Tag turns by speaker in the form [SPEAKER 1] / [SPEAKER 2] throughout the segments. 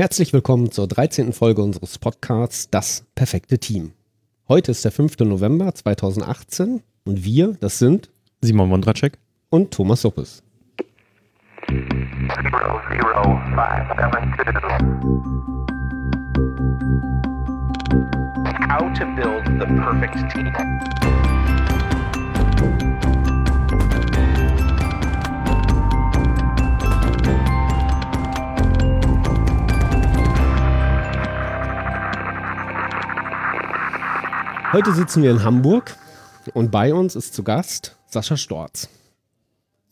[SPEAKER 1] Herzlich willkommen zur 13. Folge unseres Podcasts Das perfekte Team. Heute ist der 5. November 2018 und wir, das sind
[SPEAKER 2] Simon Wondracek
[SPEAKER 1] und Thomas Suppes.
[SPEAKER 3] How to build the perfect team.
[SPEAKER 1] Heute sitzen wir in Hamburg und bei uns ist zu Gast Sascha Storz.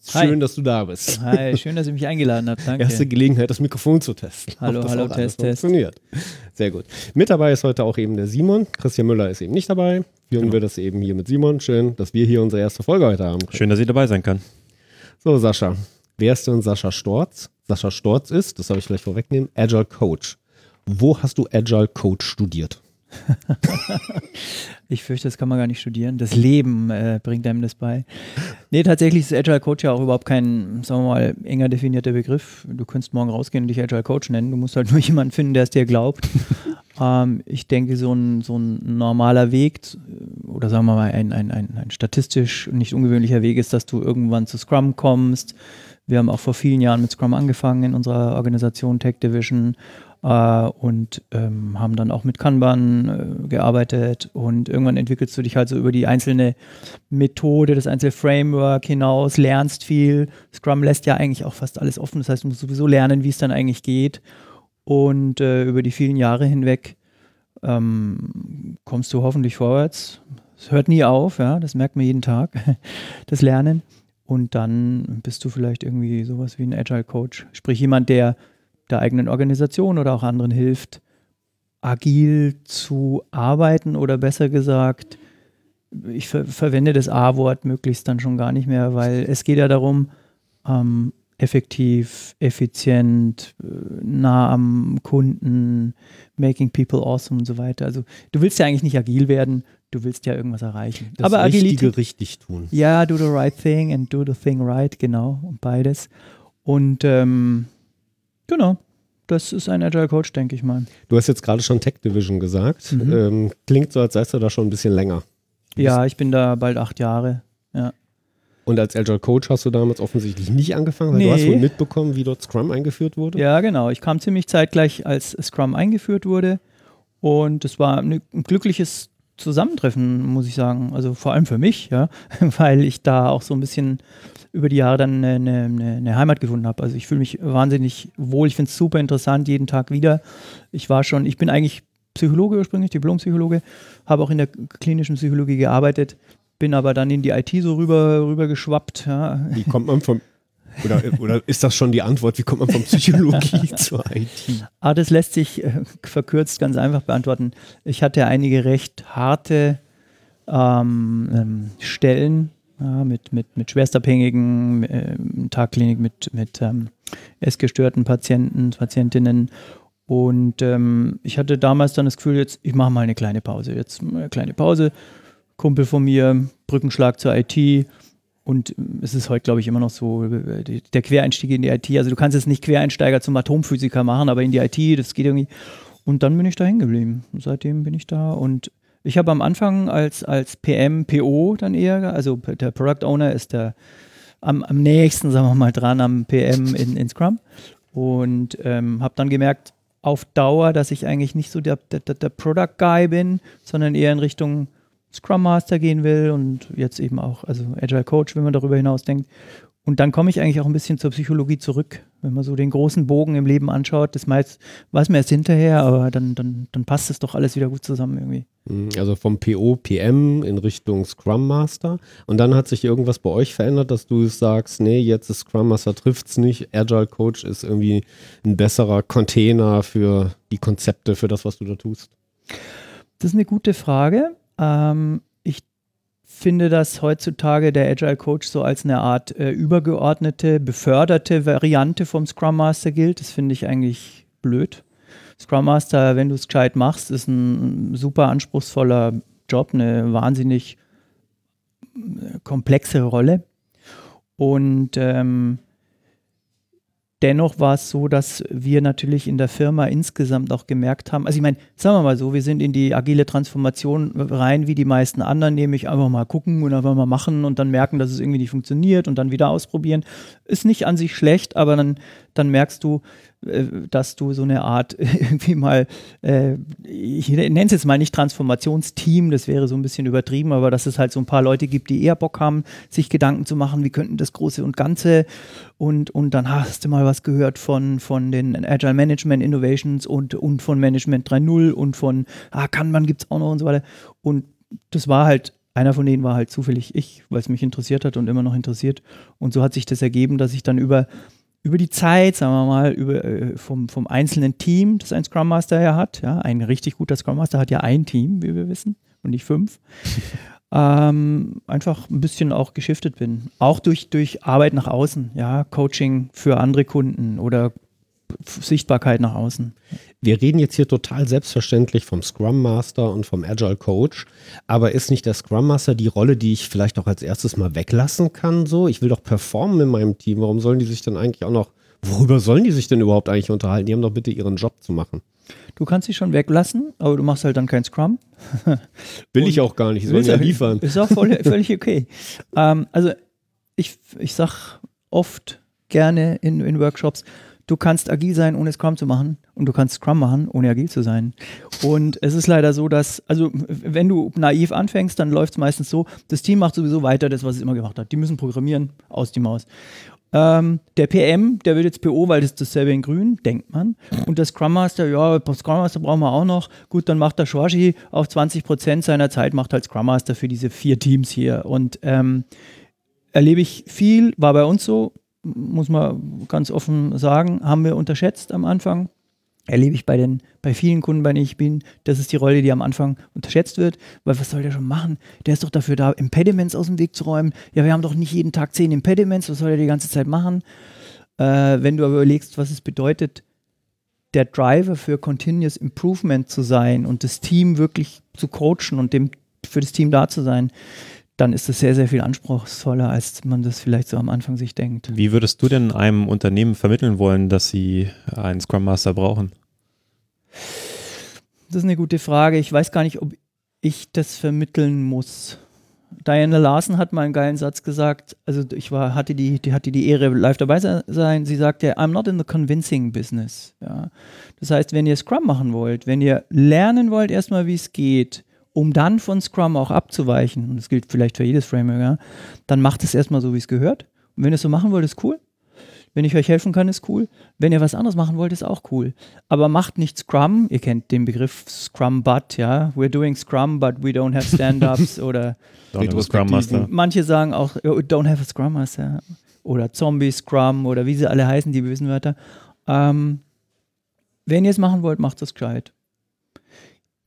[SPEAKER 1] Schön,
[SPEAKER 4] Hi.
[SPEAKER 1] dass du da bist.
[SPEAKER 4] Hi, schön, dass ihr mich eingeladen habt. Danke.
[SPEAKER 1] Erste Gelegenheit, das Mikrofon zu testen.
[SPEAKER 4] Hallo, hallo,
[SPEAKER 1] auch alles
[SPEAKER 4] Test, Test.
[SPEAKER 1] Funktioniert. Sehr gut. Mit dabei ist heute auch eben der Simon. Christian Müller ist eben nicht dabei. Führen
[SPEAKER 4] Genau.
[SPEAKER 1] wir das eben hier mit Simon. Schön, dass wir hier unsere erste Folge heute haben.
[SPEAKER 2] Schön, dass ich dabei sein kann.
[SPEAKER 1] So, Sascha. Wer ist denn Sascha Storz? Sascha Storz ist, das habe ich gleich vorwegnehmen, Agile Coach. Wo hast du Agile Coach studiert?
[SPEAKER 4] Ich fürchte, das kann man gar nicht studieren. Das Leben äh, bringt einem das bei. Nee, tatsächlich ist Agile Coach ja auch überhaupt kein, sagen wir mal, enger definierter Begriff. Du könntest morgen rausgehen und dich Agile Coach nennen. Du musst halt nur jemanden finden, der es dir glaubt. ähm, ich denke, so ein, so ein normaler Weg oder sagen wir mal ein, ein, ein, ein statistisch nicht ungewöhnlicher Weg ist, dass du irgendwann zu Scrum kommst. Wir haben auch vor vielen Jahren mit Scrum angefangen in unserer Organisation Tech Division und ähm, haben dann auch mit Kanban äh, gearbeitet und irgendwann entwickelst du dich halt so über die einzelne Methode, das einzelne Framework hinaus, lernst viel. Scrum lässt ja eigentlich auch fast alles offen, das heißt, du musst sowieso lernen, wie es dann eigentlich geht und äh, über die vielen Jahre hinweg ähm, kommst du hoffentlich vorwärts. Es hört nie auf, ja, das merkt man jeden Tag, das Lernen. Und dann bist du vielleicht irgendwie sowas wie ein Agile Coach, sprich jemand, der der eigenen Organisation oder auch anderen hilft, agil zu arbeiten oder besser gesagt, ich ver verwende das A-Wort möglichst dann schon gar nicht mehr, weil es geht ja darum, ähm, effektiv, effizient, äh, nah am Kunden, making people awesome und so weiter. Also du willst ja eigentlich nicht agil werden, du willst ja irgendwas erreichen.
[SPEAKER 1] Das
[SPEAKER 4] Aber
[SPEAKER 1] Richtige
[SPEAKER 4] Agilität,
[SPEAKER 1] richtig tun.
[SPEAKER 4] ja, do the right thing and do the thing right, genau, und beides. Und ähm, genau, das ist ein Agile Coach, denke ich mal.
[SPEAKER 1] Du hast jetzt gerade schon Tech Division gesagt.
[SPEAKER 4] Mhm.
[SPEAKER 1] Ähm, klingt so, als seist du da schon ein bisschen länger.
[SPEAKER 4] Ja, ich bin da bald acht Jahre. Ja.
[SPEAKER 1] Und als Agile Coach hast du damals offensichtlich nicht angefangen, weil du
[SPEAKER 4] Nee.
[SPEAKER 1] hast wohl mitbekommen, wie dort Scrum eingeführt wurde.
[SPEAKER 4] ja, genau. Ich kam ziemlich zeitgleich, als Scrum eingeführt wurde. Und es war ein glückliches Zusammentreffen, muss ich sagen. Also vor allem für mich, ja, weil ich da auch so ein bisschen über die Jahre dann eine, eine, eine Heimat gefunden habe. Also ich fühle mich wahnsinnig wohl. Ich finde es super interessant, jeden Tag wieder. Ich war schon, ich bin eigentlich Psychologe ursprünglich, Diplompsychologe, habe auch in der klinischen Psychologie gearbeitet, bin aber dann in die IT so rüber, rüber geschwappt. Ja.
[SPEAKER 1] Wie kommt man vom. Oder, oder ist das schon die Antwort? Wie kommt man von Psychologie zur IT?
[SPEAKER 4] Ah, das lässt sich äh, verkürzt ganz einfach beantworten. Ich hatte einige recht harte ähm, ähm, Stellen ja, mit, mit, mit Schwerstabhängigen, äh, Tagklinik mit, mit ähm, essgestörten Patienten, Patientinnen. Und ähm, ich hatte damals dann das Gefühl, jetzt, ich mache mal eine kleine Pause. Jetzt eine kleine Pause. Kumpel von mir, Brückenschlag zur IT. Und es ist heute, glaube ich, immer noch so, äh, der Quereinstieg in die IT. Also du kannst jetzt nicht Quereinsteiger zum Atomphysiker machen, aber in die IT, das geht irgendwie. Und dann bin ich da hängen geblieben. Seitdem bin ich da. Und ich habe am Anfang als, als PM, PO dann eher, also der Product Owner ist der am, am nächsten, sagen wir mal, dran am PM in, in Scrum. Und ähm, habe dann gemerkt, auf Dauer, dass ich eigentlich nicht so der, der- der Product Guy bin, sondern eher in Richtung Scrum Master gehen will und jetzt eben auch, also Agile Coach, wenn man darüber hinaus denkt. Und dann komme ich eigentlich auch ein bisschen zur Psychologie zurück. Wenn man so den großen Bogen im Leben anschaut, das meist weiß man erst hinterher, aber dann, dann, dann passt es doch alles wieder gut zusammen irgendwie.
[SPEAKER 1] Mhm, Also vom PO, PM in Richtung Scrum Master. Und dann hat sich irgendwas bei euch verändert, dass du sagst, nee, jetzt ist Scrum Master trifft's nicht. Agile Coach ist irgendwie ein besserer Container für die Konzepte, für das, was du da tust.
[SPEAKER 4] Das ist eine gute Frage. Ähm, ich finde, dass heutzutage der Agile Coach so als eine Art äh, übergeordnete, beförderte Variante vom Scrum Master gilt. Das finde ich eigentlich blöd. Scrum Master, wenn du es gescheit machst, ist ein super anspruchsvoller Job, eine wahnsinnig äh, komplexe Rolle. Und ähm, dennoch war es so, dass wir natürlich in der Firma insgesamt auch gemerkt haben, also ich meine, sagen wir mal so, wir sind in die agile Transformation rein wie die meisten anderen, nämlich einfach mal gucken und einfach mal machen und dann merken, dass es irgendwie nicht funktioniert und dann wieder ausprobieren. Ist nicht an sich schlecht, aber dann, dann merkst du, dass du so eine Art irgendwie mal, äh, ich nenne es jetzt mal nicht Transformationsteam, das wäre so ein bisschen übertrieben, aber dass es halt so ein paar Leute gibt, die eher Bock haben, sich Gedanken zu machen, wie könnten das Große und Ganze und, und dann hast du mal was gehört von, von den Agile Management Innovations und, und von Management 3.0 und von ah, Kanban gibt es auch noch und so weiter und das war halt einer von denen war halt zufällig ich, weil es mich interessiert hat und immer noch interessiert. Und so hat sich das ergeben, dass ich dann über über die Zeit, sagen wir mal, über, äh, vom, vom einzelnen Team, das ein Scrum Master ja hat, ja, ein richtig guter Scrum Master hat ja ein Team, wie wir wissen, und nicht fünf, ähm, einfach ein bisschen auch geschiftet bin. Auch durch, durch Arbeit nach außen, ja, Coaching für andere Kunden oder Sichtbarkeit nach außen.
[SPEAKER 1] Wir reden jetzt hier total selbstverständlich vom Scrum Master und vom Agile Coach, aber ist nicht der Scrum Master die Rolle, die ich vielleicht auch als erstes mal weglassen kann? So, ich will doch performen in meinem Team. Warum sollen die sich dann eigentlich auch noch, worüber sollen die sich denn überhaupt eigentlich unterhalten? Die haben doch bitte ihren Job zu machen.
[SPEAKER 4] Du kannst sie schon weglassen, aber du machst halt dann kein Scrum.
[SPEAKER 1] will ich auch gar nicht, sie sollen ja liefern.
[SPEAKER 4] Ist auch voll, völlig okay. ähm, also ich, ich sag oft gerne in, in Workshops, du kannst agil sein, ohne Scrum zu machen und du kannst Scrum machen, ohne agil zu sein. Und es ist leider so, dass, also wenn du naiv anfängst, dann läuft es meistens so, das Team macht sowieso weiter das, was es immer gemacht hat. Die müssen programmieren, aus die Maus. Ähm, der PM, der wird jetzt PO, weil das ist dasselbe in grün, denkt man. Und der Scrum Master, ja, Scrum Master brauchen wir auch noch. Gut, dann macht der Schwashi auf 20 Prozent seiner Zeit, macht halt Scrum Master für diese vier Teams hier. Und ähm, erlebe ich viel, war bei uns so, muss man ganz offen sagen, haben wir unterschätzt am Anfang. Erlebe ich bei, den, bei vielen Kunden, bei denen ich bin, das ist die Rolle, die am Anfang unterschätzt wird, weil was soll der schon machen? Der ist doch dafür da, Impediments aus dem Weg zu räumen. Ja, wir haben doch nicht jeden Tag zehn Impediments, was soll er die ganze Zeit machen? Äh, wenn du aber überlegst, was es bedeutet, der Driver für Continuous Improvement zu sein und das Team wirklich zu coachen und dem, für das Team da zu sein, dann ist es sehr, sehr viel anspruchsvoller, als man das vielleicht so am Anfang sich denkt.
[SPEAKER 2] Wie würdest du denn einem Unternehmen vermitteln wollen, dass sie einen Scrum Master brauchen?
[SPEAKER 4] Das ist eine gute Frage. Ich weiß gar nicht, ob ich das vermitteln muss. Diana Larsen hat mal einen geilen Satz gesagt. Also ich war, hatte die, die hatte die Ehre, live dabei zu sein. Sie sagte, I'm not in the convincing business. Ja. Das heißt, wenn ihr Scrum machen wollt, wenn ihr lernen wollt erstmal, wie es geht, um dann von Scrum auch abzuweichen, und das gilt vielleicht für jedes Framework, ja, dann macht es erstmal so, wie es gehört. Und wenn ihr es so machen wollt, ist cool. Wenn ich euch helfen kann, ist cool. Wenn ihr was anderes machen wollt, ist auch cool. Aber macht nicht Scrum. Ihr kennt den Begriff Scrum But, ja. We're doing Scrum, but we don't have Stand-ups oder
[SPEAKER 2] Scrum Master.
[SPEAKER 4] Manche sagen auch, oh, don't have a Scrum Master. Oder Zombie Scrum oder wie sie alle heißen, die bösen Wörter. Ähm, wenn ihr es machen wollt, macht es gescheit.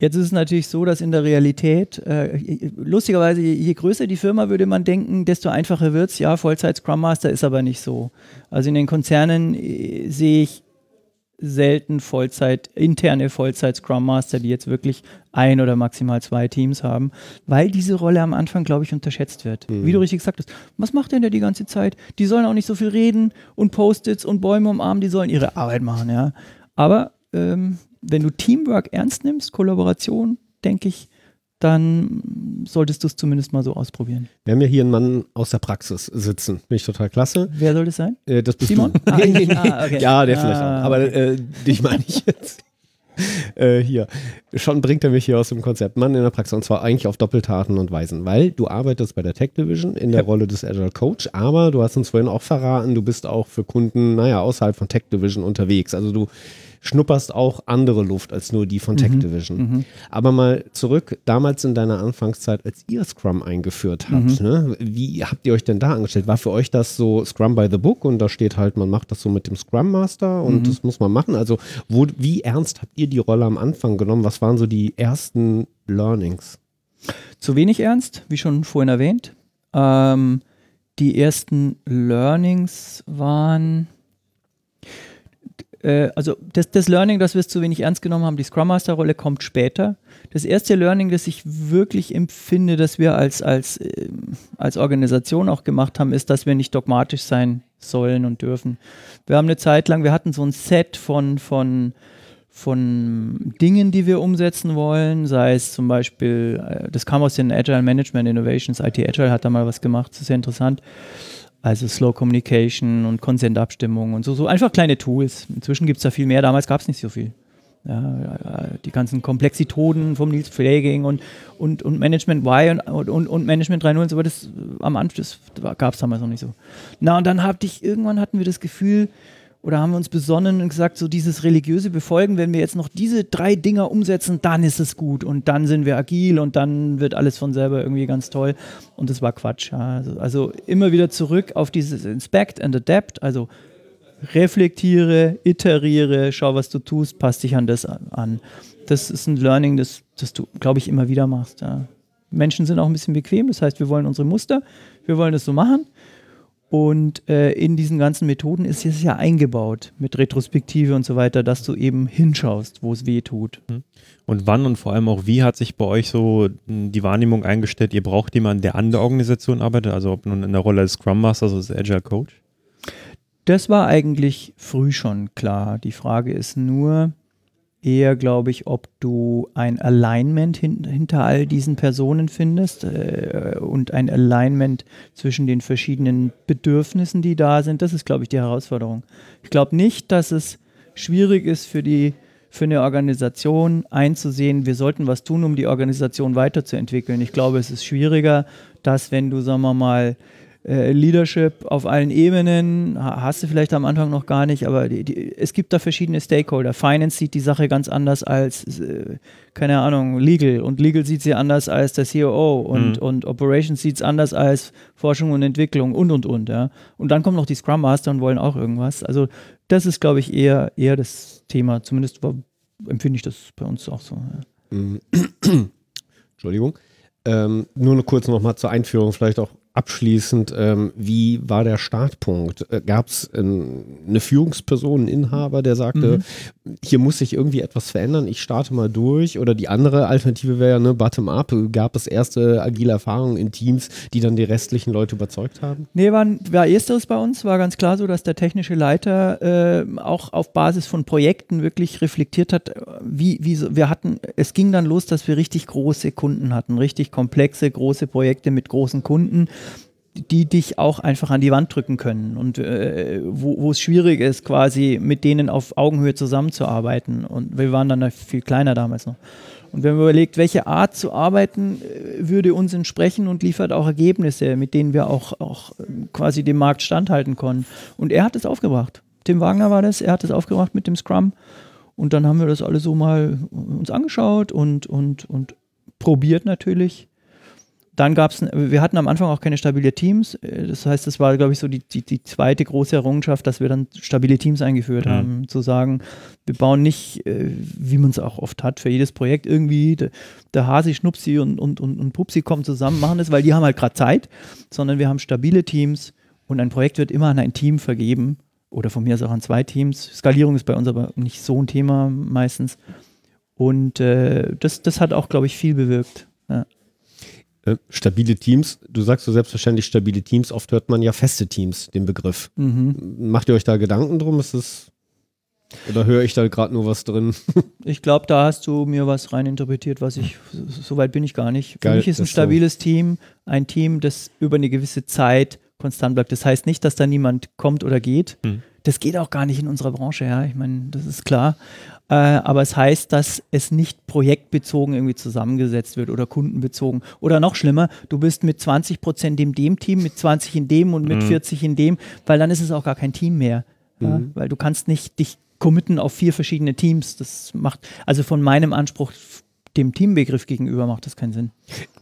[SPEAKER 4] Jetzt ist es natürlich so, dass in der Realität, äh, lustigerweise, je, größer die Firma, würde man denken, desto einfacher wird es. Ja, Vollzeit Scrum Master ist aber nicht so. Also in den Konzernen äh, sehe ich selten Vollzeit, interne Vollzeit Scrum Master, die jetzt wirklich ein oder maximal zwei Teams haben, weil diese Rolle am Anfang, glaube ich, unterschätzt wird. Mhm. Wie du richtig gesagt hast, was macht denn der die ganze Zeit? Die sollen auch nicht so viel reden und Post-its und Bäume umarmen, die sollen ihre Arbeit machen, ja. Aber ähm, wenn du Teamwork ernst nimmst, Kollaboration, denke ich, dann solltest du es zumindest mal so ausprobieren.
[SPEAKER 1] Wir haben ja hier einen Mann aus der Praxis sitzen. Finde ich total klasse.
[SPEAKER 4] Wer soll das sein?
[SPEAKER 1] Äh, das bist
[SPEAKER 4] Simon?
[SPEAKER 1] Du. Ah, ah, okay. Ja, der ah, vielleicht auch. Aber äh, dich meine ich jetzt. Äh, hier. Schon bringt er mich hier aus dem Konzept. Mann in der Praxis. Und zwar eigentlich auf Doppeltaten und Weisen. Weil du arbeitest bei der Tech Division in der ja. Rolle des Agile Coach, aber du hast uns vorhin auch verraten, du bist auch für Kunden, naja, außerhalb von Tech Division unterwegs. Also du schnupperst auch andere Luft als nur die von Tech mhm. Division. Mhm. Aber mal zurück, damals in deiner Anfangszeit, als ihr Scrum eingeführt habt, mhm. ne, wie habt ihr euch denn da angestellt? War für euch das so Scrum by the Book und da steht halt, man macht das so mit dem Scrum Master und mhm. das muss man machen? Also wo, wie ernst habt ihr die Rolle am Anfang genommen? Was waren so die ersten Learnings?
[SPEAKER 4] Zu wenig ernst, wie schon vorhin erwähnt. Ähm, die ersten Learnings waren, äh, also das, das Learning, dass wir es zu wenig ernst genommen haben, die Scrum Master Rolle kommt später. Das erste Learning, das ich wirklich empfinde, dass wir als, als, äh, als Organisation auch gemacht haben, ist, dass wir nicht dogmatisch sein sollen und dürfen. Wir haben eine Zeit lang, wir hatten so ein Set von, von, von Dingen, die wir umsetzen wollen, sei es zum Beispiel, äh, das kam aus den Agile Management Innovations, IT Agile hat da mal was gemacht, das ist sehr interessant. Also Slow Communication und Konsentabstimmung und so, so einfach kleine Tools. Inzwischen gibt es da viel mehr, damals gab es nicht so viel. Ja, die ganzen Komplexitoden vom Nils Pfleging und, und, und Management Y und, und, und Management 3.0 und so, das am Anfang, gab es damals noch nicht so. Na, und dann hatte ich, irgendwann hatten wir das Gefühl, oder haben wir uns besonnen und gesagt, so dieses religiöse Befolgen, wenn wir jetzt noch diese drei Dinger umsetzen, dann ist es gut und dann sind wir agil und dann wird alles von selber irgendwie ganz toll. Und das war Quatsch. Also, also immer wieder zurück auf dieses Inspect and Adapt, also reflektiere, iteriere, schau, was du tust, passt dich an das an. Das ist ein Learning, das, das du, glaube ich, immer wieder machst. Ja. Menschen sind auch ein bisschen bequem, das heißt, wir wollen unsere Muster, wir wollen das so machen. Und äh, in diesen ganzen Methoden ist es ja eingebaut mit Retrospektive und so weiter, dass du eben hinschaust, wo es weh tut.
[SPEAKER 2] Hm. Und wann und vor allem auch wie hat sich bei euch so hm, die Wahrnehmung eingestellt, ihr braucht jemanden, der an der Organisation arbeitet, also ob nun in der Rolle als Scrum Master, also als Agile Coach?
[SPEAKER 4] Das war eigentlich früh schon klar. Die Frage ist nur eher, glaube ich, ob du ein Alignment hin, hinter all diesen Personen findest äh, und ein Alignment zwischen den verschiedenen Bedürfnissen, die da sind. Das ist, glaube ich, die Herausforderung. Ich glaube nicht, dass es schwierig ist für die für eine Organisation einzusehen, wir sollten was tun, um die Organisation weiterzuentwickeln. Ich glaube, es ist schwieriger, dass wenn du, sagen wir mal, äh, Leadership auf allen Ebenen hast du vielleicht am Anfang noch gar nicht, aber die, die, es gibt da verschiedene Stakeholder. Finance sieht die Sache ganz anders als, äh, keine Ahnung, Legal und Legal sieht sie anders als der COO und, mhm. und Operations sieht es anders als Forschung und Entwicklung und und und. Ja. Und dann kommen noch die Scrum Master und wollen auch irgendwas. Also das ist, glaube ich, eher, eher das Thema. Zumindest war, empfinde ich das bei uns auch so. Ja.
[SPEAKER 1] Mhm. Entschuldigung. Ähm, nur noch kurz nochmal zur Einführung, vielleicht auch abschließend, ähm, wie war der Startpunkt? Äh, Gab es äh, eine Führungsperson, einen Inhaber, der sagte, mhm. hier muss sich irgendwie etwas verändern, ich starte mal durch? Oder die andere Alternative wäre, ne, bottom-up, gab es erste agile Erfahrungen in Teams, die dann die restlichen Leute überzeugt haben?
[SPEAKER 4] Nee, war, war ersteres bei uns, war ganz klar so, dass der technische Leiter äh, auch auf Basis von Projekten wirklich reflektiert hat, wie, wie wir hatten, es ging dann los, dass wir richtig große Kunden hatten, richtig komplexe, große Projekte mit großen Kunden die dich auch einfach an die Wand drücken können und äh, wo, es schwierig ist, quasi mit denen auf Augenhöhe zusammenzuarbeiten. Und wir waren dann viel kleiner damals noch. Und wenn man überlegt, welche Art zu arbeiten äh, würde uns entsprechen und liefert auch Ergebnisse, mit denen wir auch, auch ähm, quasi dem Markt standhalten konnten. Und er hat es aufgebracht. Tim Wagner war das, er hat es aufgebracht mit dem Scrum. Und dann haben wir das alle so mal uns angeschaut und, und, und probiert natürlich dann gab es, wir hatten am Anfang auch keine stabile Teams. Äh, das heißt, das war, glaube ich, so die, die, die, zweite große Errungenschaft, dass wir dann stabile Teams eingeführt mhm. haben. Zu sagen, wir bauen nicht, äh, wie man es auch oft hat, für jedes Projekt irgendwie der, der Hasi, Schnupsi und, und, und, und Pupsi kommen zusammen, machen das, weil die haben halt gerade Zeit, sondern wir haben stabile Teams und ein Projekt wird immer an ein Team vergeben oder von mir aus auch an zwei Teams. Skalierung ist bei uns aber nicht so ein Thema meistens. Und äh, das, das hat auch, glaube ich, viel bewirkt. Ja.
[SPEAKER 1] Äh, stabile Teams, du sagst so selbstverständlich stabile Teams, oft hört man ja feste Teams, den Begriff. Mhm. Macht ihr euch da Gedanken drum? Ist es oder höre ich da gerade nur was drin?
[SPEAKER 4] ich glaube, da hast du mir was reininterpretiert, was ich, so weit bin ich gar nicht. Geil, Für mich ist ein stabiles so. Team ein Team, das über eine gewisse Zeit konstant bleibt. Das heißt nicht, dass da niemand kommt oder geht. Hm. Das geht auch gar nicht in unserer Branche, ja. Ich meine, das ist klar. Äh, aber es heißt, dass es nicht projektbezogen irgendwie zusammengesetzt wird oder kundenbezogen. Oder noch schlimmer, du bist mit 20 Prozent in dem Team, mit 20 in dem und mit mhm. 40 in dem, weil dann ist es auch gar kein Team mehr. Mhm. Ja? Weil du kannst nicht dich committen auf vier verschiedene Teams. Das macht, also von meinem Anspruch dem Teambegriff gegenüber macht das keinen Sinn.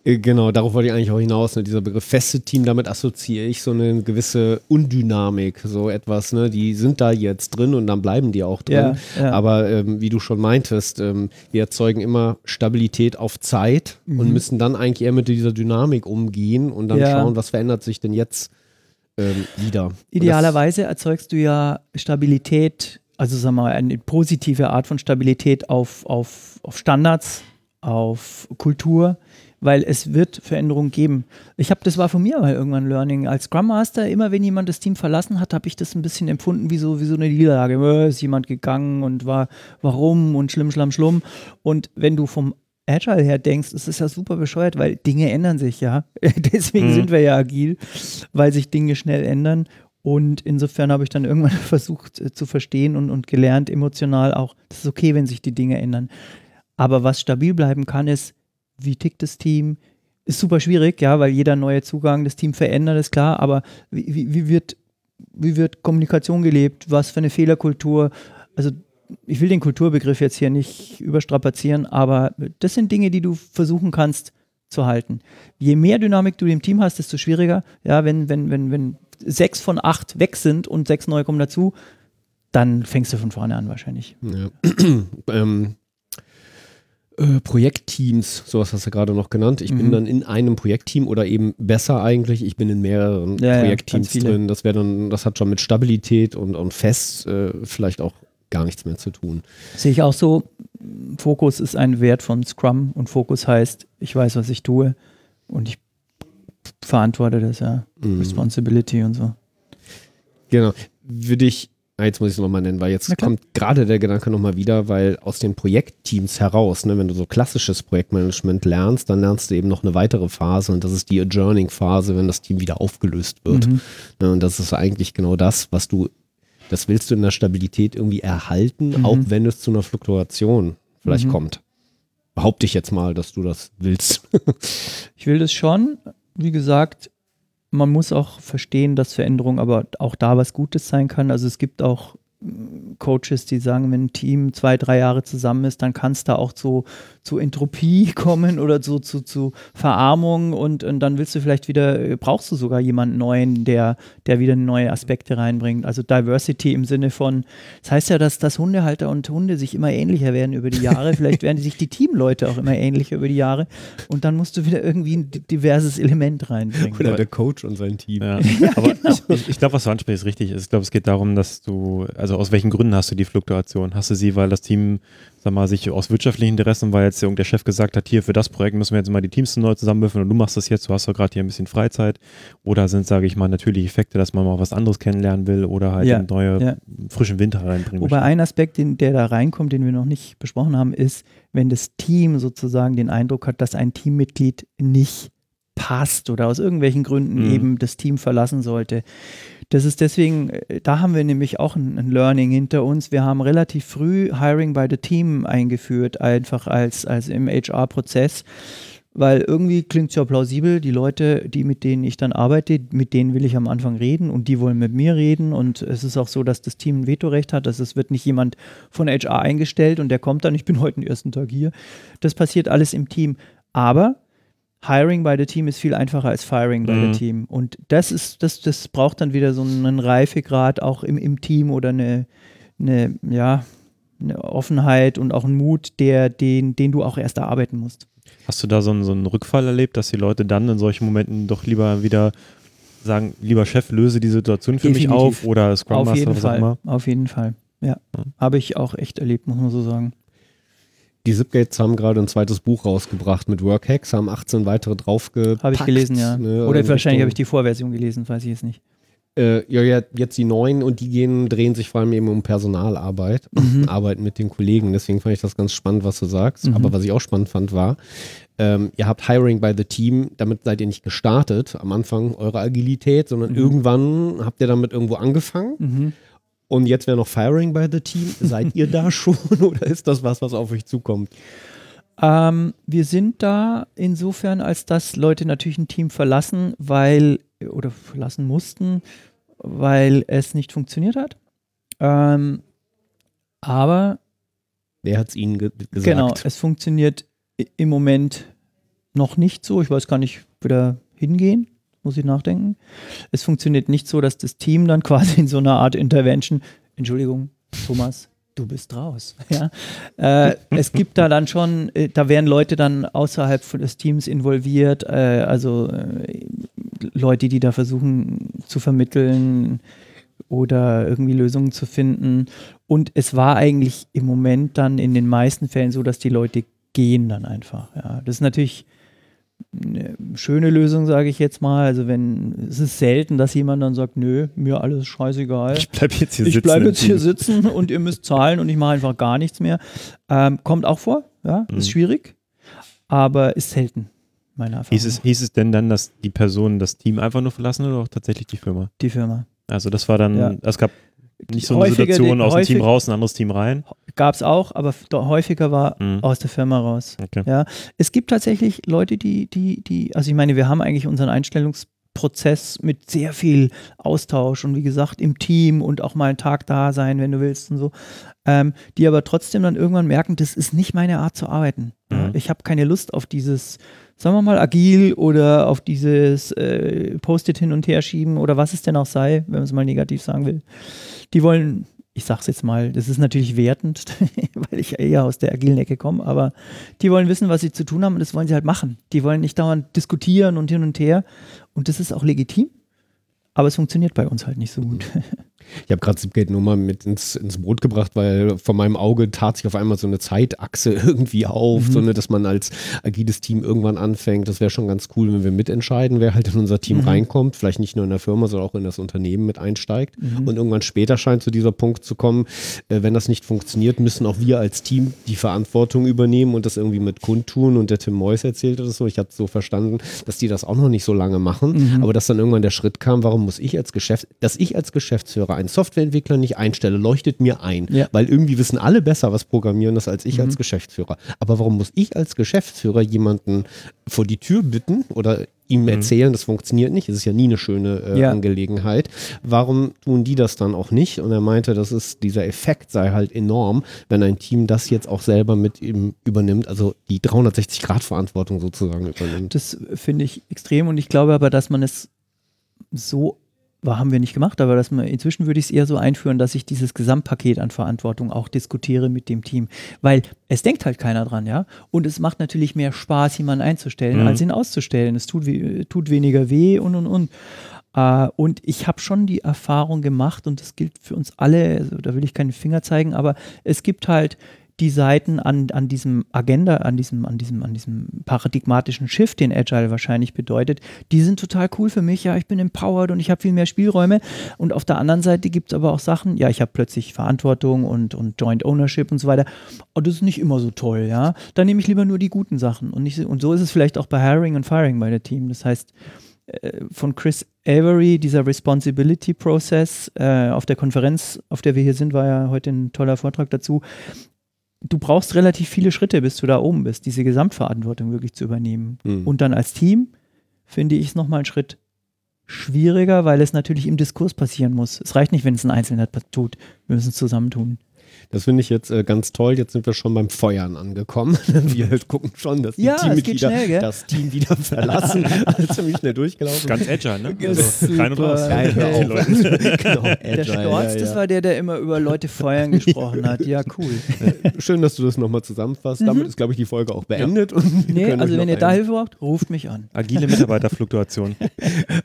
[SPEAKER 1] Äh, genau, darauf wollte ich eigentlich auch hinaus. Ne? Dieser Begriff feste Team, damit assoziiere ich so eine gewisse Undynamik, so etwas, ne? Die sind da jetzt drin und dann bleiben die auch drin. Ja, ja. Aber ähm, wie du schon meintest, ähm, wir erzeugen immer Stabilität auf Zeit mhm. und müssen dann eigentlich eher mit dieser Dynamik umgehen und dann ja. schauen, was verändert sich denn jetzt ähm, wieder.
[SPEAKER 4] Idealerweise erzeugst du ja Stabilität, also sagen wir mal, eine positive Art von Stabilität auf, auf, auf Standards auf Kultur, weil es wird Veränderungen geben. Ich habe, das war von mir mal irgendwann Learning. Als Scrum Master, immer wenn jemand das Team verlassen hat, habe ich das ein bisschen empfunden wie so, wie so eine Niederlage. Äh, Ist jemand gegangen und war, warum und schlimm, schlamm, schlumm. Und wenn du vom Agile her denkst, ist es ja super bescheuert, weil Dinge ändern sich ja. Deswegen
[SPEAKER 2] Mhm.
[SPEAKER 4] sind wir ja agil, weil sich Dinge schnell ändern. Und insofern habe ich dann irgendwann versucht äh, zu verstehen und, und gelernt, emotional auch, das ist okay, wenn sich die Dinge ändern. Aber was stabil bleiben kann, ist, wie tickt das Team? Ist super schwierig, ja, weil jeder neue Zugang das Team verändert, ist klar, aber wie, wie, wie, wird, wie wird Kommunikation gelebt? Was für eine Fehlerkultur? Also ich will den Kulturbegriff jetzt hier nicht überstrapazieren, aber das sind Dinge, die du versuchen kannst zu halten. Je mehr Dynamik du im Team hast, desto schwieriger. Ja, wenn, wenn, wenn, wenn sechs von acht weg sind und sechs neue kommen dazu, dann fängst du von vorne an wahrscheinlich.
[SPEAKER 1] Ja. ähm, äh, Projektteams, sowas hast du gerade noch genannt. Ich bin
[SPEAKER 4] Mhm.
[SPEAKER 1] dann in einem Projektteam oder eben besser eigentlich, ich bin in mehreren
[SPEAKER 4] Ja, ja,
[SPEAKER 1] Projektteams
[SPEAKER 4] viele.
[SPEAKER 1] drin. Das wäre dann, das hat schon mit Stabilität und, und fest äh, vielleicht auch gar nichts mehr zu tun.
[SPEAKER 4] Sehe ich auch so. Fokus ist ein Wert von Scrum und Fokus heißt, ich weiß, was ich tue und ich verantworte das, ja.
[SPEAKER 1] Mhm.
[SPEAKER 4] Responsibility und so.
[SPEAKER 1] Genau. Würde ich, ah, jetzt muss ich es nochmal nennen, weil jetzt kommt gerade der Gedanke nochmal wieder, weil aus den Projektteams heraus, ne, wenn du so klassisches Projektmanagement lernst, dann lernst du eben noch eine weitere Phase und das ist die Adjourning-Phase, wenn das Team wieder aufgelöst wird.
[SPEAKER 4] Mhm.
[SPEAKER 1] Ne, und das ist eigentlich genau das, was du, das willst du in der Stabilität irgendwie erhalten,
[SPEAKER 4] Mhm.
[SPEAKER 1] auch wenn es zu einer Fluktuation vielleicht
[SPEAKER 4] Mhm.
[SPEAKER 1] kommt. Behaupte ich jetzt mal, dass du das willst.
[SPEAKER 4] Ich will das schon. Wie gesagt, man muss auch verstehen, dass Veränderung aber auch da was Gutes sein kann. Also es gibt auch mm, Coaches, die sagen, wenn ein Team zwei, drei Jahre zusammen ist, dann kann es da auch zu, zu Entropie kommen oder zu, zu, zu Verarmung und, und dann willst du vielleicht wieder, äh, brauchst du sogar jemanden neuen, der, der wieder neue Aspekte reinbringt. Also Diversity im Sinne von, das heißt ja, dass, dass Hundehalter und Hunde sich immer ähnlicher werden über die Jahre. Vielleicht werden sich die Teamleute auch immer ähnlicher über die Jahre und dann musst du wieder irgendwie ein di- diverses Element reinbringen.
[SPEAKER 1] Oder der Coach und sein Team.
[SPEAKER 2] Ja, aber ich, ich, ich glaube, was du ansprichst, ist richtig. Ich glaube, es geht darum, dass du, also aus welchen Gründen hast du die Fluktuation? Hast du sie, weil das Team, sag mal, sich aus wirtschaftlichen Interessen, weil jetzt irgendein Chef gesagt hat, hier für das Projekt müssen wir jetzt mal die Teams neu zusammenwürfeln und du machst das jetzt, du hast doch gerade hier ein bisschen Freizeit. Oder sind, sage ich mal, natürliche Effekte, dass man mal was anderes kennenlernen will oder halt
[SPEAKER 4] Ja,
[SPEAKER 2] einen neue,
[SPEAKER 4] ja.
[SPEAKER 2] frischen Winter reinbringen
[SPEAKER 4] Wobei
[SPEAKER 2] möchte.
[SPEAKER 4] ein Aspekt, den, der da reinkommt, den wir noch nicht besprochen haben, ist, wenn das Team sozusagen den Eindruck hat, dass ein Teammitglied nicht passt oder aus irgendwelchen Gründen
[SPEAKER 2] Mhm.
[SPEAKER 4] eben das Team verlassen sollte. Das ist deswegen, äh, da haben wir nämlich auch ein, ein Learning hinter uns. Wir haben relativ früh Hiring by the Team eingeführt, einfach als, als im HR-Prozess. Weil irgendwie klingt es ja plausibel, die Leute, die mit denen ich dann arbeite, mit denen will ich am Anfang reden und die wollen mit mir reden. Und es ist auch so, dass das Team ein Vetorecht hat. Also es wird nicht jemand von HR eingestellt und der kommt dann, ich bin heute den ersten Tag hier. Das passiert alles im Team. Aber Hiring by the Team ist viel einfacher als Firing by
[SPEAKER 2] Mhm.
[SPEAKER 4] the Team. Und das ist, das, das braucht dann wieder so einen Reifegrad auch im, im Team oder eine, eine, ja, eine Offenheit und auch einen Mut, der, den, den du auch erst erarbeiten musst.
[SPEAKER 2] Hast du da so einen, so einen Rückfall erlebt, dass die Leute dann in solchen Momenten doch lieber wieder sagen, lieber Chef, löse die Situation für mich
[SPEAKER 4] Definitiv.
[SPEAKER 2] auf oder Scrum
[SPEAKER 4] Auf
[SPEAKER 2] Master,
[SPEAKER 4] jeden
[SPEAKER 2] was auch
[SPEAKER 4] Fall.
[SPEAKER 2] immer?
[SPEAKER 4] Auf jeden Fall. Ja.
[SPEAKER 2] Ja.
[SPEAKER 4] Habe ich auch echt erlebt, muss man so sagen.
[SPEAKER 1] Die Zipgates haben gerade ein zweites Buch rausgebracht mit Workhacks, haben 18 weitere draufgepackt.
[SPEAKER 4] Habe ich gelesen, ja.
[SPEAKER 1] ne,
[SPEAKER 4] Oder
[SPEAKER 1] in
[SPEAKER 4] wahrscheinlich habe ich die Vorversion gelesen, weiß ich jetzt nicht.
[SPEAKER 1] Äh, ja, ja, jetzt die neuen und die gehen, drehen sich vor allem eben um Personalarbeit,
[SPEAKER 4] Mhm.
[SPEAKER 1] Arbeiten mit den Kollegen. Deswegen fand ich das ganz spannend, was du sagst.
[SPEAKER 4] Mhm.
[SPEAKER 1] Aber was ich auch spannend fand, war, ähm, ihr habt Hiring by the Team, damit seid ihr nicht gestartet am Anfang eurer Agilität, sondern
[SPEAKER 4] Mhm.
[SPEAKER 1] irgendwann habt ihr damit irgendwo angefangen. Und jetzt wäre noch Firing by the Team. Seid ihr da schon oder ist das was, was auf euch zukommt?
[SPEAKER 4] Ähm, wir sind da insofern, als dass Leute natürlich ein Team verlassen, weil, oder verlassen mussten, weil es nicht funktioniert hat. Ähm, aber
[SPEAKER 1] Wer hat es ihnen ge gesagt?
[SPEAKER 4] Genau, es funktioniert im Moment noch nicht so. Ich weiß gar nicht, wieder hingehen, muss ich nachdenken. Es funktioniert nicht so, dass das Team dann quasi in so einer Art Intervention, Entschuldigung, Thomas, du bist raus. Ja? Äh, es gibt da dann schon, äh, da werden Leute dann außerhalb des Teams involviert, äh, also äh, Leute, die da versuchen zu vermitteln oder irgendwie Lösungen zu finden. Und es war eigentlich im Moment dann in den meisten Fällen so, dass die Leute gehen dann einfach. Ja, das ist natürlich eine schöne Lösung, sage ich jetzt mal. Also wenn es ist selten, dass jemand dann sagt, nö, mir alles scheißegal.
[SPEAKER 2] Ich bleibe jetzt hier
[SPEAKER 4] ich
[SPEAKER 2] sitzen.
[SPEAKER 4] bleibe
[SPEAKER 2] im
[SPEAKER 4] jetzt hier sitzen und ihr müsst zahlen und ich mache einfach gar nichts mehr. Ähm, kommt auch vor, ja, ist
[SPEAKER 2] Mhm.
[SPEAKER 4] schwierig, aber ist selten, meiner Erfahrung.
[SPEAKER 2] Hieß es, hieß es denn dann, dass die Personen das Team einfach nur verlassen oder auch tatsächlich die Firma?
[SPEAKER 4] die Firma.
[SPEAKER 2] Also das war dann,
[SPEAKER 4] Ja.
[SPEAKER 2] es gab nicht so eine Situation aus dem Team raus, ein anderes Team rein.
[SPEAKER 4] Gab es auch, aber häufiger war
[SPEAKER 2] Mhm.
[SPEAKER 4] aus der Firma raus.
[SPEAKER 2] Okay.
[SPEAKER 4] Ja, es gibt tatsächlich Leute, die, die, die, also ich meine, wir haben eigentlich unseren Einstellungsprozess mit sehr viel Austausch und wie gesagt im Team und auch mal einen Tag da sein, wenn du willst und so, ähm, die aber trotzdem dann irgendwann merken, das ist nicht meine Art zu arbeiten.
[SPEAKER 2] Mhm.
[SPEAKER 4] ich habe keine Lust auf dieses, sagen wir mal, agil oder auf dieses äh, Post-it hin und her schieben oder was es denn auch sei, wenn man es mal negativ sagen will. Die wollen, ich sag's jetzt mal, das ist natürlich wertend, weil ich eher aus der agilen Ecke komme, aber die wollen wissen, was sie zu tun haben und das wollen sie halt machen. Die wollen nicht dauernd diskutieren und hin und her und das ist auch legitim, aber es funktioniert bei uns halt nicht so gut.
[SPEAKER 1] Ich habe gerade Zipgate nur mal mit ins, ins Boot gebracht, weil vor meinem Auge tat sich auf einmal so eine Zeitachse irgendwie auf,
[SPEAKER 4] Mhm.
[SPEAKER 1] so eine, dass man als agiles Team irgendwann anfängt. Das wäre schon ganz cool, wenn wir mitentscheiden, wer halt in unser Team
[SPEAKER 4] Mhm.
[SPEAKER 1] reinkommt. Vielleicht nicht nur in der Firma, sondern auch in das Unternehmen mit einsteigt.
[SPEAKER 4] Mhm.
[SPEAKER 1] Und irgendwann später scheint zu dieser Punkt zu kommen, äh, wenn das nicht funktioniert, müssen auch wir als Team die Verantwortung übernehmen und das irgendwie mit kundtun. Und der Tim Moyes erzählte das so. Ich habe so verstanden, dass die das auch noch nicht so lange machen,
[SPEAKER 4] Mhm.
[SPEAKER 1] aber dass dann irgendwann der Schritt kam, warum muss ich als Geschäft, dass ich als Geschäftsführer einen Softwareentwickler nicht einstelle, leuchtet mir ein,
[SPEAKER 4] Ja.
[SPEAKER 1] weil irgendwie wissen alle besser, was Programmieren ist, als ich
[SPEAKER 4] Mhm.
[SPEAKER 1] als Geschäftsführer. Aber warum muss ich als Geschäftsführer jemanden vor die Tür bitten oder ihm erzählen, das funktioniert nicht, es ist ja nie eine schöne äh,
[SPEAKER 4] Ja.
[SPEAKER 1] Angelegenheit. Warum tun die das dann auch nicht? Und er meinte, das ist, dieser Effekt sei halt enorm, wenn ein Team das jetzt auch selber mit ihm übernimmt, also die 360-Grad-Verantwortung sozusagen übernimmt.
[SPEAKER 4] Das finde ich extrem und ich glaube aber, dass man es so, war, haben wir nicht gemacht, aber man, inzwischen würde ich es eher so einführen, dass ich dieses Gesamtpaket an Verantwortung auch diskutiere mit dem Team, weil es denkt halt keiner dran, ja, und es macht natürlich mehr Spaß, jemanden einzustellen,
[SPEAKER 2] Mhm.
[SPEAKER 4] als ihn auszustellen. Es tut, tut weniger weh und und und. Äh, und ich habe schon die Erfahrung gemacht, und das gilt für uns alle, also da will ich keinen Finger zeigen, aber es gibt halt die Seiten an, an diesem Agenda, an diesem, an diesem, an diesem paradigmatischen Shift, den Agile wahrscheinlich bedeutet, die sind total cool für mich. Ja, ich bin empowered und ich habe viel mehr Spielräume. Und auf der anderen Seite gibt es aber auch Sachen, ja, ich habe plötzlich Verantwortung und, und Joint Ownership und so weiter. Und das ist nicht immer so toll, ja. Dann nehme ich lieber nur die guten Sachen. Und, nicht, und so ist es vielleicht auch bei Hiring und Firing bei der Team. Das heißt, äh, von Chris Avery, dieser Responsibility Process, äh, auf der Konferenz, auf der wir hier sind, war ja heute ein toller Vortrag dazu. Du brauchst relativ viele Schritte, bis du da oben bist, diese Gesamtverantwortung wirklich zu übernehmen.
[SPEAKER 1] Mhm.
[SPEAKER 4] Und dann als Team finde ich es nochmal einen Schritt schwieriger, weil es natürlich im Diskurs passieren muss. Es reicht nicht, wenn es ein Einzelner tut. Wir müssen es zusammentun.
[SPEAKER 1] Das finde ich jetzt äh, ganz toll. Jetzt sind wir schon beim Feuern angekommen. wir gucken schon, dass die
[SPEAKER 4] Ja,
[SPEAKER 1] Teammitglieder
[SPEAKER 4] schnell,
[SPEAKER 1] das Team wieder verlassen. also ziemlich schnell durchgelaufen.
[SPEAKER 2] Ganz agile, ne? Also rein und raus. Die
[SPEAKER 1] auf.
[SPEAKER 2] Leute.
[SPEAKER 1] genau,
[SPEAKER 4] Der
[SPEAKER 1] agile,
[SPEAKER 4] Storz,
[SPEAKER 1] ja,
[SPEAKER 4] das war der, der immer über Leute feuern gesprochen hat. Ja, cool.
[SPEAKER 1] Schön, dass du das nochmal zusammenfasst. Damit ist, glaube ich, die Folge auch beendet. Und
[SPEAKER 4] Mhm. Nee, also wenn ihr da Hilfe braucht, ruft mich an.
[SPEAKER 2] Agile Mitarbeiterfluktuation.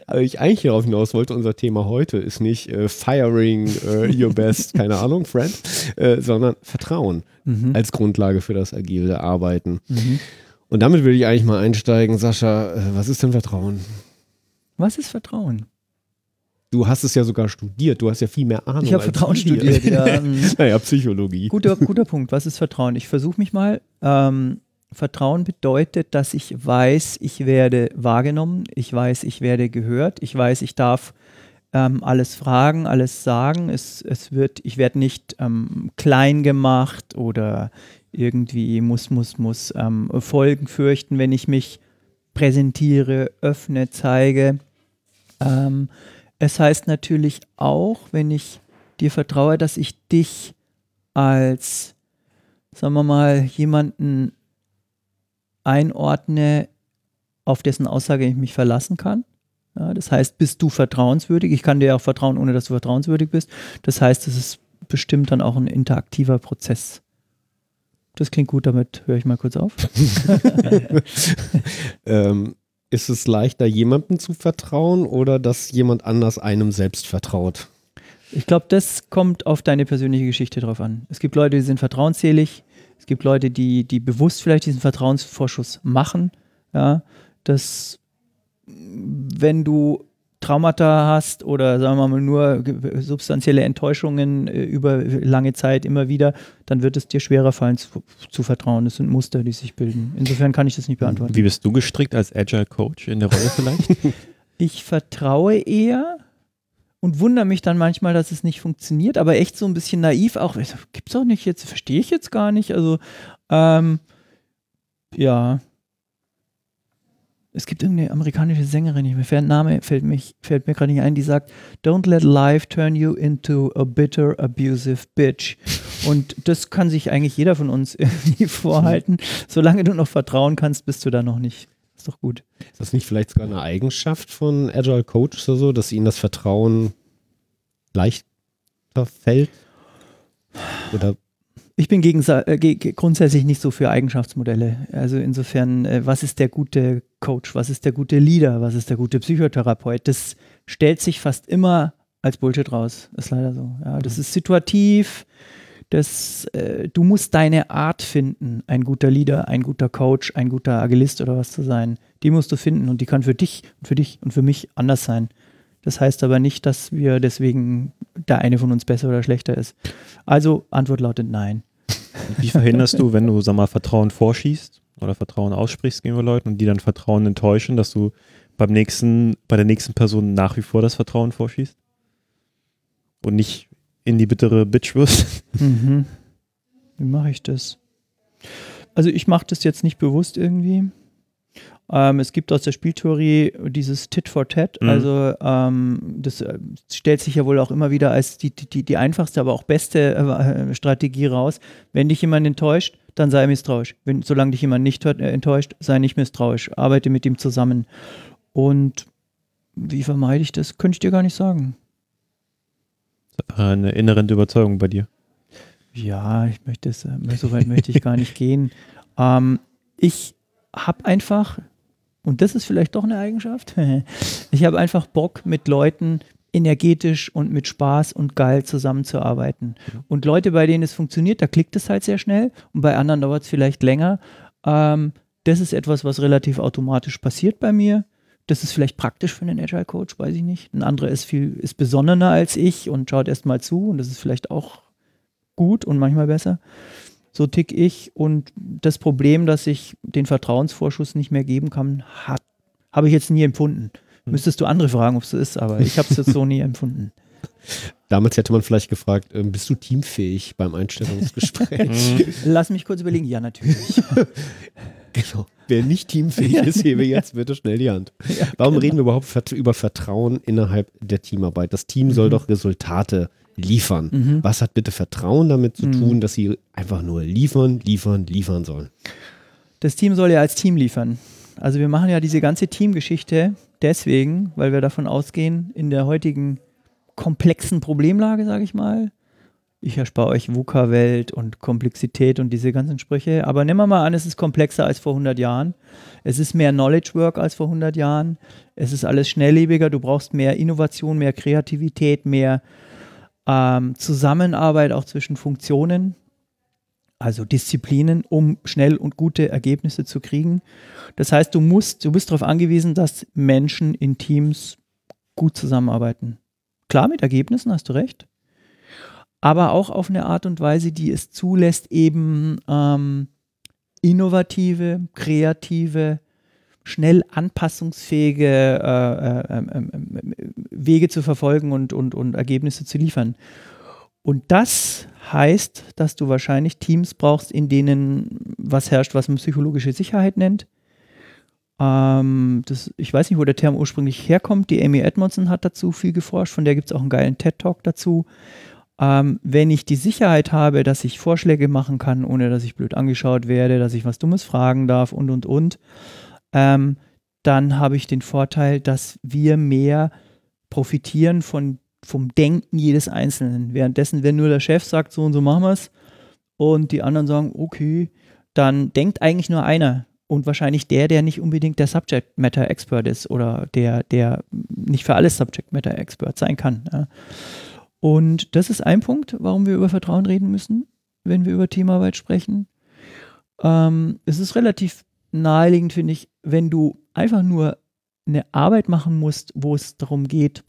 [SPEAKER 1] Aber ich eigentlich hierauf hinaus wollte, unser Thema heute ist nicht äh, firing äh, your best, keine Ahnung, friend, äh, sondern Vertrauen
[SPEAKER 4] Mhm.
[SPEAKER 1] als Grundlage für das agile Arbeiten.
[SPEAKER 4] Mhm.
[SPEAKER 1] Und damit würde ich eigentlich mal einsteigen. Sascha, äh, was ist denn Vertrauen?
[SPEAKER 4] Was ist Vertrauen?
[SPEAKER 1] Du hast es ja sogar studiert. Du hast ja viel mehr Ahnung.
[SPEAKER 4] Ich habe Vertrauen studiert. Ja,
[SPEAKER 1] naja, Psychologie.
[SPEAKER 4] guter, guter Punkt. Was ist Vertrauen? Ich versuche mich mal. Ähm, Vertrauen bedeutet, dass ich weiß, ich werde wahrgenommen, ich weiß, ich werde gehört, ich weiß, ich darf ähm, alles fragen, alles sagen. Es, es wird, ich werde nicht ähm, klein gemacht oder irgendwie muss, muss, muss ähm, Folgen fürchten, wenn ich mich präsentiere, öffne, zeige. Ähm, es heißt natürlich auch, wenn ich dir vertraue, dass ich dich als, sagen wir mal, jemanden einordne, auf dessen Aussage ich mich verlassen kann. Ja, das heißt, bist du vertrauenswürdig? Ich kann dir auch vertrauen, ohne dass du vertrauenswürdig bist. Das heißt, es ist bestimmt dann auch ein interaktiver Prozess. Das klingt gut, damit höre ich mal kurz auf.
[SPEAKER 1] ähm, ist es leichter, jemandem zu vertrauen oder dass jemand anders einem selbst vertraut?
[SPEAKER 4] Ich glaube, das kommt auf deine persönliche Geschichte drauf an. Es gibt Leute, die sind vertrauensselig. Es gibt Leute, die, die bewusst vielleicht diesen Vertrauensvorschuss machen. Ja. dass wenn du Traumata hast oder sagen wir mal nur substanzielle Enttäuschungen äh, über lange Zeit immer wieder, dann wird es dir schwerer fallen zu, zu vertrauen. Das sind Muster, die sich bilden. Insofern kann ich das nicht beantworten.
[SPEAKER 2] Wie bist du gestrickt als Agile Coach in der Rolle vielleicht?
[SPEAKER 4] Ich vertraue eher und wundere mich dann manchmal, dass es nicht funktioniert, aber echt so ein bisschen naiv auch. Also, Gibt's doch nicht jetzt, verstehe ich jetzt gar nicht. Also, ähm, ja. Es gibt irgendeine amerikanische Sängerin, ich- mir Name fällt, mich, fällt mir gerade nicht ein, die sagt, Don't let life turn you into a bitter, abusive bitch. Und das kann sich eigentlich jeder von uns irgendwie vorhalten. Solange du noch vertrauen kannst, bist du da noch nicht. Ist doch gut.
[SPEAKER 1] Ist das nicht vielleicht sogar eine Eigenschaft von Agile Coach oder so, dass ihnen das Vertrauen leichter fällt? Oder
[SPEAKER 4] Ich bin gegen, äh, grundsätzlich nicht so für Eigenschaftsmodelle. Also insofern, äh, was ist der gute Coach, was ist der gute Leader, was ist der gute Psychotherapeut? Das stellt sich fast immer als Bullshit raus. Ist leider so. Ja, das ist situativ. Das, äh, du musst deine Art finden, ein guter Leader, ein guter Coach, ein guter Agilist oder was zu sein. Die musst du finden und die kann für dich, für dich und für mich anders sein. Das heißt aber nicht, dass wir deswegen der eine von uns besser oder schlechter ist. Also Antwort lautet nein.
[SPEAKER 2] Wie verhinderst du, wenn du, sag mal, Vertrauen vorschießt oder Vertrauen aussprichst gegenüber Leuten und die dann Vertrauen enttäuschen, dass du beim nächsten, bei der nächsten Person nach wie vor das Vertrauen vorschießt? Und nicht in die bittere Bitch wirst?
[SPEAKER 4] Mhm. Wie mache ich das? Also ich mache das jetzt nicht bewusst irgendwie. Ähm, es gibt aus der Spieltheorie dieses Tit for Tat.
[SPEAKER 2] Mhm.
[SPEAKER 4] Also ähm, das äh, stellt sich ja wohl auch immer wieder als die, die, die einfachste, aber auch beste äh, Strategie raus. Wenn dich jemand enttäuscht, dann sei misstrauisch. Wenn, solange dich jemand nicht äh, enttäuscht, sei nicht misstrauisch. Arbeite mit ihm zusammen. Und wie vermeide ich das? Könnte ich dir gar nicht sagen.
[SPEAKER 2] Eine inhärente Überzeugung bei dir.
[SPEAKER 4] Ja, ich möchte es, äh, so weit möchte ich gar nicht gehen. Ähm, ich habe einfach, und das ist vielleicht doch eine Eigenschaft, ich habe einfach Bock, mit Leuten energetisch und mit Spaß und geil zusammenzuarbeiten. Und Leute, bei denen es funktioniert, da klickt es halt sehr schnell und bei anderen dauert es vielleicht länger. Ähm, das ist etwas, was relativ automatisch passiert bei mir. Das ist vielleicht praktisch für einen Agile Coach, weiß ich nicht. Ein anderer ist viel, ist besonnener als ich und schaut erst mal zu und das ist vielleicht auch gut und manchmal besser. So tick ich und das Problem, dass ich den Vertrauensvorschuss nicht mehr geben kann, habe ich jetzt nie empfunden. Müsstest du andere fragen, ob es so ist, aber ich habe es jetzt so nie empfunden.
[SPEAKER 1] damals hätte man vielleicht gefragt, ähm, bist du teamfähig beim Einstellungsgespräch?
[SPEAKER 4] Lass mich kurz überlegen. Ja, natürlich.
[SPEAKER 1] genau. Wer nicht teamfähig ist, hebe jetzt bitte schnell die Hand. Warum reden wir überhaupt über Vertrauen innerhalb der Teamarbeit? Das Team soll doch Resultate liefern.
[SPEAKER 4] Mhm.
[SPEAKER 1] Was hat bitte Vertrauen damit zu tun, dass sie einfach nur liefern, liefern, liefern sollen?
[SPEAKER 4] Das Team soll ja als Team liefern. Also wir machen ja diese ganze Teamgeschichte deswegen, weil wir davon ausgehen, in der heutigen komplexen Problemlage, sage ich mal, ich erspare euch VUCA-Welt und Komplexität und diese ganzen Sprüche, aber nehmen wir mal an, es ist komplexer als vor 100 Jahren. Es ist mehr Knowledge Work als vor 100 Jahren. Es ist alles schnelllebiger, du brauchst mehr Innovation, mehr Kreativität, mehr ähm, Zusammenarbeit auch zwischen Funktionen also Disziplinen, um schnell und gute Ergebnisse zu kriegen. Das heißt, du musst, du bist darauf angewiesen, dass Menschen in Teams gut zusammenarbeiten. Klar, mit Ergebnissen hast du recht, aber auch auf eine Art und Weise, die es zulässt, eben ähm, innovative, kreative, schnell anpassungsfähige äh, äh, äh, Wege zu verfolgen und, und, und Ergebnisse zu liefern. Und das heißt, dass du wahrscheinlich Teams brauchst, in denen was herrscht, was man psychologische Sicherheit nennt. Ähm, das, ich weiß nicht, wo der Term ursprünglich herkommt. Die Amy Edmondson hat dazu viel geforscht, von der gibt es auch einen geilen TED-Talk dazu. Ähm, wenn ich die Sicherheit habe, dass ich Vorschläge machen kann, ohne dass ich blöd angeschaut werde, dass ich was Dummes fragen darf und, und, und, ähm, dann habe ich den Vorteil, dass wir mehr profitieren von vom Denken jedes Einzelnen. Währenddessen, wenn nur der Chef sagt, so und so machen wir es, und die anderen sagen, okay, dann denkt eigentlich nur einer. Und wahrscheinlich der, der nicht unbedingt der Subject Matter Expert ist oder der, der nicht für alles Subject Matter Expert sein kann. Ja. Und das ist ein Punkt, warum wir über Vertrauen reden müssen, wenn wir über Teamarbeit sprechen. Ähm, es ist relativ naheliegend, finde ich, wenn du einfach nur eine Arbeit machen musst, wo es darum geht,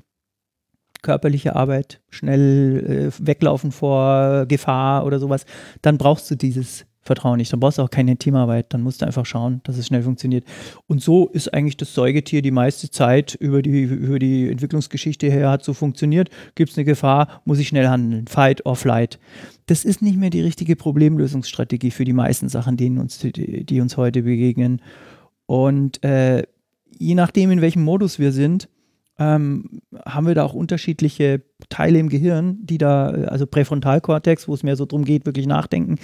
[SPEAKER 4] körperliche Arbeit, schnell äh, weglaufen vor Gefahr oder sowas, dann brauchst du dieses Vertrauen nicht. Dann brauchst du auch keine Teamarbeit. Dann musst du einfach schauen, dass es schnell funktioniert. Und so ist eigentlich das Säugetier die meiste Zeit über die, über die Entwicklungsgeschichte her hat so funktioniert. Gibt es eine Gefahr, muss ich schnell handeln. Fight or flight. Das ist nicht mehr die richtige Problemlösungsstrategie für die meisten Sachen, denen uns, die, die uns heute begegnen. Und äh, je nachdem, in welchem Modus wir sind, ähm, haben wir da auch unterschiedliche Teile im Gehirn, die da, also Präfrontalkortex, wo es mehr so darum geht, wirklich nachdenken,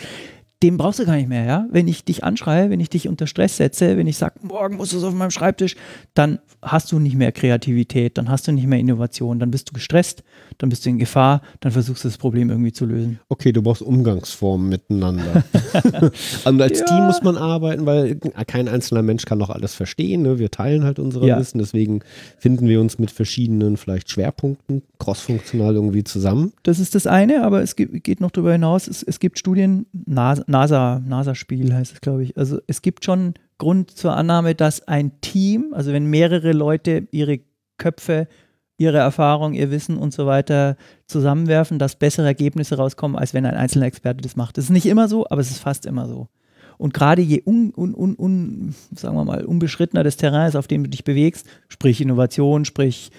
[SPEAKER 4] den brauchst du gar nicht mehr, ja. Wenn ich dich anschreie, wenn ich dich unter Stress setze, wenn ich sage, morgen musst du es auf meinem Schreibtisch, dann hast du nicht mehr Kreativität, dann hast du nicht mehr Innovation, dann bist du gestresst, dann bist du in Gefahr, dann versuchst du das Problem irgendwie zu lösen.
[SPEAKER 1] Okay, du brauchst Umgangsformen miteinander. Und als
[SPEAKER 4] Ja.
[SPEAKER 1] Team muss man arbeiten, weil kein einzelner Mensch kann doch alles verstehen. Ne? Wir teilen halt unsere
[SPEAKER 4] Ja.
[SPEAKER 1] Wissen, deswegen finden wir uns mit verschiedenen vielleicht Schwerpunkten crossfunktional irgendwie zusammen.
[SPEAKER 4] Das ist das eine, aber es geht noch darüber hinaus, es, es gibt Studien, NASA, NASA, NASA-Spiel heißt es, glaube ich. Also es gibt schon Grund zur Annahme, dass ein Team, also wenn mehrere Leute ihre Köpfe, ihre Erfahrung, ihr Wissen und so weiter zusammenwerfen, dass bessere Ergebnisse rauskommen, als wenn ein einzelner Experte das macht. Das ist nicht immer so, aber es ist fast immer so. Und gerade je un, un, un, un, sagen wir mal, unbeschrittener das Terrain ist, auf dem du dich bewegst, sprich Innovation, sprich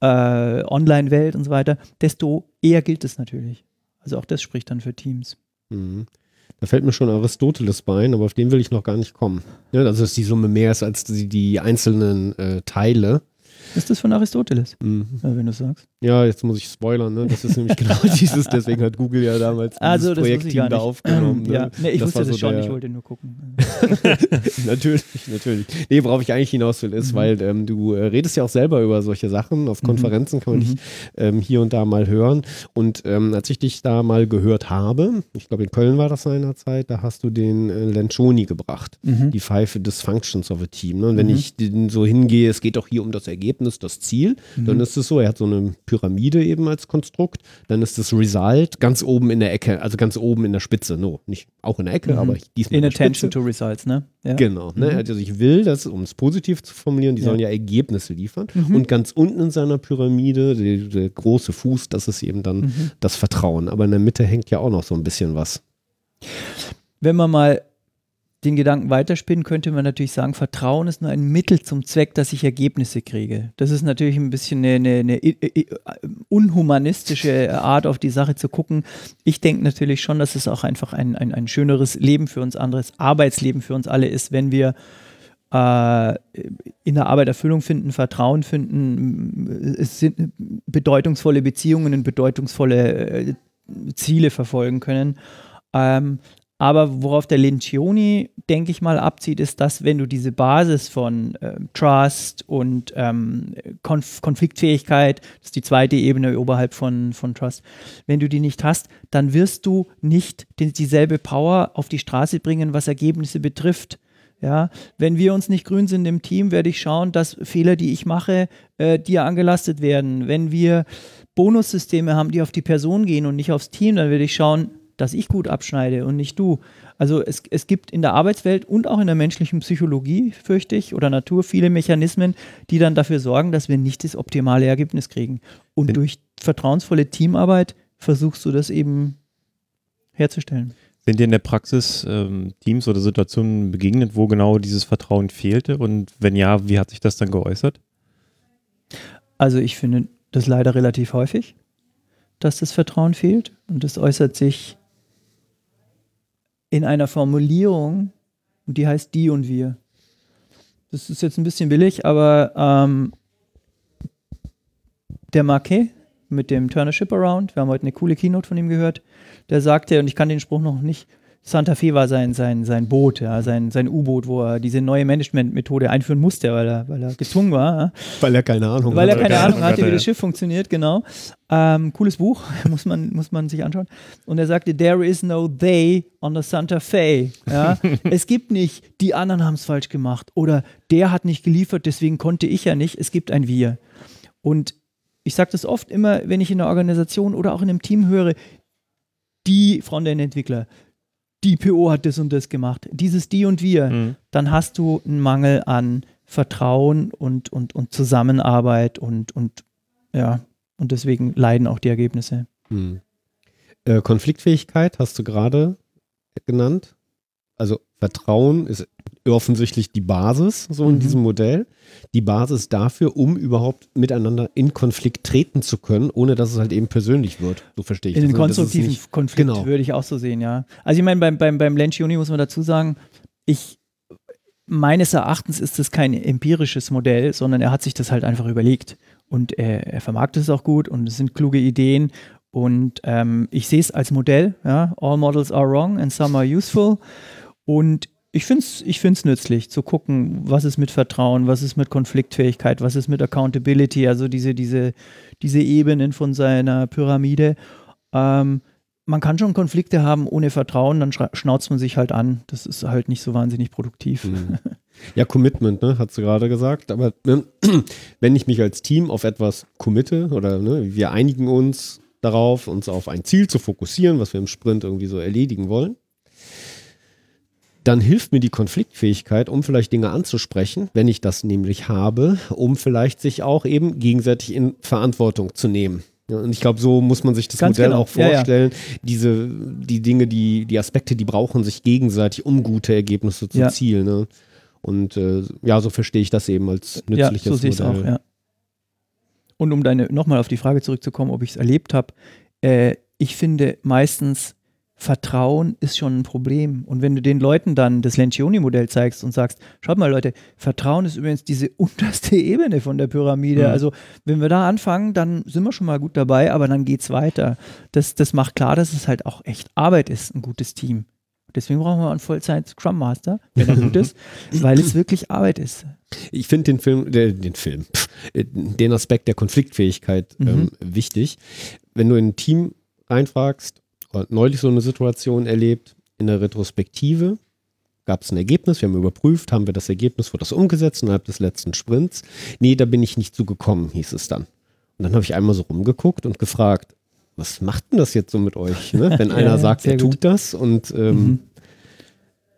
[SPEAKER 4] äh, Online-Welt und so weiter, desto eher gilt es natürlich. Also auch das spricht dann für Teams.
[SPEAKER 1] Mhm. Da fällt mir schon Aristoteles bei, aber auf den will ich noch gar nicht kommen. Ja, also dass die Summe mehr ist als die, die einzelnen äh, Teile.
[SPEAKER 4] Ist das von Aristoteles,
[SPEAKER 1] Mhm.
[SPEAKER 4] wenn du sagst?
[SPEAKER 1] Ja, jetzt muss ich spoilern, ne? Das ist nämlich genau dieses, deswegen hat Google ja damals dieses
[SPEAKER 4] Also, gar
[SPEAKER 1] Projektteam da aufgenommen. Ne?
[SPEAKER 4] Ja, nee, ich
[SPEAKER 1] Das
[SPEAKER 4] wusste das
[SPEAKER 1] so
[SPEAKER 4] schon,
[SPEAKER 1] der-
[SPEAKER 4] ich wollte nur gucken.
[SPEAKER 1] natürlich, natürlich. Nee, worauf ich eigentlich hinaus will, ist,
[SPEAKER 4] Mhm.
[SPEAKER 1] weil ähm, du äh, redest ja auch selber über solche Sachen. Auf
[SPEAKER 4] Mhm.
[SPEAKER 1] Konferenzen kann man
[SPEAKER 4] Mhm.
[SPEAKER 1] dich ähm, hier und da mal hören. Und ähm, als ich dich da mal gehört habe, ich glaube in Köln war das seinerzeit, da hast du den äh, Lencioni gebracht.
[SPEAKER 4] Mhm.
[SPEAKER 1] Die Five Dysfunctions of a Team. Ne? Und wenn
[SPEAKER 4] Mhm.
[SPEAKER 1] ich so hingehe, es geht doch hier um das Ergebnis, das Ziel,
[SPEAKER 4] Mhm.
[SPEAKER 1] dann ist es so, er hat so eine Pyramide eben als Konstrukt, dann ist das Result ganz oben in der Ecke, also ganz oben in der Spitze, no, nicht auch in der Ecke,
[SPEAKER 4] Mhm.
[SPEAKER 1] aber diesmal
[SPEAKER 4] In
[SPEAKER 1] der
[SPEAKER 4] attention
[SPEAKER 1] Spitze.
[SPEAKER 4] to results, ne? Ja.
[SPEAKER 1] Genau, ne?
[SPEAKER 4] Mhm.
[SPEAKER 1] also ich will, dass, um es positiv zu formulieren, die
[SPEAKER 4] Ja.
[SPEAKER 1] sollen ja Ergebnisse liefern.
[SPEAKER 4] Mhm.
[SPEAKER 1] Und ganz unten in seiner Pyramide, die, der große Fuß, das ist eben dann
[SPEAKER 4] Mhm.
[SPEAKER 1] das Vertrauen. Aber in der Mitte hängt ja auch noch so ein bisschen was.
[SPEAKER 4] Wenn man mal den Gedanken weiterspinnen, könnte man natürlich sagen, Vertrauen ist nur ein Mittel zum Zweck, dass ich Ergebnisse kriege. Das ist natürlich ein bisschen eine, eine, eine i- i- unhumanistische Art, auf die Sache zu gucken. Ich denke natürlich schon, dass es auch einfach ein, ein, ein schöneres Leben für uns anderes, Arbeitsleben für uns alle ist, wenn wir äh, in der Arbeit Erfüllung finden, Vertrauen finden, es sind bedeutungsvolle Beziehungen und bedeutungsvolle äh, Ziele verfolgen können. Ähm, aber worauf der Lencioni, denke ich mal, abzieht, ist, dass wenn du diese Basis von ähm, Trust und ähm, Konf Konfliktfähigkeit, das ist die zweite Ebene oberhalb von, von Trust, wenn du die nicht hast, dann wirst du nicht die, dieselbe Power auf die Straße bringen, was Ergebnisse betrifft. Ja, wenn wir uns nicht grün sind im Team, werde ich schauen, dass Fehler, die ich mache, äh, dir angelastet werden. Wenn wir Bonussysteme haben, die auf die Person gehen und nicht aufs Team, dann werde ich schauen, dass ich gut abschneide und nicht du. Also es, es gibt in der Arbeitswelt und auch in der menschlichen Psychologie, fürchte ich, oder Natur viele Mechanismen, die dann dafür sorgen, dass wir nicht das optimale Ergebnis kriegen. Und
[SPEAKER 2] Sind-
[SPEAKER 4] durch vertrauensvolle Teamarbeit versuchst du das eben herzustellen.
[SPEAKER 2] Sind dir in der Praxis ähm, Teams oder Situationen begegnet, wo genau dieses Vertrauen fehlte? Und wenn ja, wie hat sich das dann geäußert?
[SPEAKER 4] Also ich finde das leider relativ häufig, dass das Vertrauen fehlt. Und das äußert sich in einer Formulierung, und die heißt die und wir. Das ist jetzt ein bisschen billig, aber ähm, der Marquet mit dem Turner Ship Around, wir haben heute eine coole Keynote von ihm gehört, der sagte, und ich kann den Spruch noch nicht, Santa Fe war sein, sein, sein Boot, ja, sein, sein U-Boot, wo er diese neue Managementmethode einführen musste, weil er, weil er gezwungen war. Ja.
[SPEAKER 1] Weil er keine Ahnung
[SPEAKER 4] Weil er keine Ahnung hatte,
[SPEAKER 2] hatte,
[SPEAKER 4] wie das. Schiff funktioniert, genau. Ähm, cooles Buch, muss man, muss man sich anschauen. Und er sagte, there is no they on the Santa Fe. Ja? es gibt nicht, die anderen haben es falsch gemacht oder der hat nicht geliefert, deswegen konnte ich ja nicht. Es gibt ein wir. Und ich sage das oft immer, wenn ich in einer Organisation oder auch in einem Team höre, die Frontend-Entwickler, die PO hat das und das gemacht, dieses die und wir,
[SPEAKER 2] Mhm.
[SPEAKER 4] dann hast du einen Mangel an Vertrauen und, und, und Zusammenarbeit und, und ja, und deswegen leiden auch die Ergebnisse.
[SPEAKER 1] Hm. Äh, Konfliktfähigkeit hast du gerade genannt. Also Vertrauen ist offensichtlich die Basis so in
[SPEAKER 4] Mhm.
[SPEAKER 1] diesem Modell. Die Basis dafür, um überhaupt miteinander in Konflikt treten zu können, ohne dass es halt eben persönlich wird. So verstehe ich
[SPEAKER 4] In den
[SPEAKER 1] das. ne? Das ist
[SPEAKER 4] konstruktiven
[SPEAKER 1] nicht-
[SPEAKER 4] Konflikt
[SPEAKER 1] genau.
[SPEAKER 4] würde ich auch so sehen, ja. Also ich meine, beim, beim, beim Lencioni muss man dazu sagen, ich meines Erachtens ist das kein empirisches Modell, sondern er hat sich das halt einfach überlegt. Und er, er vermarktet es auch gut und es sind kluge Ideen. Und ähm, ich sehe es als Modell, ja. All models are wrong and some are useful. Und ich finde es ich find's nützlich zu gucken, was ist mit Vertrauen, was ist mit Konfliktfähigkeit, was ist mit Accountability, also diese, diese, diese Ebenen von seiner Pyramide. Ähm, man kann schon Konflikte haben ohne Vertrauen, dann schnauzt man sich halt an. Das ist halt nicht so wahnsinnig produktiv.
[SPEAKER 1] Mhm. Ja, Commitment, ne, hat sie gerade gesagt. Aber ne, wenn ich mich als Team auf etwas committe oder ne, wir einigen uns darauf, uns auf ein Ziel zu fokussieren, was wir im Sprint irgendwie so erledigen wollen, dann hilft mir die Konfliktfähigkeit, um vielleicht Dinge anzusprechen, wenn ich das nämlich habe, um vielleicht sich auch eben gegenseitig in Verantwortung zu nehmen. Ja, und ich glaube, so muss man sich das
[SPEAKER 4] Ganz
[SPEAKER 1] Modell
[SPEAKER 4] genau.
[SPEAKER 1] auch
[SPEAKER 4] Ja, ja.
[SPEAKER 1] vorstellen. Diese, die Dinge, die, die Aspekte, die brauchen sich gegenseitig, um gute Ergebnisse zu
[SPEAKER 4] Ja.
[SPEAKER 1] zielen. Ne? Und äh, ja, so verstehe ich das eben als
[SPEAKER 4] Ja,
[SPEAKER 1] nützliches
[SPEAKER 4] so sehe ich es
[SPEAKER 1] Modell.
[SPEAKER 4] auch, ja. Und um deine nochmal auf die Frage zurückzukommen, ob ich es erlebt habe, äh, ich finde meistens Vertrauen ist schon ein Problem. Und wenn du den Leuten dann das Lencioni-Modell zeigst und sagst, schaut mal Leute, Vertrauen ist übrigens diese unterste Ebene von der Pyramide.
[SPEAKER 1] Mhm.
[SPEAKER 4] Also wenn wir da anfangen, dann sind wir schon mal gut dabei, aber dann geht es weiter. Das, das macht klar, dass es halt auch echt Arbeit ist, ein gutes Team. Deswegen brauchen wir einen Vollzeit Scrum Master, wenn er gut ist, weil es wirklich Arbeit ist.
[SPEAKER 1] Ich finde den Film, äh, den Film, äh, den Aspekt der Konfliktfähigkeit
[SPEAKER 4] Mhm.
[SPEAKER 1] ähm, wichtig. Wenn du in ein Team reinfragst, neulich so eine Situation erlebt, in der Retrospektive gab es ein Ergebnis, wir haben überprüft, haben wir das Ergebnis, wurde das umgesetzt innerhalb des letzten Sprints? Nee, da bin ich nicht zugekommen, hieß es dann. Und dann habe ich einmal so rumgeguckt und gefragt, was macht denn das jetzt so mit euch? Ne? Wenn
[SPEAKER 4] Ja,
[SPEAKER 1] einer sagt, er
[SPEAKER 4] gut.
[SPEAKER 1] tut das und ähm,
[SPEAKER 4] Mhm.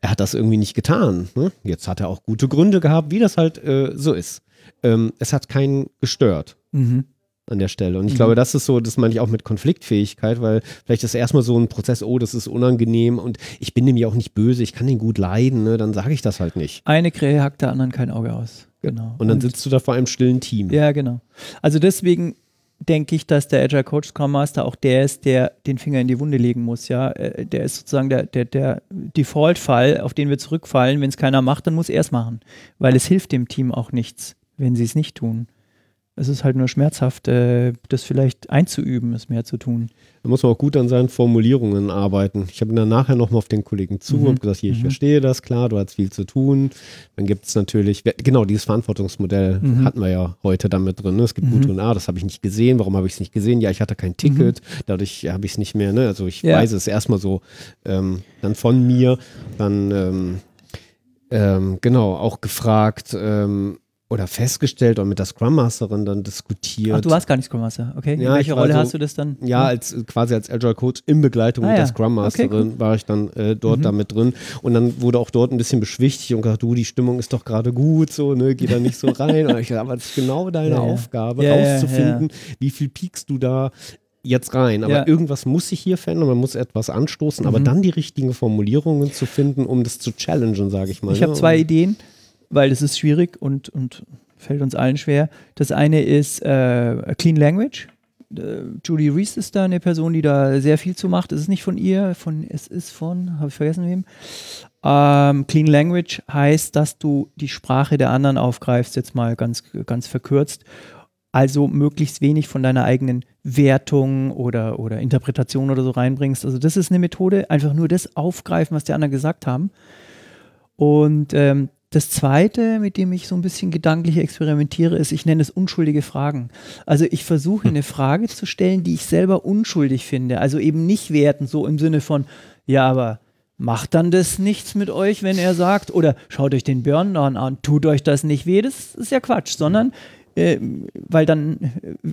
[SPEAKER 1] er hat das irgendwie nicht getan. Ne? Jetzt hat er auch gute Gründe gehabt, wie das halt äh, so ist. Ähm, es hat keinen gestört
[SPEAKER 4] Mhm.
[SPEAKER 1] An der Stelle. Und ich
[SPEAKER 4] Mhm.
[SPEAKER 1] glaube, das ist so, das meine ich auch mit Konfliktfähigkeit, weil vielleicht ist erstmal so ein Prozess, oh, das ist unangenehm und ich bin ja auch nicht böse, ich kann den gut leiden, ne? dann sage ich das halt nicht.
[SPEAKER 4] Eine Krähe hackt der anderen kein Auge aus. Genau.
[SPEAKER 1] Und dann sitzt du da vor einem stillen Team.
[SPEAKER 4] Ja, genau. Also deswegen denke ich, dass der Agile Coach Scrum Master auch der ist, der den Finger in die Wunde legen muss. Ja, Äh, der ist sozusagen der, der, der Default-Fall, auf den wir zurückfallen. Wenn es keiner macht, dann muss er es machen, weil es hilft dem Team auch nichts, wenn sie es nicht tun. Es ist halt nur schmerzhaft, äh, das vielleicht einzuüben, es mehr zu tun.
[SPEAKER 1] Da muss man auch gut an seinen Formulierungen arbeiten. Ich habe dann nachher nochmal auf den Kollegen zu
[SPEAKER 4] Mhm.
[SPEAKER 1] und gesagt, hier, ich
[SPEAKER 4] Mhm.
[SPEAKER 1] verstehe das, klar, du hast viel zu tun. Dann gibt es natürlich, genau, dieses Verantwortungsmodell
[SPEAKER 4] Mhm.
[SPEAKER 1] hatten wir ja heute damit drin. Ne? Es gibt
[SPEAKER 4] Mhm.
[SPEAKER 1] gute und ah, das habe ich nicht gesehen. Warum habe ich es nicht gesehen? Ja, ich hatte kein Ticket, dadurch habe ich es nicht mehr. Ne? Also ich
[SPEAKER 4] Mhm. Ja.
[SPEAKER 1] weiß es erstmal so ähm, dann von mir. Dann, ähm, ähm, genau, auch gefragt, ähm, oder festgestellt oder mit der Scrum Masterin dann diskutiert.
[SPEAKER 4] Ach, du warst gar nicht Scrum Master, okay? In
[SPEAKER 1] Ja,
[SPEAKER 4] welche Rolle
[SPEAKER 1] so-
[SPEAKER 4] hast du das dann?
[SPEAKER 1] Ja, als quasi als Agile Coach in Begleitung
[SPEAKER 4] Ah,
[SPEAKER 1] mit der. Scrum Masterin
[SPEAKER 4] Okay,
[SPEAKER 1] war ich dann äh, dort
[SPEAKER 4] Mhm.
[SPEAKER 1] da mit drin und dann wurde auch dort ein bisschen beschwichtigt und gesagt, du, die Stimmung ist doch gerade gut, so, ne, geh da nicht so rein. und ich dachte, aber das ist genau deine
[SPEAKER 4] Ja.
[SPEAKER 1] Aufgabe,
[SPEAKER 4] Ja,
[SPEAKER 1] rauszufinden, wie viel piekst du da jetzt rein. Aber
[SPEAKER 4] Ja.
[SPEAKER 1] irgendwas muss sich hier verändern, man muss etwas anstoßen, aber
[SPEAKER 4] Mhm.
[SPEAKER 1] dann die richtigen Formulierungen zu finden, um das zu challengen, sage ich mal.
[SPEAKER 4] Ich
[SPEAKER 1] ne?
[SPEAKER 4] habe zwei
[SPEAKER 1] Und-
[SPEAKER 4] Ideen, weil das ist schwierig und, und fällt uns allen schwer. Das eine ist äh, Clean Language. Äh, Julie Reese ist da eine Person, die da sehr viel zu macht. Es ist nicht von ihr, von, es ist von, habe ich vergessen wem. Ähm, Clean Language heißt, dass du die Sprache der anderen aufgreifst, jetzt mal ganz, ganz verkürzt. Also möglichst wenig von deiner eigenen Wertung oder, oder Interpretation oder so reinbringst. Also das ist eine Methode, einfach nur das aufgreifen, was die anderen gesagt haben. Und ähm, das Zweite, mit dem ich so ein bisschen gedanklich experimentiere, ist, ich nenne es unschuldige Fragen. Also ich versuche eine Frage zu stellen, die ich selber unschuldig finde. Also eben nicht werten, so im Sinne von, ja, aber macht dann das nichts mit euch, wenn er sagt, oder schaut euch den Burndown an, tut euch das nicht weh, das ist ja Quatsch, sondern, äh, weil dann, äh,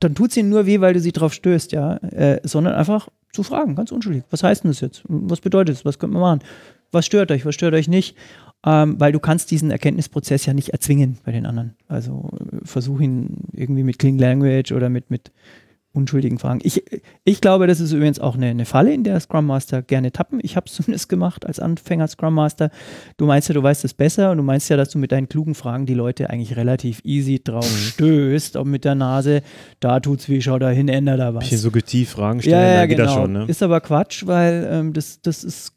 [SPEAKER 4] dann tut es ihnen nur weh, weil du sie drauf stößt, ja, äh, sondern einfach zu fragen, ganz unschuldig. Was heißt denn das jetzt? Was bedeutet es? Was könnte man machen? was stört euch, was stört euch nicht, ähm, weil du kannst diesen Erkenntnisprozess ja nicht erzwingen bei den anderen. Also äh, versuch ihn irgendwie mit Clean Language oder mit, mit unschuldigen Fragen. Ich, ich glaube, das ist übrigens auch eine, eine Falle, in der Scrum Master gerne tappen. Ich habe es zumindest gemacht als Anfänger Scrum Master. Du meinst ja, du weißt es besser und du meinst ja, dass du mit deinen klugen Fragen die Leute eigentlich relativ easy drauf stößt, auch mit der Nase, da tut's weh, schau da hin, änder da was.
[SPEAKER 2] Bisschen suggestiv Fragen stellen,
[SPEAKER 4] Ja, ja,
[SPEAKER 2] dann geht
[SPEAKER 4] genau.
[SPEAKER 2] das schon, ne?
[SPEAKER 4] Ist aber Quatsch, weil ähm, das, das ist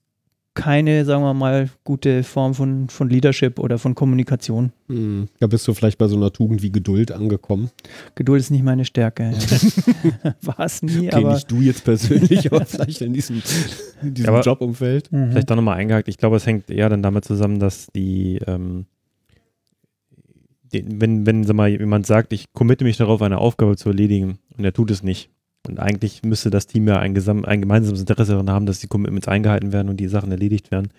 [SPEAKER 4] keine, sagen wir mal, gute Form von, von Leadership oder von Kommunikation.
[SPEAKER 1] Hm, Da bist du vielleicht bei so einer Tugend wie Geduld angekommen.
[SPEAKER 4] Geduld ist nicht meine Stärke. War es nie,
[SPEAKER 1] Okay,
[SPEAKER 4] aber
[SPEAKER 1] nicht du jetzt persönlich, aber vielleicht in diesem, in diesem
[SPEAKER 2] Aber-
[SPEAKER 1] Jobumfeld.
[SPEAKER 4] Mhm.
[SPEAKER 2] Vielleicht da nochmal eingehakt. Ich glaube, es hängt eher dann damit zusammen, dass die, ähm, den, wenn, wenn sag mal, jemand sagt, ich committe mich darauf, eine Aufgabe zu erledigen und er tut es nicht. Und eigentlich müsste das Team ja ein, gesam ein gemeinsames Interesse daran haben, dass die Commitments eingehalten werden und die Sachen erledigt werden.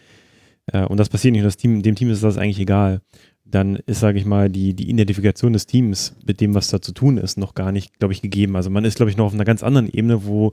[SPEAKER 2] Äh, und das passiert nicht. Und Team, dem Team ist das eigentlich egal. Dann ist, sage ich mal, die, die Identifikation des Teams mit dem, was da zu tun ist, noch gar nicht, glaube ich, gegeben. Also man ist, glaube ich, noch auf einer ganz anderen Ebene, wo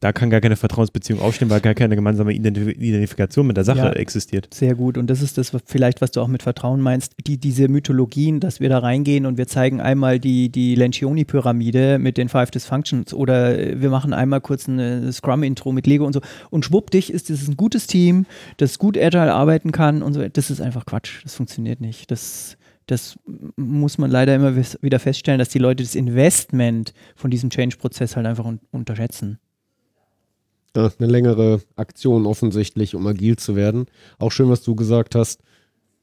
[SPEAKER 2] da kann gar keine Vertrauensbeziehung aufstehen, weil gar keine gemeinsame Identif Identifikation mit der Sache
[SPEAKER 4] Ja.
[SPEAKER 2] existiert.
[SPEAKER 4] Sehr gut. Und das ist das, vielleicht, was du auch mit Vertrauen meinst, die, diese Mythologien, dass wir da reingehen und wir zeigen einmal die, die Lencioni-Pyramide mit den Five Dysfunctions oder wir machen einmal kurz ein Scrum-Intro mit Lego und so. Und schwuppdich ist das ein gutes Team, das gut agile arbeiten kann und so. Das ist einfach Quatsch. Das funktioniert nicht. Das, das muss man leider immer wieder feststellen, dass die Leute das Investment von diesem Change-Prozess halt einfach un unterschätzen.
[SPEAKER 1] Ja, eine längere Aktion offensichtlich, um agil zu werden. Auch schön, was du gesagt hast.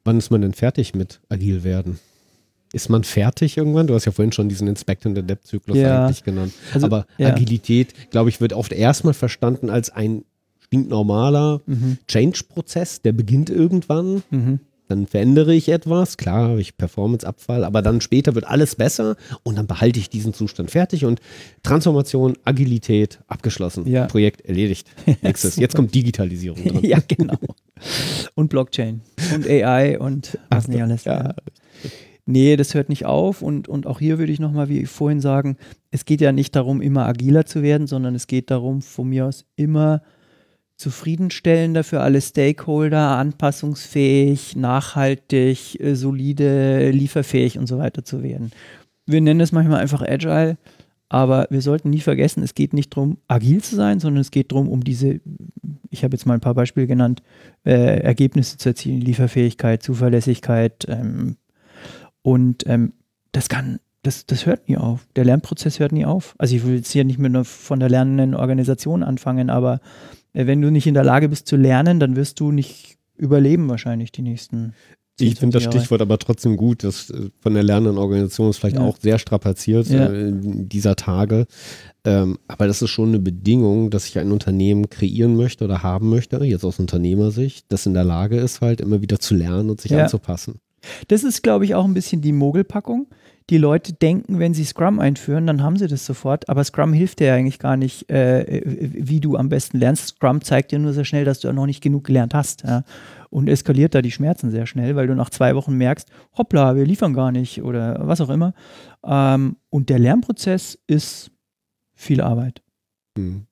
[SPEAKER 1] Wann ist man denn fertig mit agil werden? Ist man fertig irgendwann? Du hast ja vorhin schon diesen Inspect and Adapt Zyklus
[SPEAKER 4] Ja.
[SPEAKER 1] eigentlich genannt.
[SPEAKER 4] Also,
[SPEAKER 1] Aber
[SPEAKER 4] ja.
[SPEAKER 1] Agilität, glaube ich, wird oft erstmal verstanden als ein stinknormaler
[SPEAKER 4] Mhm.
[SPEAKER 1] Change-Prozess, der beginnt irgendwann.
[SPEAKER 4] Mhm.
[SPEAKER 1] Dann verändere ich etwas, klar, habe ich Performance-Abfall, aber dann später wird alles besser und dann behalte ich diesen Zustand fertig und Transformation, Agilität abgeschlossen,
[SPEAKER 4] Ja.
[SPEAKER 1] Projekt erledigt. Nächstes, jetzt kommt Digitalisierung dran.
[SPEAKER 4] ja, genau. Und Blockchain und AI und was nicht alles.
[SPEAKER 1] ja.
[SPEAKER 4] Ja. Nee, das hört nicht auf. Und, und auch hier würde ich nochmal, wie vorhin sagen, es geht ja nicht darum, immer agiler zu werden, sondern es geht darum, von mir aus immer zufriedenstellender für alle Stakeholder, anpassungsfähig, nachhaltig, äh, solide, lieferfähig und so weiter zu werden. Wir nennen es manchmal einfach Agile, aber wir sollten nie vergessen, es geht nicht darum, agil zu sein, sondern es geht darum, um diese, ich habe jetzt mal ein paar Beispiele genannt, äh, Ergebnisse zu erzielen, Lieferfähigkeit, Zuverlässigkeit ähm, und ähm, das kann, das, das hört nie auf. Der Lernprozess hört nie auf. Also ich will jetzt hier nicht mit einer von der lernenden Organisation anfangen, aber wenn du nicht in der Lage bist zu lernen, dann wirst du nicht überleben wahrscheinlich die nächsten. 10,
[SPEAKER 1] Ich finde das
[SPEAKER 4] 20 Jahre.
[SPEAKER 1] Stichwort aber trotzdem gut, das äh, von der lernenden Organisation ist vielleicht
[SPEAKER 4] Ja.
[SPEAKER 1] auch sehr strapaziert
[SPEAKER 4] Ja.
[SPEAKER 1] äh, in dieser Tage. Ähm, aber das ist schon eine Bedingung, dass ich ein Unternehmen kreieren möchte oder haben möchte, jetzt aus Unternehmersicht, das in der Lage ist, halt immer wieder zu lernen und sich
[SPEAKER 4] Ja.
[SPEAKER 1] anzupassen.
[SPEAKER 4] Das ist, glaube ich, auch ein bisschen die Mogelpackung. Die Leute denken, wenn sie Scrum einführen, dann haben sie das sofort. Aber Scrum hilft dir ja eigentlich gar nicht, äh, wie du am besten lernst. Scrum zeigt dir nur sehr schnell, dass du noch nicht genug gelernt hast. Ja? Und eskaliert da die Schmerzen sehr schnell, weil du nach zwei Wochen merkst, hoppla, wir liefern gar nicht oder was auch immer. Ähm, und der Lernprozess ist viel Arbeit.
[SPEAKER 1] Hm.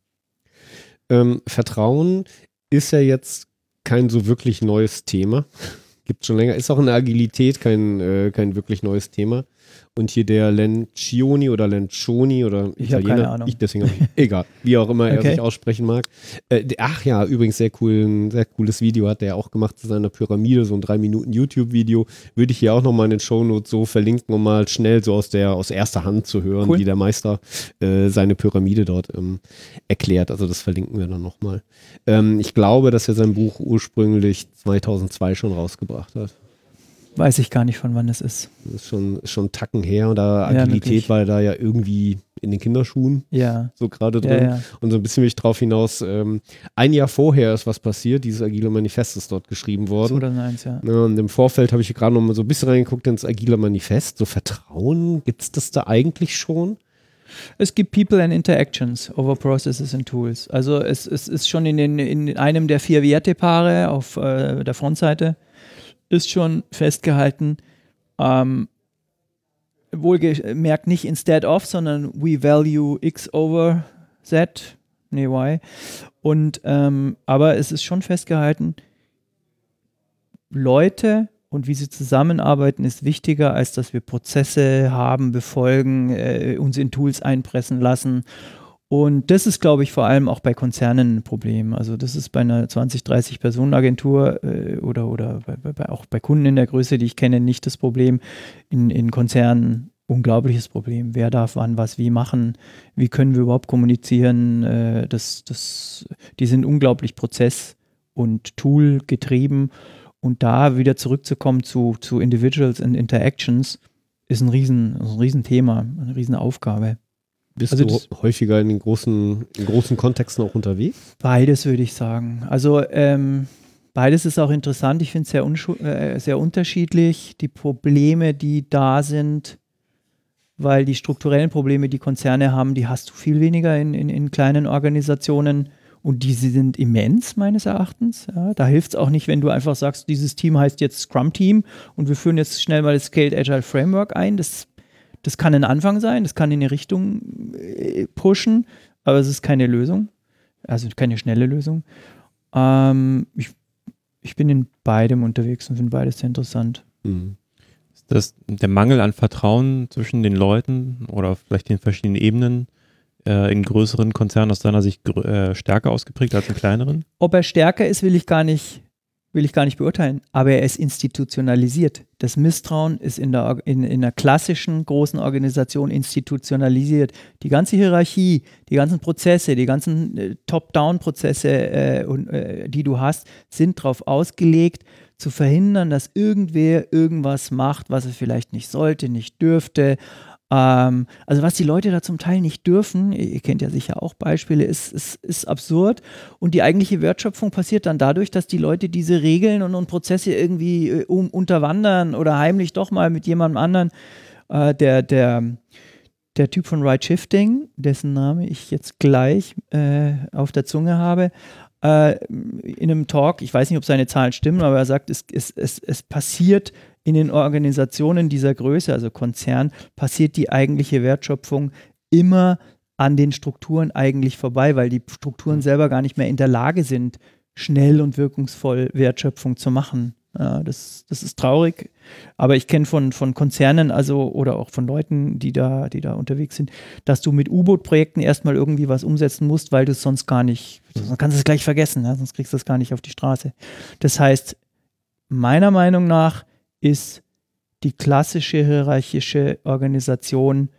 [SPEAKER 1] Ähm, Vertrauen ist ja jetzt kein so wirklich neues Thema. Gibt schon länger, ist auch in der Agilität kein, äh, kein wirklich neues Thema. Und hier der Lencioni oder Lencioni oder
[SPEAKER 4] Ich
[SPEAKER 1] Italiener,
[SPEAKER 4] keine Ahnung.
[SPEAKER 1] ich deswegen ich, egal, wie auch immer er
[SPEAKER 4] Okay.
[SPEAKER 1] sich aussprechen mag. Äh, ach ja, übrigens sehr cool, ein sehr cooles Video hat er auch gemacht zu seiner Pyramide, so ein drei Minuten YouTube-Video. Würde ich hier auch nochmal in den Shownotes so verlinken, um mal schnell so aus der aus erster Hand zu hören,
[SPEAKER 4] Cool.
[SPEAKER 1] wie der Meister äh, seine Pyramide dort ähm, erklärt. Also das verlinken wir dann nochmal. Ähm, ich glaube, dass er sein Buch ursprünglich 2002 schon rausgebracht hat.
[SPEAKER 4] Weiß ich gar nicht, von wann es ist.
[SPEAKER 1] Das ist schon, schon Tacken her und da
[SPEAKER 4] Ja,
[SPEAKER 1] Agilität
[SPEAKER 4] wirklich.
[SPEAKER 1] war da ja irgendwie in den Kinderschuhen
[SPEAKER 4] Ja.
[SPEAKER 1] so gerade
[SPEAKER 4] Ja,
[SPEAKER 1] drin.
[SPEAKER 4] ja.
[SPEAKER 1] Und so ein bisschen will ich drauf hinaus, ähm, ein Jahr vorher ist was passiert, dieses Agile Manifest ist dort geschrieben worden.
[SPEAKER 4] 2001, ja.
[SPEAKER 1] Ja, und im Vorfeld habe ich gerade noch mal so ein bisschen reingeguckt ins Agile Manifest. So Vertrauen, gibt es das da eigentlich schon?
[SPEAKER 4] Es gibt People and Interactions over Processes and Tools. Also es, es ist schon in, den, in einem der vier Wertepaare auf äh, der Frontseite ist schon festgehalten, ähm, wohlgemerkt nicht instead of, sondern we value x over z, nee y. Und ähm, aber es ist schon festgehalten, Leute und wie sie zusammenarbeiten ist wichtiger, als dass wir Prozesse haben, befolgen, äh, uns in Tools einpressen lassen. Und das ist, glaube ich, vor allem auch bei Konzernen ein Problem. Also das ist bei einer 20, 30 Personen Agentur äh, oder, oder bei, bei, auch bei Kunden in der Größe, die ich kenne, nicht das Problem. In, in Konzernen unglaubliches Problem. Wer darf wann was wie machen? Wie können wir überhaupt kommunizieren? Äh, das, das, die sind unglaublich prozess- und Tool getrieben. Und da wieder zurückzukommen zu, zu Individuals and Interactions ist ein, riesen, ein Riesenthema, eine Riesenaufgabe.
[SPEAKER 1] Bist
[SPEAKER 4] Also
[SPEAKER 1] du häufiger in den großen, in großen Kontexten auch unterwegs?
[SPEAKER 4] Beides würde ich sagen. Also ähm, beides ist auch interessant. Ich finde es sehr, äh, sehr unterschiedlich. Die Probleme, die da sind, weil die strukturellen Probleme, die Konzerne haben, die hast du viel weniger in, in, in kleinen Organisationen. Und diese sind immens, meines Erachtens. Ja, da hilft es auch nicht, wenn du einfach sagst, dieses Team heißt jetzt Scrum Team und wir führen jetzt schnell mal das Scaled Agile Framework ein. Das, das kann ein Anfang sein, das kann in eine Richtung äh, pushen, aber es ist keine Lösung. Also keine schnelle Lösung. Ähm, ich, ich bin in beidem unterwegs und finde beides sehr interessant.
[SPEAKER 1] Mhm.
[SPEAKER 2] Ist das der Mangel an Vertrauen zwischen den Leuten oder vielleicht den verschiedenen Ebenen äh, in größeren Konzernen aus deiner Sicht äh, stärker ausgeprägt als in kleineren?
[SPEAKER 4] Ob er stärker ist, will ich gar nicht, will ich gar nicht beurteilen, aber er ist institutionalisiert. Das Misstrauen ist in der, in, in einer klassischen großen Organisation institutionalisiert. Die ganze Hierarchie, die ganzen Prozesse, die ganzen äh, Top-Down-Prozesse, äh, äh, die du hast, sind darauf ausgelegt, zu verhindern, dass irgendwer irgendwas macht, was er vielleicht nicht sollte, nicht dürfte. Ähm, also was die Leute da zum Teil nicht dürfen, ihr, kennt ja sicher auch Beispiele, ist, ist, ist absurd. Und die eigentliche Wertschöpfung passiert dann dadurch, dass die Leute diese Regeln und, und Prozesse irgendwie äh, um, unterwandern oder heimlich doch mal mit jemandem anderen. Äh, der, der, der Typ von Right Shifting, dessen Name ich jetzt gleich äh, auf der Zunge habe, äh, in einem Talk, ich weiß nicht, ob seine Zahlen stimmen, aber er sagt, es, es, es, es passiert in den Organisationen dieser Größe, also Konzern, passiert die eigentliche Wertschöpfung immer an den Strukturen eigentlich vorbei, weil die Strukturen selber gar nicht mehr in der Lage sind, schnell und wirkungsvoll Wertschöpfung zu machen. Ja, das, das ist traurig. Aber ich kenne von, von Konzernen, also oder auch von Leuten, die da, die da unterwegs sind, dass du mit U-Boot-Projekten erstmal irgendwie was umsetzen musst, weil du es sonst gar nicht, sonst kannst du es gleich vergessen, ja? sonst kriegst du es gar nicht auf die Straße. Das heißt, meiner Meinung nach ist die klassische hierarchische Organisation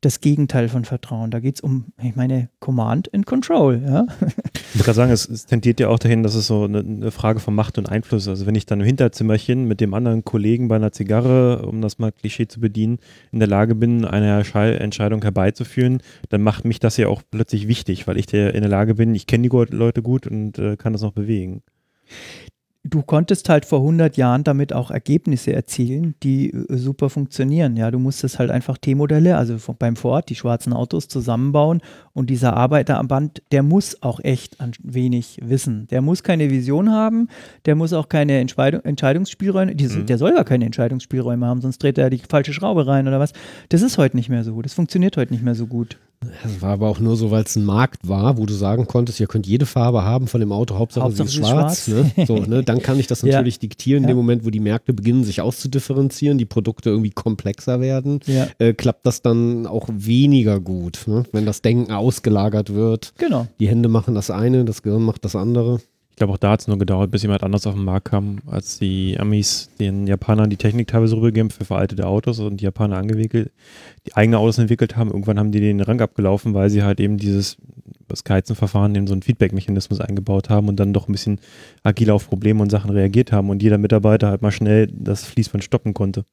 [SPEAKER 4] das Gegenteil von Vertrauen. Da geht es um, ich meine, Command and Control. Ja?
[SPEAKER 2] Ich würde gerade sagen, es, es tendiert ja auch dahin, dass es so eine, eine Frage von Macht und Einfluss ist. Also wenn ich dann im Hinterzimmerchen mit dem anderen Kollegen bei einer Zigarre, um das mal Klischee zu bedienen, in der Lage bin, eine Schei- Entscheidung herbeizuführen, dann macht mich das ja auch plötzlich wichtig, weil ich der in der Lage bin, ich kenne die Leute gut und äh, kann das noch bewegen.
[SPEAKER 4] Du konntest halt vor 100 Jahren damit auch Ergebnisse erzielen, die äh, super funktionieren. Ja, du musstest halt einfach T-Modelle, also beim Ford, die schwarzen Autos zusammenbauen und dieser Arbeiter am Band, der muss auch echt ein wenig wissen. Der muss keine Vision haben, der muss auch keine Entscheidung, Entscheidungsspielräume, die,
[SPEAKER 2] Mhm.
[SPEAKER 4] der soll ja keine Entscheidungsspielräume haben, sonst dreht er die falsche Schraube rein oder was. Das ist heute nicht mehr so. Das funktioniert heute nicht mehr so gut.
[SPEAKER 1] Das war aber auch nur so, weil es ein Markt war, wo du sagen konntest, ihr könnt jede Farbe haben von dem Auto, Hauptsache,
[SPEAKER 4] Hauptsache
[SPEAKER 1] sie ist schwarz.
[SPEAKER 4] schwarz.
[SPEAKER 1] Ne? So, ne? Dann kann ich das
[SPEAKER 4] Ja.
[SPEAKER 1] natürlich diktieren, in
[SPEAKER 4] Ja.
[SPEAKER 1] dem Moment, wo die Märkte beginnen, sich auszudifferenzieren, die Produkte irgendwie komplexer werden,
[SPEAKER 4] Ja.
[SPEAKER 1] äh, klappt das dann auch weniger gut, ne? wenn das Denken ausgelagert wird.
[SPEAKER 4] Genau.
[SPEAKER 1] Die Hände machen das eine, das Gehirn macht das andere.
[SPEAKER 2] Ich glaube, auch da hat es nur gedauert, bis jemand anders auf den Markt kam, als die Amis den Japanern die Technik teilweise rübergegeben für veraltete Autos und die Japaner angewickelt, die eigene Autos entwickelt haben. Irgendwann haben die den Rang abgelaufen, weil sie halt eben dieses das Kaizen-Verfahren in so einen Feedback-Mechanismus eingebaut haben und dann doch ein bisschen agiler auf Probleme und Sachen reagiert haben und jeder Mitarbeiter halt mal schnell das Fließband stoppen konnte.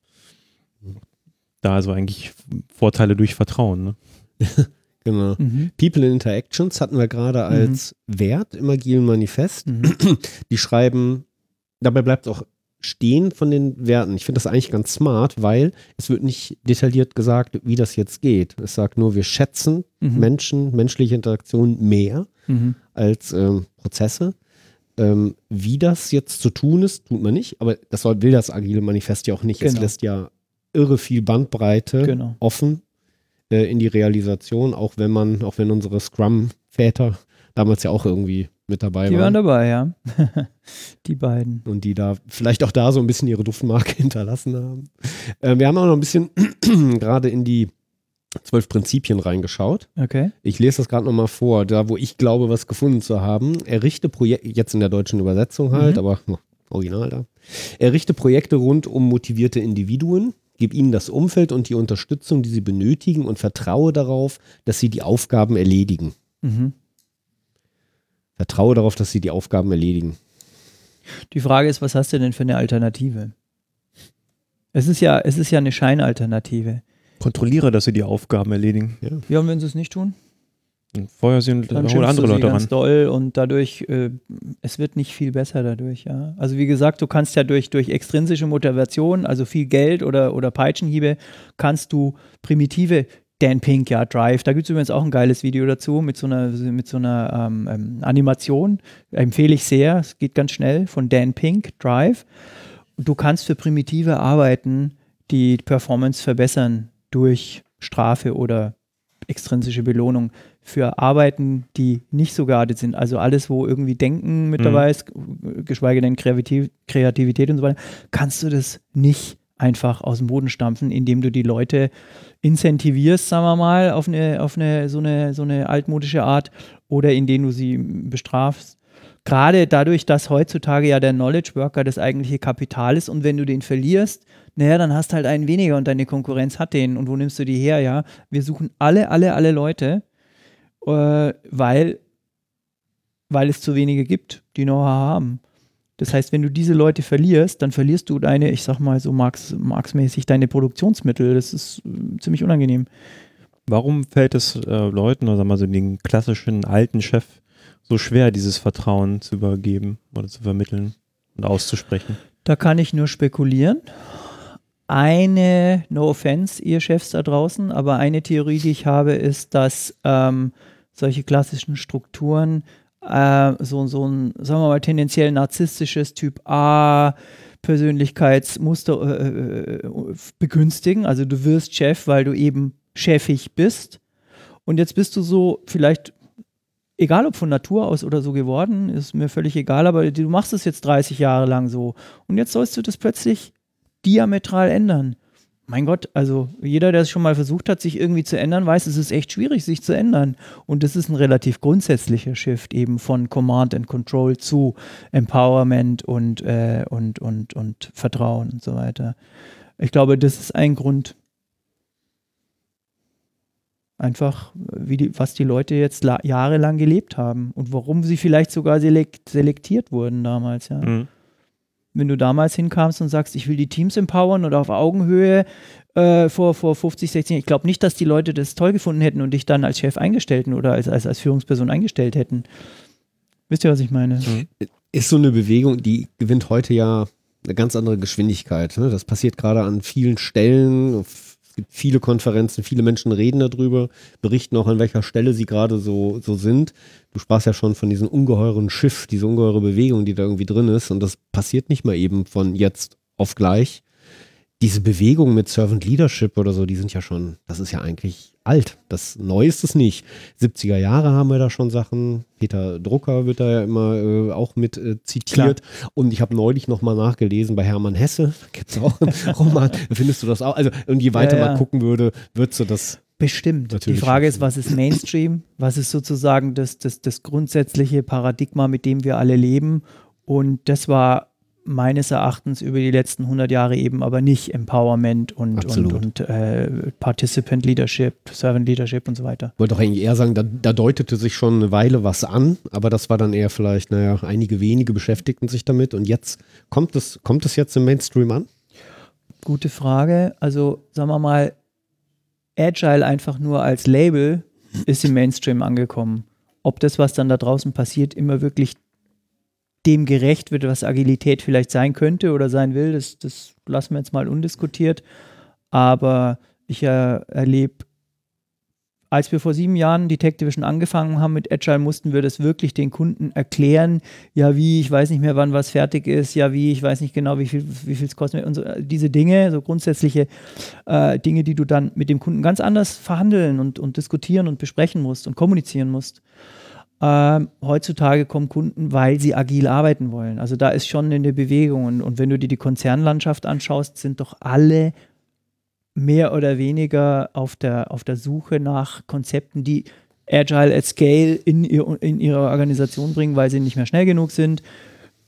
[SPEAKER 2] Da also eigentlich Vorteile durch Vertrauen. Ne?
[SPEAKER 1] Genau.
[SPEAKER 4] Mhm.
[SPEAKER 1] People in Interactions hatten wir gerade als Wert im agilen Manifest.
[SPEAKER 4] Mhm.
[SPEAKER 1] Die schreiben, dabei bleibt es auch stehen von den Werten. Ich finde das eigentlich ganz smart, weil es wird nicht detailliert gesagt, wie das jetzt geht. Es sagt nur, wir schätzen
[SPEAKER 4] Mhm.
[SPEAKER 1] Menschen, menschliche Interaktion mehr
[SPEAKER 4] Mhm.
[SPEAKER 1] als ähm, Prozesse. Ähm, wie das jetzt zu tun ist, tut man nicht, aber das soll, will das agile Manifest ja auch nicht. Es
[SPEAKER 4] Genau.
[SPEAKER 1] lässt ja irre viel Bandbreite
[SPEAKER 4] Genau.
[SPEAKER 1] offen äh, in die Realisation, auch wenn man, auch wenn unsere Scrum-Väter damals ja auch irgendwie mit dabei
[SPEAKER 4] Die waren
[SPEAKER 1] waren.
[SPEAKER 4] dabei, ja. die beiden.
[SPEAKER 1] Und die da vielleicht auch da so ein bisschen ihre Duftmarke hinterlassen haben. Äh, wir haben auch noch ein bisschen gerade in die zwölf Prinzipien reingeschaut.
[SPEAKER 4] Okay.
[SPEAKER 1] Ich lese das gerade nochmal vor, da wo ich glaube, was gefunden zu haben. Errichte Projekte, jetzt in der deutschen Übersetzung halt,
[SPEAKER 4] Mhm.
[SPEAKER 1] aber original da. Errichte Projekte rund um motivierte Individuen, gib ihnen das Umfeld und die Unterstützung, die sie benötigen und vertraue darauf, dass sie die Aufgaben erledigen.
[SPEAKER 4] Mhm.
[SPEAKER 1] Vertraue darauf, dass sie die Aufgaben erledigen.
[SPEAKER 4] Die Frage ist, was hast du denn für eine Alternative? Es ist ja, es ist ja eine Scheinalternative.
[SPEAKER 2] Kontrolliere, dass sie die Aufgaben erledigen.
[SPEAKER 4] Ja, und wenn sie es nicht tun?
[SPEAKER 2] Und vorher sind
[SPEAKER 4] dann
[SPEAKER 2] hol
[SPEAKER 4] schimpfst
[SPEAKER 2] andere
[SPEAKER 4] du sie
[SPEAKER 2] Leute
[SPEAKER 4] ganz
[SPEAKER 2] ran.
[SPEAKER 4] doll und dadurch, äh, es wird nicht viel besser dadurch, ja. Also wie gesagt, du kannst ja durch, durch extrinsische Motivation, also viel Geld oder, oder Peitschenhiebe, kannst du primitive Dan Pink, ja, Drive, da gibt es übrigens auch ein geiles Video dazu mit so einer, mit so einer ähm, ähm, Animation, empfehle ich sehr, es geht ganz schnell, von Dan Pink, Drive. Du kannst für primitive Arbeiten die Performance verbessern durch Strafe oder extrinsische Belohnung für Arbeiten, die nicht so geartet sind. Also alles, wo irgendwie Denken mit
[SPEAKER 2] Mhm.
[SPEAKER 4] dabei ist, geschweige denn Kreativ Kreativität und so weiter, kannst du das nicht einfach aus dem Boden stampfen, indem du die Leute incentivierst, sagen wir mal, auf eine, auf eine so eine so eine altmodische Art oder indem du sie bestrafst. Gerade dadurch, dass heutzutage ja der Knowledge Worker das eigentliche Kapital ist und wenn du den verlierst, naja, dann hast halt einen weniger und deine Konkurrenz hat den. Und wo nimmst du die her? Ja, wir suchen alle, alle, alle Leute, äh, weil, weil es zu wenige gibt, die Know-how haben. Das heißt, wenn du diese Leute verlierst, dann verlierst du deine, ich sag mal so Marx, Marx-mäßig, deine Produktionsmittel. Das ist äh, ziemlich unangenehm.
[SPEAKER 2] Warum fällt es äh, Leuten, oder sagen wir mal so den klassischen alten Chef, so schwer, dieses Vertrauen zu übergeben oder zu vermitteln und auszusprechen?
[SPEAKER 4] Da kann ich nur spekulieren. Eine, no offense, ihr Chefs da draußen, aber eine Theorie, die ich habe, ist, dass ähm, solche klassischen Strukturen äh, so, so ein, sagen wir mal, tendenziell narzisstisches Typ A Persönlichkeitsmuster äh, äh, begünstigen. Also du wirst Chef, weil du eben chefig bist. Und jetzt bist du so vielleicht egal ob von Natur aus oder so geworden, ist mir völlig egal, aber du machst es jetzt 30 Jahre lang so. Und jetzt sollst du das plötzlich diametral ändern. Mein Gott, also jeder, der es schon mal versucht hat, sich irgendwie zu ändern, weiß, es ist echt schwierig, sich zu ändern. Und das ist ein relativ grundsätzlicher Shift eben von Command and Control zu Empowerment und, äh, und, und, und Vertrauen und so weiter. Ich glaube, das ist ein Grund, einfach, die, was die Leute jetzt la- jahrelang gelebt haben und warum sie vielleicht sogar selekt, selektiert wurden damals, ja.
[SPEAKER 2] Mhm.
[SPEAKER 4] Wenn du damals hinkamst und sagst, ich will die Teams empowern oder auf Augenhöhe äh, vor, vor 50, 60, ich glaube nicht, dass die Leute das toll gefunden hätten und dich dann als Chef eingestellt hätten oder als, als, als Führungsperson eingestellt hätten. Wisst ihr, was ich meine?
[SPEAKER 1] Ist so eine Bewegung, die gewinnt heute ja eine ganz andere Geschwindigkeit. Ne? Das passiert gerade an vielen Stellen. Gibt viele Konferenzen, viele Menschen reden darüber, berichten auch, an welcher Stelle sie gerade so, so sind. Du sprachst ja schon von diesem ungeheuren Schiff, diese ungeheure Bewegung, die da irgendwie drin ist. Und das passiert nicht mal eben von jetzt auf gleich. Diese Bewegung mit Servant Leadership oder so, die sind ja schon, das ist ja eigentlich alt. Das neu ist es nicht. 70er Jahre haben wir da schon Sachen. Peter Drucker wird da ja immer äh, auch mit äh, zitiert. Und ich habe neulich nochmal nachgelesen bei Hermann Hesse. Da gibt es auch einen Roman. Findest du das auch? Also, und je weiter
[SPEAKER 4] Ja, ja.
[SPEAKER 1] man gucken würde, würdest du das.
[SPEAKER 4] Bestimmt.
[SPEAKER 1] Natürlich
[SPEAKER 4] die Frage ist, was ist Mainstream? Was ist sozusagen das, das, das grundsätzliche Paradigma, mit dem wir alle leben? Und das war meines Erachtens über die letzten 100 Jahre eben aber nicht Empowerment und, und, und äh, Participant Leadership, Servant Leadership und so weiter.
[SPEAKER 1] Ich wollte auch eigentlich eher sagen, da, da deutete sich schon eine Weile was an, aber das war dann eher vielleicht, naja, einige wenige beschäftigten sich damit und jetzt kommt es, kommt es jetzt im Mainstream an?
[SPEAKER 4] Gute Frage. Also sagen wir mal, Agile einfach nur als Label ist im Mainstream angekommen. Ob das, was dann da draußen passiert, immer wirklich dem gerecht wird, was Agilität vielleicht sein könnte oder sein will, das, das lassen wir jetzt mal undiskutiert. Aber ich äh, erlebe, als wir vor sieben Jahren Division angefangen haben mit Agile, mussten wir das wirklich den Kunden erklären. Ja, wie, ich weiß nicht mehr, wann was fertig ist. Ja, wie, ich weiß nicht genau, wie viel wie es kostet. Und so, äh, diese Dinge, so grundsätzliche äh, Dinge, die du dann mit dem Kunden ganz anders verhandeln und, und diskutieren und besprechen musst und kommunizieren musst. Ähm, heutzutage kommen Kunden, weil sie agil arbeiten wollen. Also da ist schon eine Bewegung. Und, und wenn du dir die Konzernlandschaft anschaust, sind doch alle mehr oder weniger auf der, auf der Suche nach Konzepten, die Agile at Scale in, ihr, in ihre Organisation bringen, weil sie nicht mehr schnell genug sind,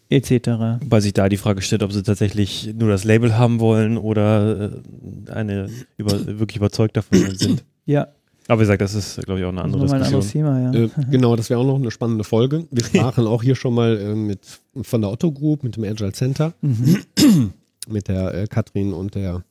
[SPEAKER 4] etc.
[SPEAKER 2] Weil sich da die Frage stellt, ob sie tatsächlich nur das Label haben wollen oder äh, eine über, wirklich überzeugt davon sind.
[SPEAKER 4] Ja,
[SPEAKER 2] Aber wie gesagt, das ist, glaube ich, auch eine andere
[SPEAKER 4] nochmal ein
[SPEAKER 2] Diskussion.
[SPEAKER 4] anderes Thema, ja.
[SPEAKER 1] Äh, genau, das wäre auch noch eine spannende Folge. Wir sprachen auch hier schon mal äh, mit von der Otto Group, mit dem Agile Center,
[SPEAKER 4] Mhm.
[SPEAKER 1] mit der äh, Katrin und der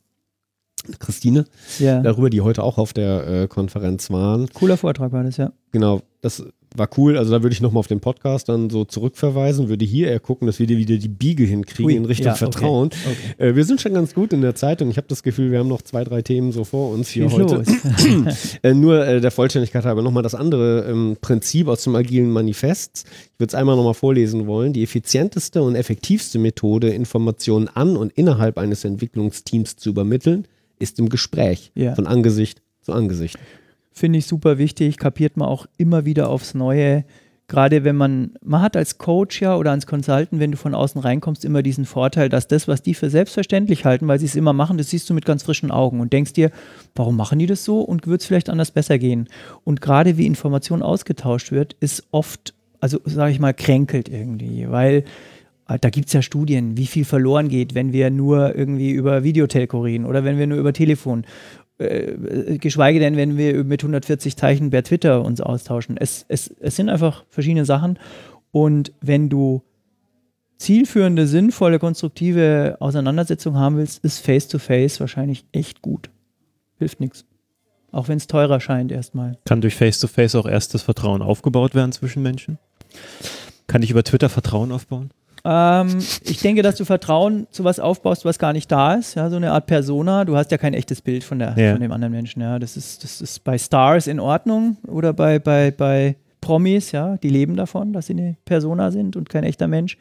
[SPEAKER 1] Christine,
[SPEAKER 4] ja.
[SPEAKER 1] darüber, die heute auch auf der äh, Konferenz waren.
[SPEAKER 4] Cooler Vortrag war das, ja.
[SPEAKER 1] Genau, das war cool. Also da würde ich nochmal auf den Podcast dann so zurückverweisen, würde hier eher gucken, dass wir dir wieder die Biege hinkriegen
[SPEAKER 4] Ui,
[SPEAKER 1] in Richtung
[SPEAKER 4] ja, okay,
[SPEAKER 1] Vertrauen.
[SPEAKER 4] okay.
[SPEAKER 1] Äh, wir sind schon ganz gut in der Zeit und ich habe das Gefühl, wir haben noch zwei, drei Themen so vor uns hier
[SPEAKER 4] Schieß
[SPEAKER 1] heute. Äh, nur äh, der Vollständigkeit halber nochmal das andere ähm, Prinzip aus dem agilen Manifest. Ich würde es einmal nochmal vorlesen wollen. Die effizienteste und effektivste Methode, Informationen an und innerhalb eines Entwicklungsteams zu übermitteln, ist im Gespräch,
[SPEAKER 4] Ja.
[SPEAKER 1] von Angesicht zu Angesicht.
[SPEAKER 4] Finde ich super wichtig, kapiert man auch immer wieder aufs Neue. Gerade wenn man, man hat als Coach ja oder als Consultant, wenn du von außen reinkommst, immer diesen Vorteil, dass das, was die für selbstverständlich halten, weil sie es immer machen, das siehst du mit ganz frischen Augen und denkst dir, warum machen die das so und wird es vielleicht anders besser gehen? Und gerade wie Information ausgetauscht wird, ist oft, also sage ich mal, kränkelt irgendwie, weil äh, da gibt es ja Studien, wie viel verloren geht, wenn wir nur irgendwie über Videotelco reden oder wenn wir nur über Telefon äh, geschweige denn, wenn wir mit 140 Zeichen per Twitter uns austauschen. Es, es, es sind einfach verschiedene Sachen. Und wenn du zielführende, sinnvolle, konstruktive Auseinandersetzung haben willst, ist Face-to-Face wahrscheinlich echt gut. Hilft nichts. Auch wenn es teurer scheint erstmal.
[SPEAKER 2] Kann durch Face-to-Face auch erst das Vertrauen aufgebaut werden zwischen Menschen? Kann ich über Twitter Vertrauen aufbauen?
[SPEAKER 4] Ähm, ich denke, dass du Vertrauen zu was aufbaust, was gar nicht da ist. Ja, so eine Art Persona. Du hast ja kein echtes Bild von, der,
[SPEAKER 2] Ja.
[SPEAKER 4] von dem anderen Menschen. Ja, das ist, das ist bei Stars in Ordnung oder bei, bei, bei Promis, ja, die leben davon, dass sie eine Persona sind und kein echter Mensch.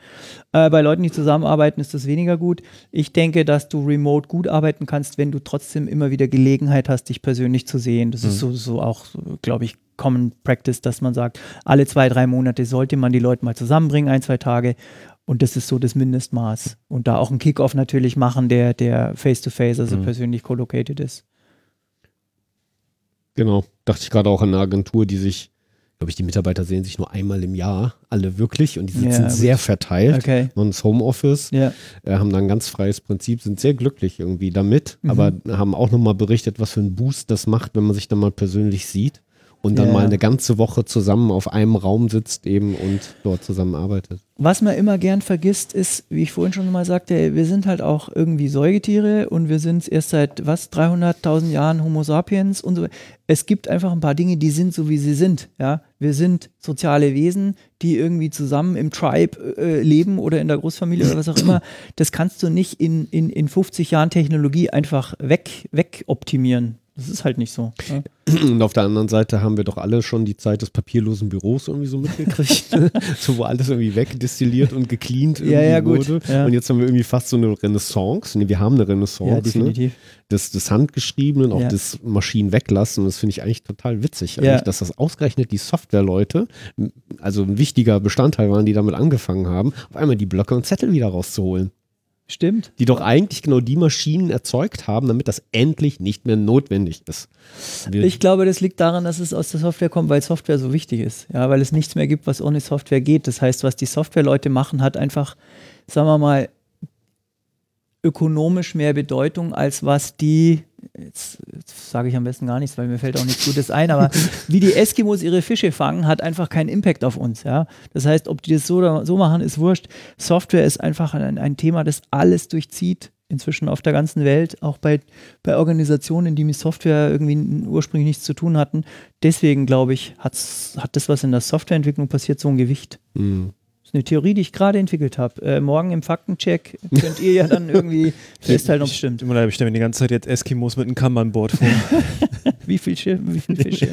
[SPEAKER 4] Äh, bei Leuten, die zusammenarbeiten, ist das weniger gut. Ich denke, dass du remote gut arbeiten kannst, wenn du trotzdem immer wieder Gelegenheit hast, dich persönlich zu sehen. Das ist so, so auch, glaube ich, Common Practice, dass man sagt, alle zwei, drei Monate sollte man die Leute mal zusammenbringen, ein, zwei Tage. Und das ist so das Mindestmaß. Und da auch einen Kickoff natürlich machen, der, der face-to-face, also
[SPEAKER 2] Mhm.
[SPEAKER 4] persönlich collocated ist.
[SPEAKER 1] Genau. Dachte ich gerade auch an eine Agentur, die sich, glaube ich, die Mitarbeiter sehen sich nur einmal im Jahr, alle wirklich, und die sitzen
[SPEAKER 4] Ja,
[SPEAKER 1] sehr verteilt.
[SPEAKER 4] Okay.
[SPEAKER 1] Und das Homeoffice,
[SPEAKER 4] Ja.
[SPEAKER 1] äh, haben da ein ganz freies Prinzip, sind sehr glücklich irgendwie damit,
[SPEAKER 4] Mhm.
[SPEAKER 1] aber haben auch nochmal berichtet, was für einen Boost das macht, wenn man sich dann mal persönlich sieht und dann
[SPEAKER 4] Ja.
[SPEAKER 1] mal eine ganze Woche zusammen auf einem Raum sitzt eben und dort zusammenarbeitet.
[SPEAKER 4] Was man immer gern vergisst, ist, wie ich vorhin schon mal sagte, wir sind halt auch irgendwie Säugetiere und wir sind erst seit was 300.000 Jahren Homo sapiens und so. Es gibt einfach ein paar Dinge, die sind so wie sie sind. Ja, wir sind soziale Wesen, die irgendwie zusammen im Tribe äh, leben oder in der Großfamilie oder was auch immer. Das kannst du nicht in, in, in 50 Jahren Technologie einfach weg, weg optimieren. Das ist halt nicht so. Ja.
[SPEAKER 1] Und auf der anderen Seite haben wir doch alle schon die Zeit des papierlosen Büros irgendwie so mitgekriegt, ne? so wo alles irgendwie wegdestilliert und gecleant irgendwie
[SPEAKER 4] Ja, ja, gut,
[SPEAKER 1] wurde.
[SPEAKER 4] ja.
[SPEAKER 1] Und jetzt haben wir irgendwie fast so eine Renaissance. Nee, wir haben eine Renaissance.
[SPEAKER 4] ja,
[SPEAKER 1] ne?
[SPEAKER 4] definitiv.
[SPEAKER 1] des, des Handgeschriebenen, auch
[SPEAKER 4] Ja.
[SPEAKER 1] des Maschinen weglassen. Und das finde ich eigentlich total witzig,
[SPEAKER 4] Ja.
[SPEAKER 1] eigentlich, dass das ausgerechnet die Softwareleute, also ein wichtiger Bestandteil waren, die damit angefangen haben, auf einmal die Blöcke und Zettel wieder rauszuholen.
[SPEAKER 4] Stimmt.
[SPEAKER 1] Die doch eigentlich genau die Maschinen erzeugt haben, damit das endlich nicht mehr notwendig ist. Wir,
[SPEAKER 4] Ich glaube, das liegt daran, dass es aus der Software kommt, weil Software so wichtig ist. Ja, weil es nichts mehr gibt, was ohne Software geht. Das heißt, was die Softwareleute machen, hat einfach, sagen wir mal, ökonomisch mehr Bedeutung, als was die, jetzt, jetzt sage ich am besten gar nichts, weil mir fällt auch nichts Gutes ein, aber wie die Eskimos ihre Fische fangen, hat einfach keinen Impact auf uns. Ja? Das heißt, ob die das so oder so machen, ist wurscht. Software ist einfach ein, ein Thema, das alles durchzieht, inzwischen auf der ganzen Welt, auch bei, bei Organisationen, die mit Software irgendwie ursprünglich nichts zu tun hatten. Deswegen glaube ich, hat's, hat das, was in der Softwareentwicklung passiert, so ein Gewicht.
[SPEAKER 1] Hm.
[SPEAKER 4] Ist eine Theorie, die ich gerade entwickelt habe. Äh, morgen im Faktencheck könnt ihr ja dann irgendwie festhalten, ob es stimmt.
[SPEAKER 2] Immer ich stelle mir die ganze Zeit jetzt Eskimos mit einem Kanban-Board vor.
[SPEAKER 4] Wie viel Schiff, wie viel Fische.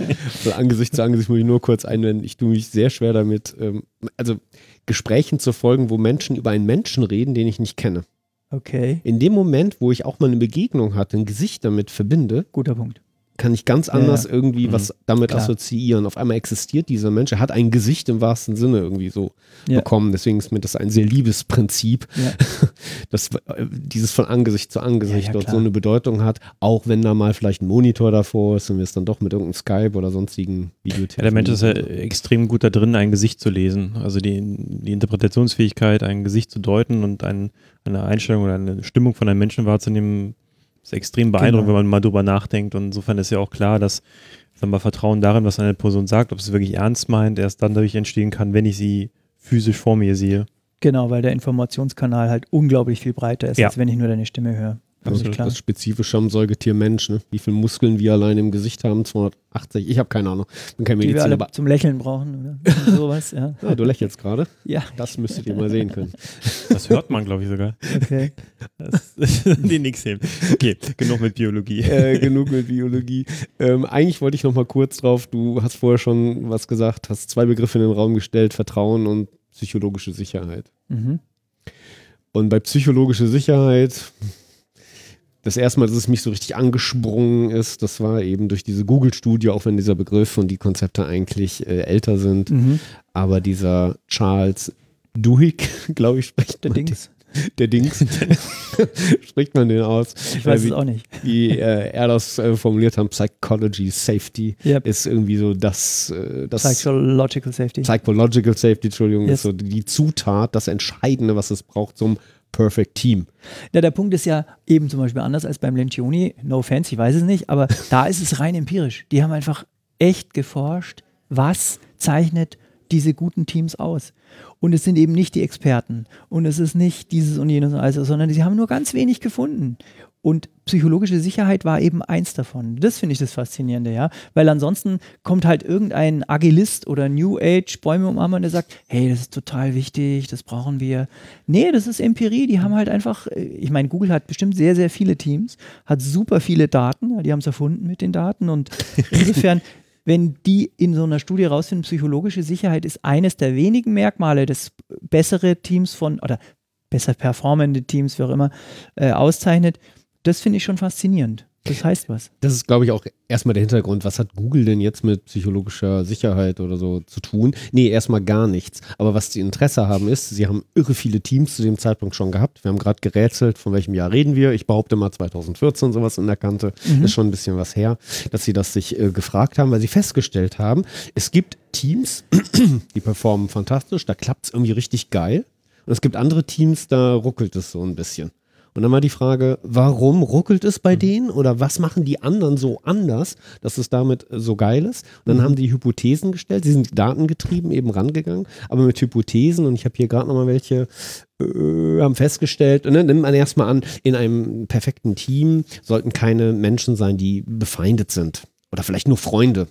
[SPEAKER 1] So Angesicht zu Angesicht muss ich nur kurz einwenden. Ich tue mich sehr schwer damit, ähm, also Gesprächen zu folgen, wo Menschen über einen Menschen reden, den ich nicht kenne.
[SPEAKER 4] Okay,
[SPEAKER 1] In dem Moment, wo ich auch mal eine Begegnung hatte, ein Gesicht damit verbinde,
[SPEAKER 4] guter Punkt.
[SPEAKER 1] Kann ich ganz anders
[SPEAKER 4] ja.
[SPEAKER 1] irgendwie
[SPEAKER 2] Mhm.
[SPEAKER 1] was damit
[SPEAKER 4] Klar.
[SPEAKER 1] assoziieren. Auf einmal existiert dieser Mensch, er hat ein Gesicht im wahrsten Sinne irgendwie so
[SPEAKER 4] Ja.
[SPEAKER 1] bekommen. Deswegen ist mir das ein sehr liebes Prinzip,
[SPEAKER 4] Ja.
[SPEAKER 1] dass äh, dieses von Angesicht zu Angesicht dort so eine Bedeutung hat, auch wenn da mal vielleicht ein Monitor davor ist und wir es dann doch mit irgendeinem Skype oder sonstigen Video
[SPEAKER 2] Ja, der Mensch ist ja extrem gut da drin, ein Gesicht zu lesen. Also die, die Interpretationsfähigkeit, ein Gesicht zu deuten und ein, eine Einstellung oder eine Stimmung von einem Menschen wahrzunehmen, ist extrem beeindruckend,
[SPEAKER 4] Genau.
[SPEAKER 2] wenn man mal drüber nachdenkt. Und insofern ist ja auch klar, dass sagen wir, Vertrauen darin, was eine Person sagt, ob sie es wirklich ernst meint, erst dann dadurch entstehen kann, wenn ich sie physisch vor mir sehe.
[SPEAKER 4] Genau, weil der Informationskanal halt unglaublich viel breiter ist,
[SPEAKER 2] Ja.
[SPEAKER 4] als wenn ich nur deine Stimme höre.
[SPEAKER 1] Also
[SPEAKER 4] klar.
[SPEAKER 1] das Spezifische am Säugetier Mensch, ne? Wie viele Muskeln wir allein im Gesicht haben? 280? Ich habe keine Ahnung. Bin kein
[SPEAKER 4] Die wir
[SPEAKER 1] Mediziner,
[SPEAKER 4] alle
[SPEAKER 1] aber
[SPEAKER 4] zum Lächeln brauchen, oder? Sowas, ja.
[SPEAKER 1] ja, du lächelst gerade.
[SPEAKER 4] Ja,
[SPEAKER 1] Das müsstet ihr mal sehen können.
[SPEAKER 2] Das hört man, glaube ich, sogar.
[SPEAKER 4] okay.
[SPEAKER 2] Das, die nix heben. Okay, genug mit Biologie.
[SPEAKER 1] äh, genug mit Biologie. Ähm, eigentlich wollte ich noch mal kurz drauf, du hast vorher schon was gesagt, hast zwei Begriffe in den Raum gestellt, Vertrauen und psychologische Sicherheit.
[SPEAKER 4] Mhm.
[SPEAKER 1] Und bei psychologischer Sicherheit, das erste Mal, dass es mich so richtig angesprungen ist, das war eben durch diese Google-Studie, auch wenn dieser Begriff und die Konzepte eigentlich äh, älter sind.
[SPEAKER 4] Mhm.
[SPEAKER 1] Aber dieser Charles Duhigg, glaube ich, spricht
[SPEAKER 4] Der Dings.
[SPEAKER 1] Der Dings. spricht man den aus?
[SPEAKER 4] Ich weiß
[SPEAKER 1] Äh, wie,
[SPEAKER 4] es auch nicht.
[SPEAKER 1] wie äh, er das äh, formuliert hat, Psychology Safety
[SPEAKER 4] Yep.
[SPEAKER 1] ist irgendwie so das, äh, das
[SPEAKER 4] Psychological Safety.
[SPEAKER 1] Psychological Safety, Entschuldigung,
[SPEAKER 4] Yes.
[SPEAKER 1] ist so die Zutat, das Entscheidende, was es braucht zum Perfect Team.
[SPEAKER 4] Ja, der Punkt ist ja eben zum Beispiel anders als beim Lencioni. No offense, ich weiß es nicht, aber da ist es rein empirisch. Die haben einfach echt geforscht, was zeichnet diese guten Teams aus. Und es sind eben nicht die Experten und es ist nicht dieses und jenes und alles, sondern sie haben nur ganz wenig gefunden. Und psychologische Sicherheit war eben eins davon. Das finde ich das Faszinierende, ja. Weil ansonsten kommt halt irgendein Agilist oder New Age Bäume umarmen und der sagt, hey, das ist total wichtig, das brauchen wir. Nee, das ist Empirie. Die haben halt einfach, äh, ich meine, Google hat bestimmt sehr, sehr viele Teams, hat super viele Daten, die haben es erfunden mit den Daten und insofern, wenn die in so einer Studie rausfinden, psychologische Sicherheit ist eines der wenigen Merkmale, das bessere Teams von, oder besser performende Teams, wie auch immer, äh, auszeichnet, das finde ich schon faszinierend. Das heißt was.
[SPEAKER 1] Das ist, glaube ich, auch erstmal der Hintergrund. Was hat Google denn jetzt mit psychologischer Sicherheit oder so zu tun? Nee, erstmal gar nichts. Aber was die Interesse haben, ist, sie haben irre viele Teams zu dem Zeitpunkt schon gehabt. Wir haben gerade gerätselt, von welchem Jahr reden wir. Ich behaupte mal 2014 sowas in der Kante.
[SPEAKER 4] Mhm.
[SPEAKER 1] Das ist schon ein bisschen was her, dass sie das sich äh, gefragt haben, weil sie festgestellt haben, es gibt Teams, die performen fantastisch, da klappt es irgendwie richtig geil. Und es gibt andere Teams, da ruckelt es so ein bisschen. Und dann war die Frage, warum ruckelt es bei denen oder was machen die anderen so anders, dass es damit äh, so geil ist? Und dann haben die Hypothesen gestellt, sie sind datengetrieben eben rangegangen, aber mit Hypothesen und ich habe hier gerade nochmal welche, äh, haben festgestellt, ne, nimmt man erstmal an, in einem perfekten Team sollten keine Menschen sein, die befeindet sind oder vielleicht nur Freunde.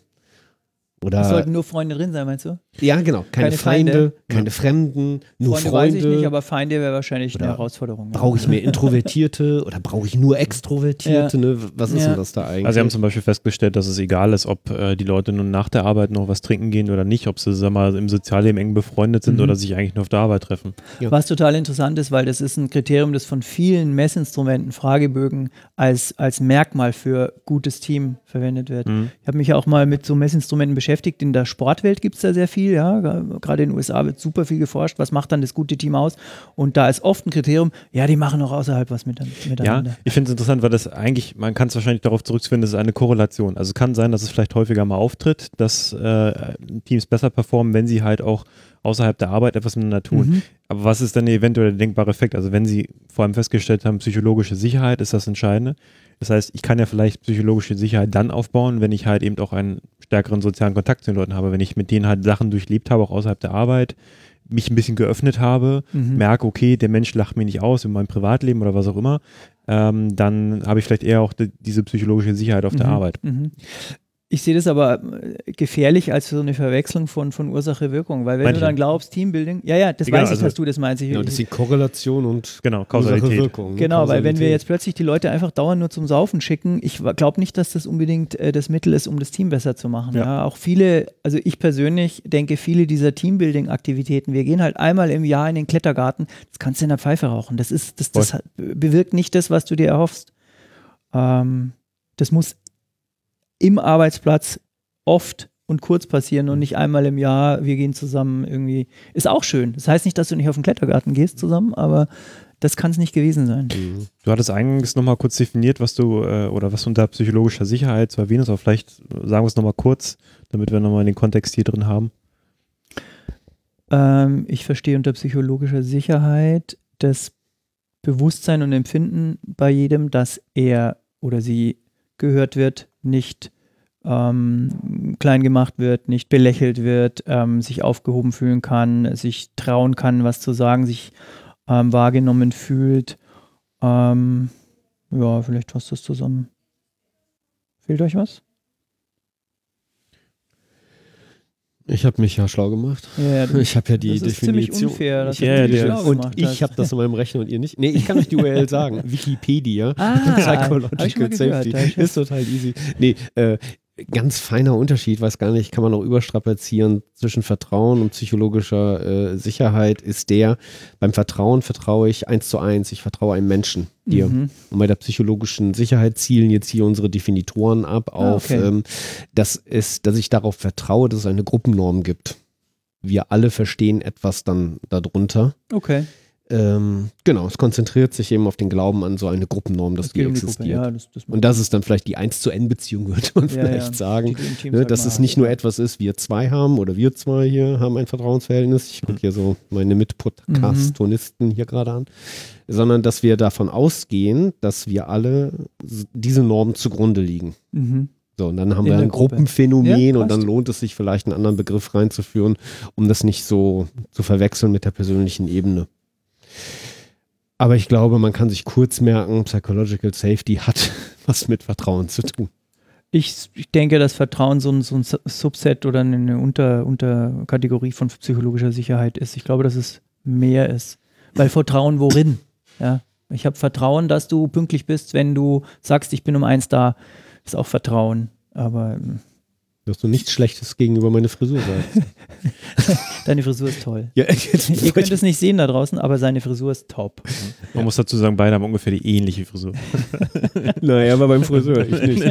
[SPEAKER 4] Es
[SPEAKER 1] Oder
[SPEAKER 4] sollten nur Freunde drin sein, meinst du?
[SPEAKER 1] Ja, genau, keine,
[SPEAKER 4] keine
[SPEAKER 1] Feinde,
[SPEAKER 4] Feinde.
[SPEAKER 1] keine Fremden, nur
[SPEAKER 4] Freunde,
[SPEAKER 1] Freunde.
[SPEAKER 4] weiß ich nicht, aber Feinde wäre wahrscheinlich eine Herausforderung. ja.
[SPEAKER 1] Brauche ich mehr Introvertierte oder brauche ich nur Extrovertierte? Ne? Was ist
[SPEAKER 4] Ja.
[SPEAKER 1] denn das da eigentlich?
[SPEAKER 2] Also sie haben zum Beispiel festgestellt, dass es egal ist, ob äh, die Leute nun nach der Arbeit noch was trinken gehen oder nicht, ob sie sag mal, im Sozialleben eng befreundet sind
[SPEAKER 4] Mhm.
[SPEAKER 2] oder sich eigentlich nur auf der Arbeit treffen.
[SPEAKER 4] Was total interessant ist, weil das ist ein Kriterium, das von vielen Messinstrumenten, Fragebögen als, als Merkmal für gutes Team verwendet wird.
[SPEAKER 2] Mhm.
[SPEAKER 4] Ich habe mich ja auch mal mit so Messinstrumenten beschäftigt. In der Sportwelt gibt es da sehr viel, ja. Gerade in den USA wird super viel geforscht. Was macht dann das gute Team aus? Und da ist oft ein Kriterium, ja, die machen auch außerhalb was mit,
[SPEAKER 2] Ja,
[SPEAKER 4] miteinander.
[SPEAKER 2] ich finde es interessant, weil das eigentlich, man kann es wahrscheinlich darauf zurückführen, das ist eine Korrelation. Also es kann sein, dass es vielleicht häufiger mal auftritt, dass äh, Teams besser performen, wenn sie halt auch außerhalb der Arbeit etwas miteinander tun.
[SPEAKER 4] Mhm.
[SPEAKER 2] Aber was ist dann eventuell der denkbare Effekt? Also wenn sie vor allem festgestellt haben, psychologische Sicherheit ist das Entscheidende. Das heißt, ich kann ja vielleicht psychologische Sicherheit dann aufbauen, wenn ich halt eben auch einen stärkeren sozialen Kontakt zu den Leuten habe, wenn ich mit denen halt Sachen durchlebt habe, auch außerhalb der Arbeit, mich ein bisschen geöffnet habe,
[SPEAKER 4] Mhm.
[SPEAKER 2] merke, okay, der Mensch lacht mir nicht aus in meinem Privatleben oder was auch immer, ähm, dann habe ich vielleicht eher auch die, diese psychologische Sicherheit auf der
[SPEAKER 4] Mhm.
[SPEAKER 2] Arbeit.
[SPEAKER 4] Mhm. Ich sehe das aber äh, gefährlich als so eine Verwechslung von, von Ursache-Wirkung, weil wenn
[SPEAKER 2] Manche.
[SPEAKER 4] du dann glaubst, Teambuilding, ja, ja, das
[SPEAKER 2] Genau,
[SPEAKER 4] weiß ich,
[SPEAKER 2] also-
[SPEAKER 4] dass du das meinst. Ich,
[SPEAKER 1] genau, das ist die Korrelation und
[SPEAKER 2] Genau, Kausalität.
[SPEAKER 1] Ursache-Wirkung.
[SPEAKER 4] Genau, weil wenn wir
[SPEAKER 1] Kausalität.
[SPEAKER 4] jetzt plötzlich die Leute einfach dauernd nur zum Saufen schicken, ich glaube nicht, dass das unbedingt äh, das Mittel ist, um das Team besser zu machen. Ja.
[SPEAKER 2] Ja.
[SPEAKER 4] Auch viele, also ich persönlich denke, viele dieser Teambuilding-Aktivitäten, wir gehen halt einmal im Jahr in den Klettergarten, das kannst du in der Pfeife rauchen. Das ist, das, das hat- bewirkt nicht das, was du dir erhoffst. Ähm, das muss im Arbeitsplatz oft und kurz passieren und nicht einmal im Jahr, wir gehen zusammen irgendwie. Ist auch schön. Das heißt nicht, dass du nicht auf den Klettergarten gehst zusammen, aber das kann es nicht gewesen sein.
[SPEAKER 2] Du hattest eingangs nochmal kurz definiert, was du äh, oder was unter psychologischer Sicherheit zu erwähnen ist, aber vielleicht sagen wir es nochmal kurz, damit wir nochmal den Kontext hier drin haben.
[SPEAKER 4] Ähm, ich verstehe unter psychologischer Sicherheit das Bewusstsein und Empfinden bei jedem, dass er oder sie gehört wird, nicht ähm, klein gemacht wird, nicht belächelt wird, ähm, sich aufgehoben fühlen kann, sich trauen kann, was zu sagen, sich ähm, wahrgenommen fühlt. Ähm, ja, vielleicht fasst das zusammen. Fehlt euch was?
[SPEAKER 1] Ich habe mich ja schlau gemacht.
[SPEAKER 4] Ja, du,
[SPEAKER 1] Ich habe ja die
[SPEAKER 4] das ist ziemlich unfair, dass
[SPEAKER 1] ich,
[SPEAKER 2] Ja, der-
[SPEAKER 4] schlau
[SPEAKER 1] und ich habe das in meinem Rechner und ihr nicht. Nee, ich kann euch die URL sagen. Wikipedia.
[SPEAKER 4] Ah,
[SPEAKER 1] Psychological
[SPEAKER 4] gehört,
[SPEAKER 1] Safety.
[SPEAKER 4] ist-
[SPEAKER 1] Ist total easy. Nee, äh, ganz feiner Unterschied, weiß gar nicht, kann man auch überstrapazieren zwischen Vertrauen und psychologischer äh, Sicherheit, ist der, beim Vertrauen vertraue ich eins zu eins, ich vertraue einem Menschen, dir.
[SPEAKER 4] Mhm.
[SPEAKER 1] Und bei der psychologischen Sicherheit zielen jetzt hier unsere Definitoren ab
[SPEAKER 4] Ah,
[SPEAKER 1] auf,
[SPEAKER 4] okay.
[SPEAKER 1] ähm, dass, es, dass ich darauf vertraue, dass es eine Gruppennorm gibt. Wir alle verstehen etwas dann darunter.
[SPEAKER 4] Okay.
[SPEAKER 1] Ähm, genau, es konzentriert sich eben auf den Glauben an so eine Gruppennorm, dass
[SPEAKER 4] Es
[SPEAKER 1] die
[SPEAKER 4] um die
[SPEAKER 1] existiert.
[SPEAKER 4] Gruppe. Ja, das, das
[SPEAKER 1] Und das ist dann vielleicht die 1 zu N Beziehung, würde man
[SPEAKER 4] Ja,
[SPEAKER 1] vielleicht
[SPEAKER 4] ja.
[SPEAKER 1] sagen.
[SPEAKER 4] die
[SPEAKER 1] Ne,
[SPEAKER 4] halt
[SPEAKER 1] dass es nicht nur etwas ist, wir zwei haben oder wir zwei hier haben ein Vertrauensverhältnis. Ich gucke hier so meine Mitpodcastonisten hier gerade an. Sondern dass wir davon ausgehen, dass wir alle diese Normen zugrunde liegen.
[SPEAKER 4] Mhm.
[SPEAKER 1] So, und dann haben
[SPEAKER 4] In
[SPEAKER 1] wir ein
[SPEAKER 4] Gruppe.
[SPEAKER 1] Gruppenphänomen
[SPEAKER 4] Ja,
[SPEAKER 1] und dann lohnt es sich vielleicht einen anderen Begriff reinzuführen, um das nicht so zu verwechseln mit der persönlichen Ebene. Aber ich glaube, man kann sich kurz merken, Psychological Safety hat was mit Vertrauen zu tun.
[SPEAKER 4] Ich, ich denke, dass Vertrauen so ein, so ein Su- Subset oder eine Unter, Unterkategorie von psychologischer Sicherheit ist. Ich glaube, dass es mehr ist. Weil Vertrauen worin? Ja. Ich habe Vertrauen, dass du pünktlich bist, wenn du sagst, ich bin um eins da. Ist auch Vertrauen. Aber ähm,
[SPEAKER 1] Dass du nichts Schlechtes gegenüber meine Frisur sagst.
[SPEAKER 4] deine Frisur ist toll.
[SPEAKER 1] ja,
[SPEAKER 4] Ihr könnt es nicht sehen da draußen, aber seine Frisur ist top.
[SPEAKER 2] Man muss dazu sagen, beide haben ungefähr die ähnliche Frisur.
[SPEAKER 1] Naja, aber beim Friseur, ich nicht.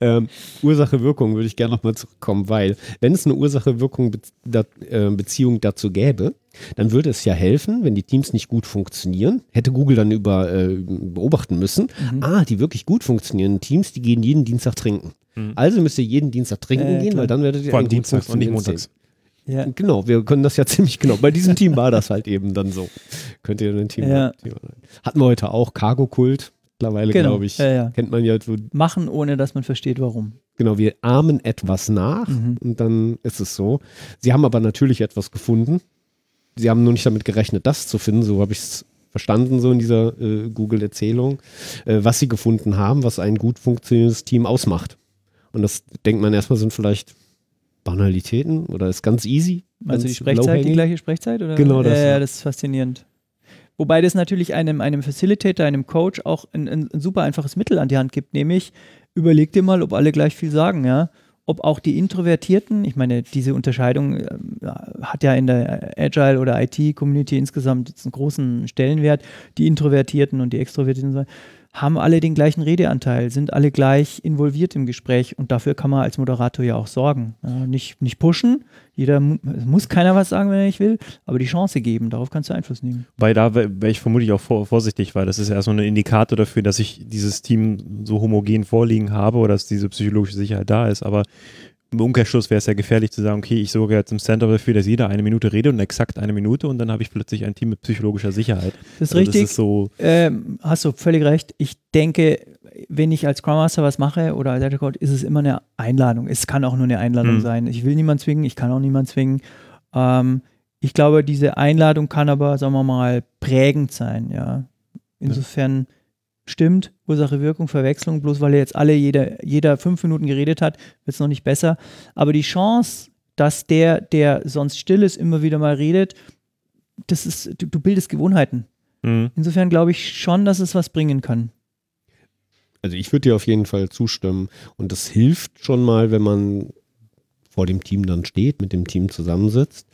[SPEAKER 1] ähm, Ursache-Wirkung würde ich gerne nochmal zurückkommen, weil wenn es eine Ursache-Wirkung-Beziehung dazu gäbe, dann würde es ja helfen, wenn die Teams nicht gut funktionieren, hätte Google dann über, äh, beobachten müssen,
[SPEAKER 4] Mhm.
[SPEAKER 1] ah, die wirklich gut funktionierenden Teams, die gehen jeden Dienstag trinken.
[SPEAKER 2] Mhm.
[SPEAKER 1] Also müsst ihr jeden Dienstag trinken
[SPEAKER 4] Äh,
[SPEAKER 1] gehen,
[SPEAKER 4] klar.
[SPEAKER 1] weil dann werdet ihr
[SPEAKER 2] Vor allem dienstags und nicht montags.
[SPEAKER 4] Ja.
[SPEAKER 1] Genau, wir können das ja ziemlich genau. Bei diesem Team war das halt eben dann so. Könnt ihr ein Team
[SPEAKER 4] Ja.
[SPEAKER 1] Team- Hatten wir heute auch Cargo-Kult. Mittlerweile,
[SPEAKER 4] Genau.
[SPEAKER 1] glaube ich,
[SPEAKER 4] Ja, ja.
[SPEAKER 1] kennt man ja so
[SPEAKER 4] Machen, ohne dass man versteht, warum.
[SPEAKER 1] Genau, wir ahmen etwas nach
[SPEAKER 4] Mhm.
[SPEAKER 1] und dann ist es so. Sie haben aber natürlich etwas gefunden. Sie haben nur nicht damit gerechnet, das zu finden. So habe ich es verstanden, so in dieser äh, Google-Erzählung, äh, was sie gefunden haben, was ein gut funktionierendes Team ausmacht. Und das denkt man erstmal sind vielleicht Banalitäten oder ist ganz easy.
[SPEAKER 4] Du die Sprechzeit, die gleiche Sprechzeit? Oder?
[SPEAKER 1] Genau das,
[SPEAKER 4] Ja,
[SPEAKER 1] ja.
[SPEAKER 4] das ist faszinierend. Wobei das natürlich einem, einem Facilitator, einem Coach auch ein, ein, ein super einfaches Mittel an die Hand gibt, nämlich überleg dir mal, ob alle gleich viel sagen, ja. Ob auch die Introvertierten, ich meine, diese Unterscheidung äh, hat ja in der Agile- oder IT-Community insgesamt jetzt einen großen Stellenwert. Die Introvertierten und die Extrovertierten haben alle den gleichen Redeanteil, sind alle gleich involviert im Gespräch und dafür kann man als Moderator ja auch sorgen. Ja, nicht, nicht pushen, jeder muss keiner was sagen, wenn er nicht will, aber die Chance geben, darauf kannst du Einfluss nehmen.
[SPEAKER 2] Weil da wäre wär ich vermutlich auch vor, vorsichtig, weil das ist erstmal ein Indikator dafür, dass ich dieses Team so homogen vorliegen habe oder dass diese psychologische Sicherheit da ist. Aber im Umkehrschluss wäre es ja gefährlich zu sagen, okay, ich sorge jetzt im Center dafür, dass jeder eine Minute redet und exakt eine Minute und dann habe ich plötzlich ein Team mit psychologischer Sicherheit.
[SPEAKER 4] Das ist
[SPEAKER 2] Also
[SPEAKER 4] richtig.
[SPEAKER 2] Das ist so,
[SPEAKER 4] Ähm, hast du völlig recht. Ich denke, wenn ich als Scrum Master was mache oder als Agile Coach, ist es immer eine Einladung. Es kann auch nur eine Einladung
[SPEAKER 2] Mhm.
[SPEAKER 4] sein. Ich will niemanden zwingen, ich kann auch niemanden zwingen. Ähm, ich glaube, diese Einladung kann aber, sagen wir mal, prägend sein. Ja. Insofern stimmt, Ursache, Wirkung, Verwechslung, bloß weil jetzt alle, jeder, jeder fünf Minuten geredet hat, wird es noch nicht besser. Aber die Chance, dass der, der sonst still ist, immer wieder mal redet, das ist, du, du bildest Gewohnheiten.
[SPEAKER 2] mh.
[SPEAKER 4] Insofern glaube ich schon, dass es was bringen kann.
[SPEAKER 1] Also ich würde dir auf jeden Fall zustimmen. Und das hilft schon mal, wenn man vor dem Team dann steht, mit dem Team zusammensitzt,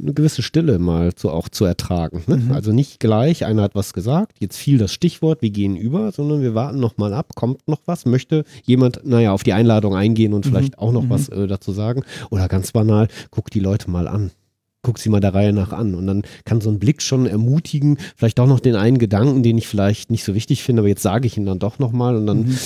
[SPEAKER 1] eine gewisse Stille mal zu, auch zu ertragen. Ne?
[SPEAKER 4] Mhm.
[SPEAKER 1] Also nicht gleich, einer hat was gesagt, jetzt fiel das Stichwort, wir gehen über, sondern wir warten noch mal ab, kommt noch was, möchte jemand, naja, auf die Einladung eingehen und
[SPEAKER 4] Mhm.
[SPEAKER 1] vielleicht auch noch
[SPEAKER 4] Mhm.
[SPEAKER 1] was äh, dazu sagen. Oder ganz banal, guck die Leute mal an. Guck sie mal der Reihe nach an. Und dann kann so ein Blick schon ermutigen, vielleicht auch noch den einen Gedanken, den ich vielleicht nicht so wichtig finde, aber jetzt sage ich ihn dann doch nochmal und dann
[SPEAKER 4] Mhm.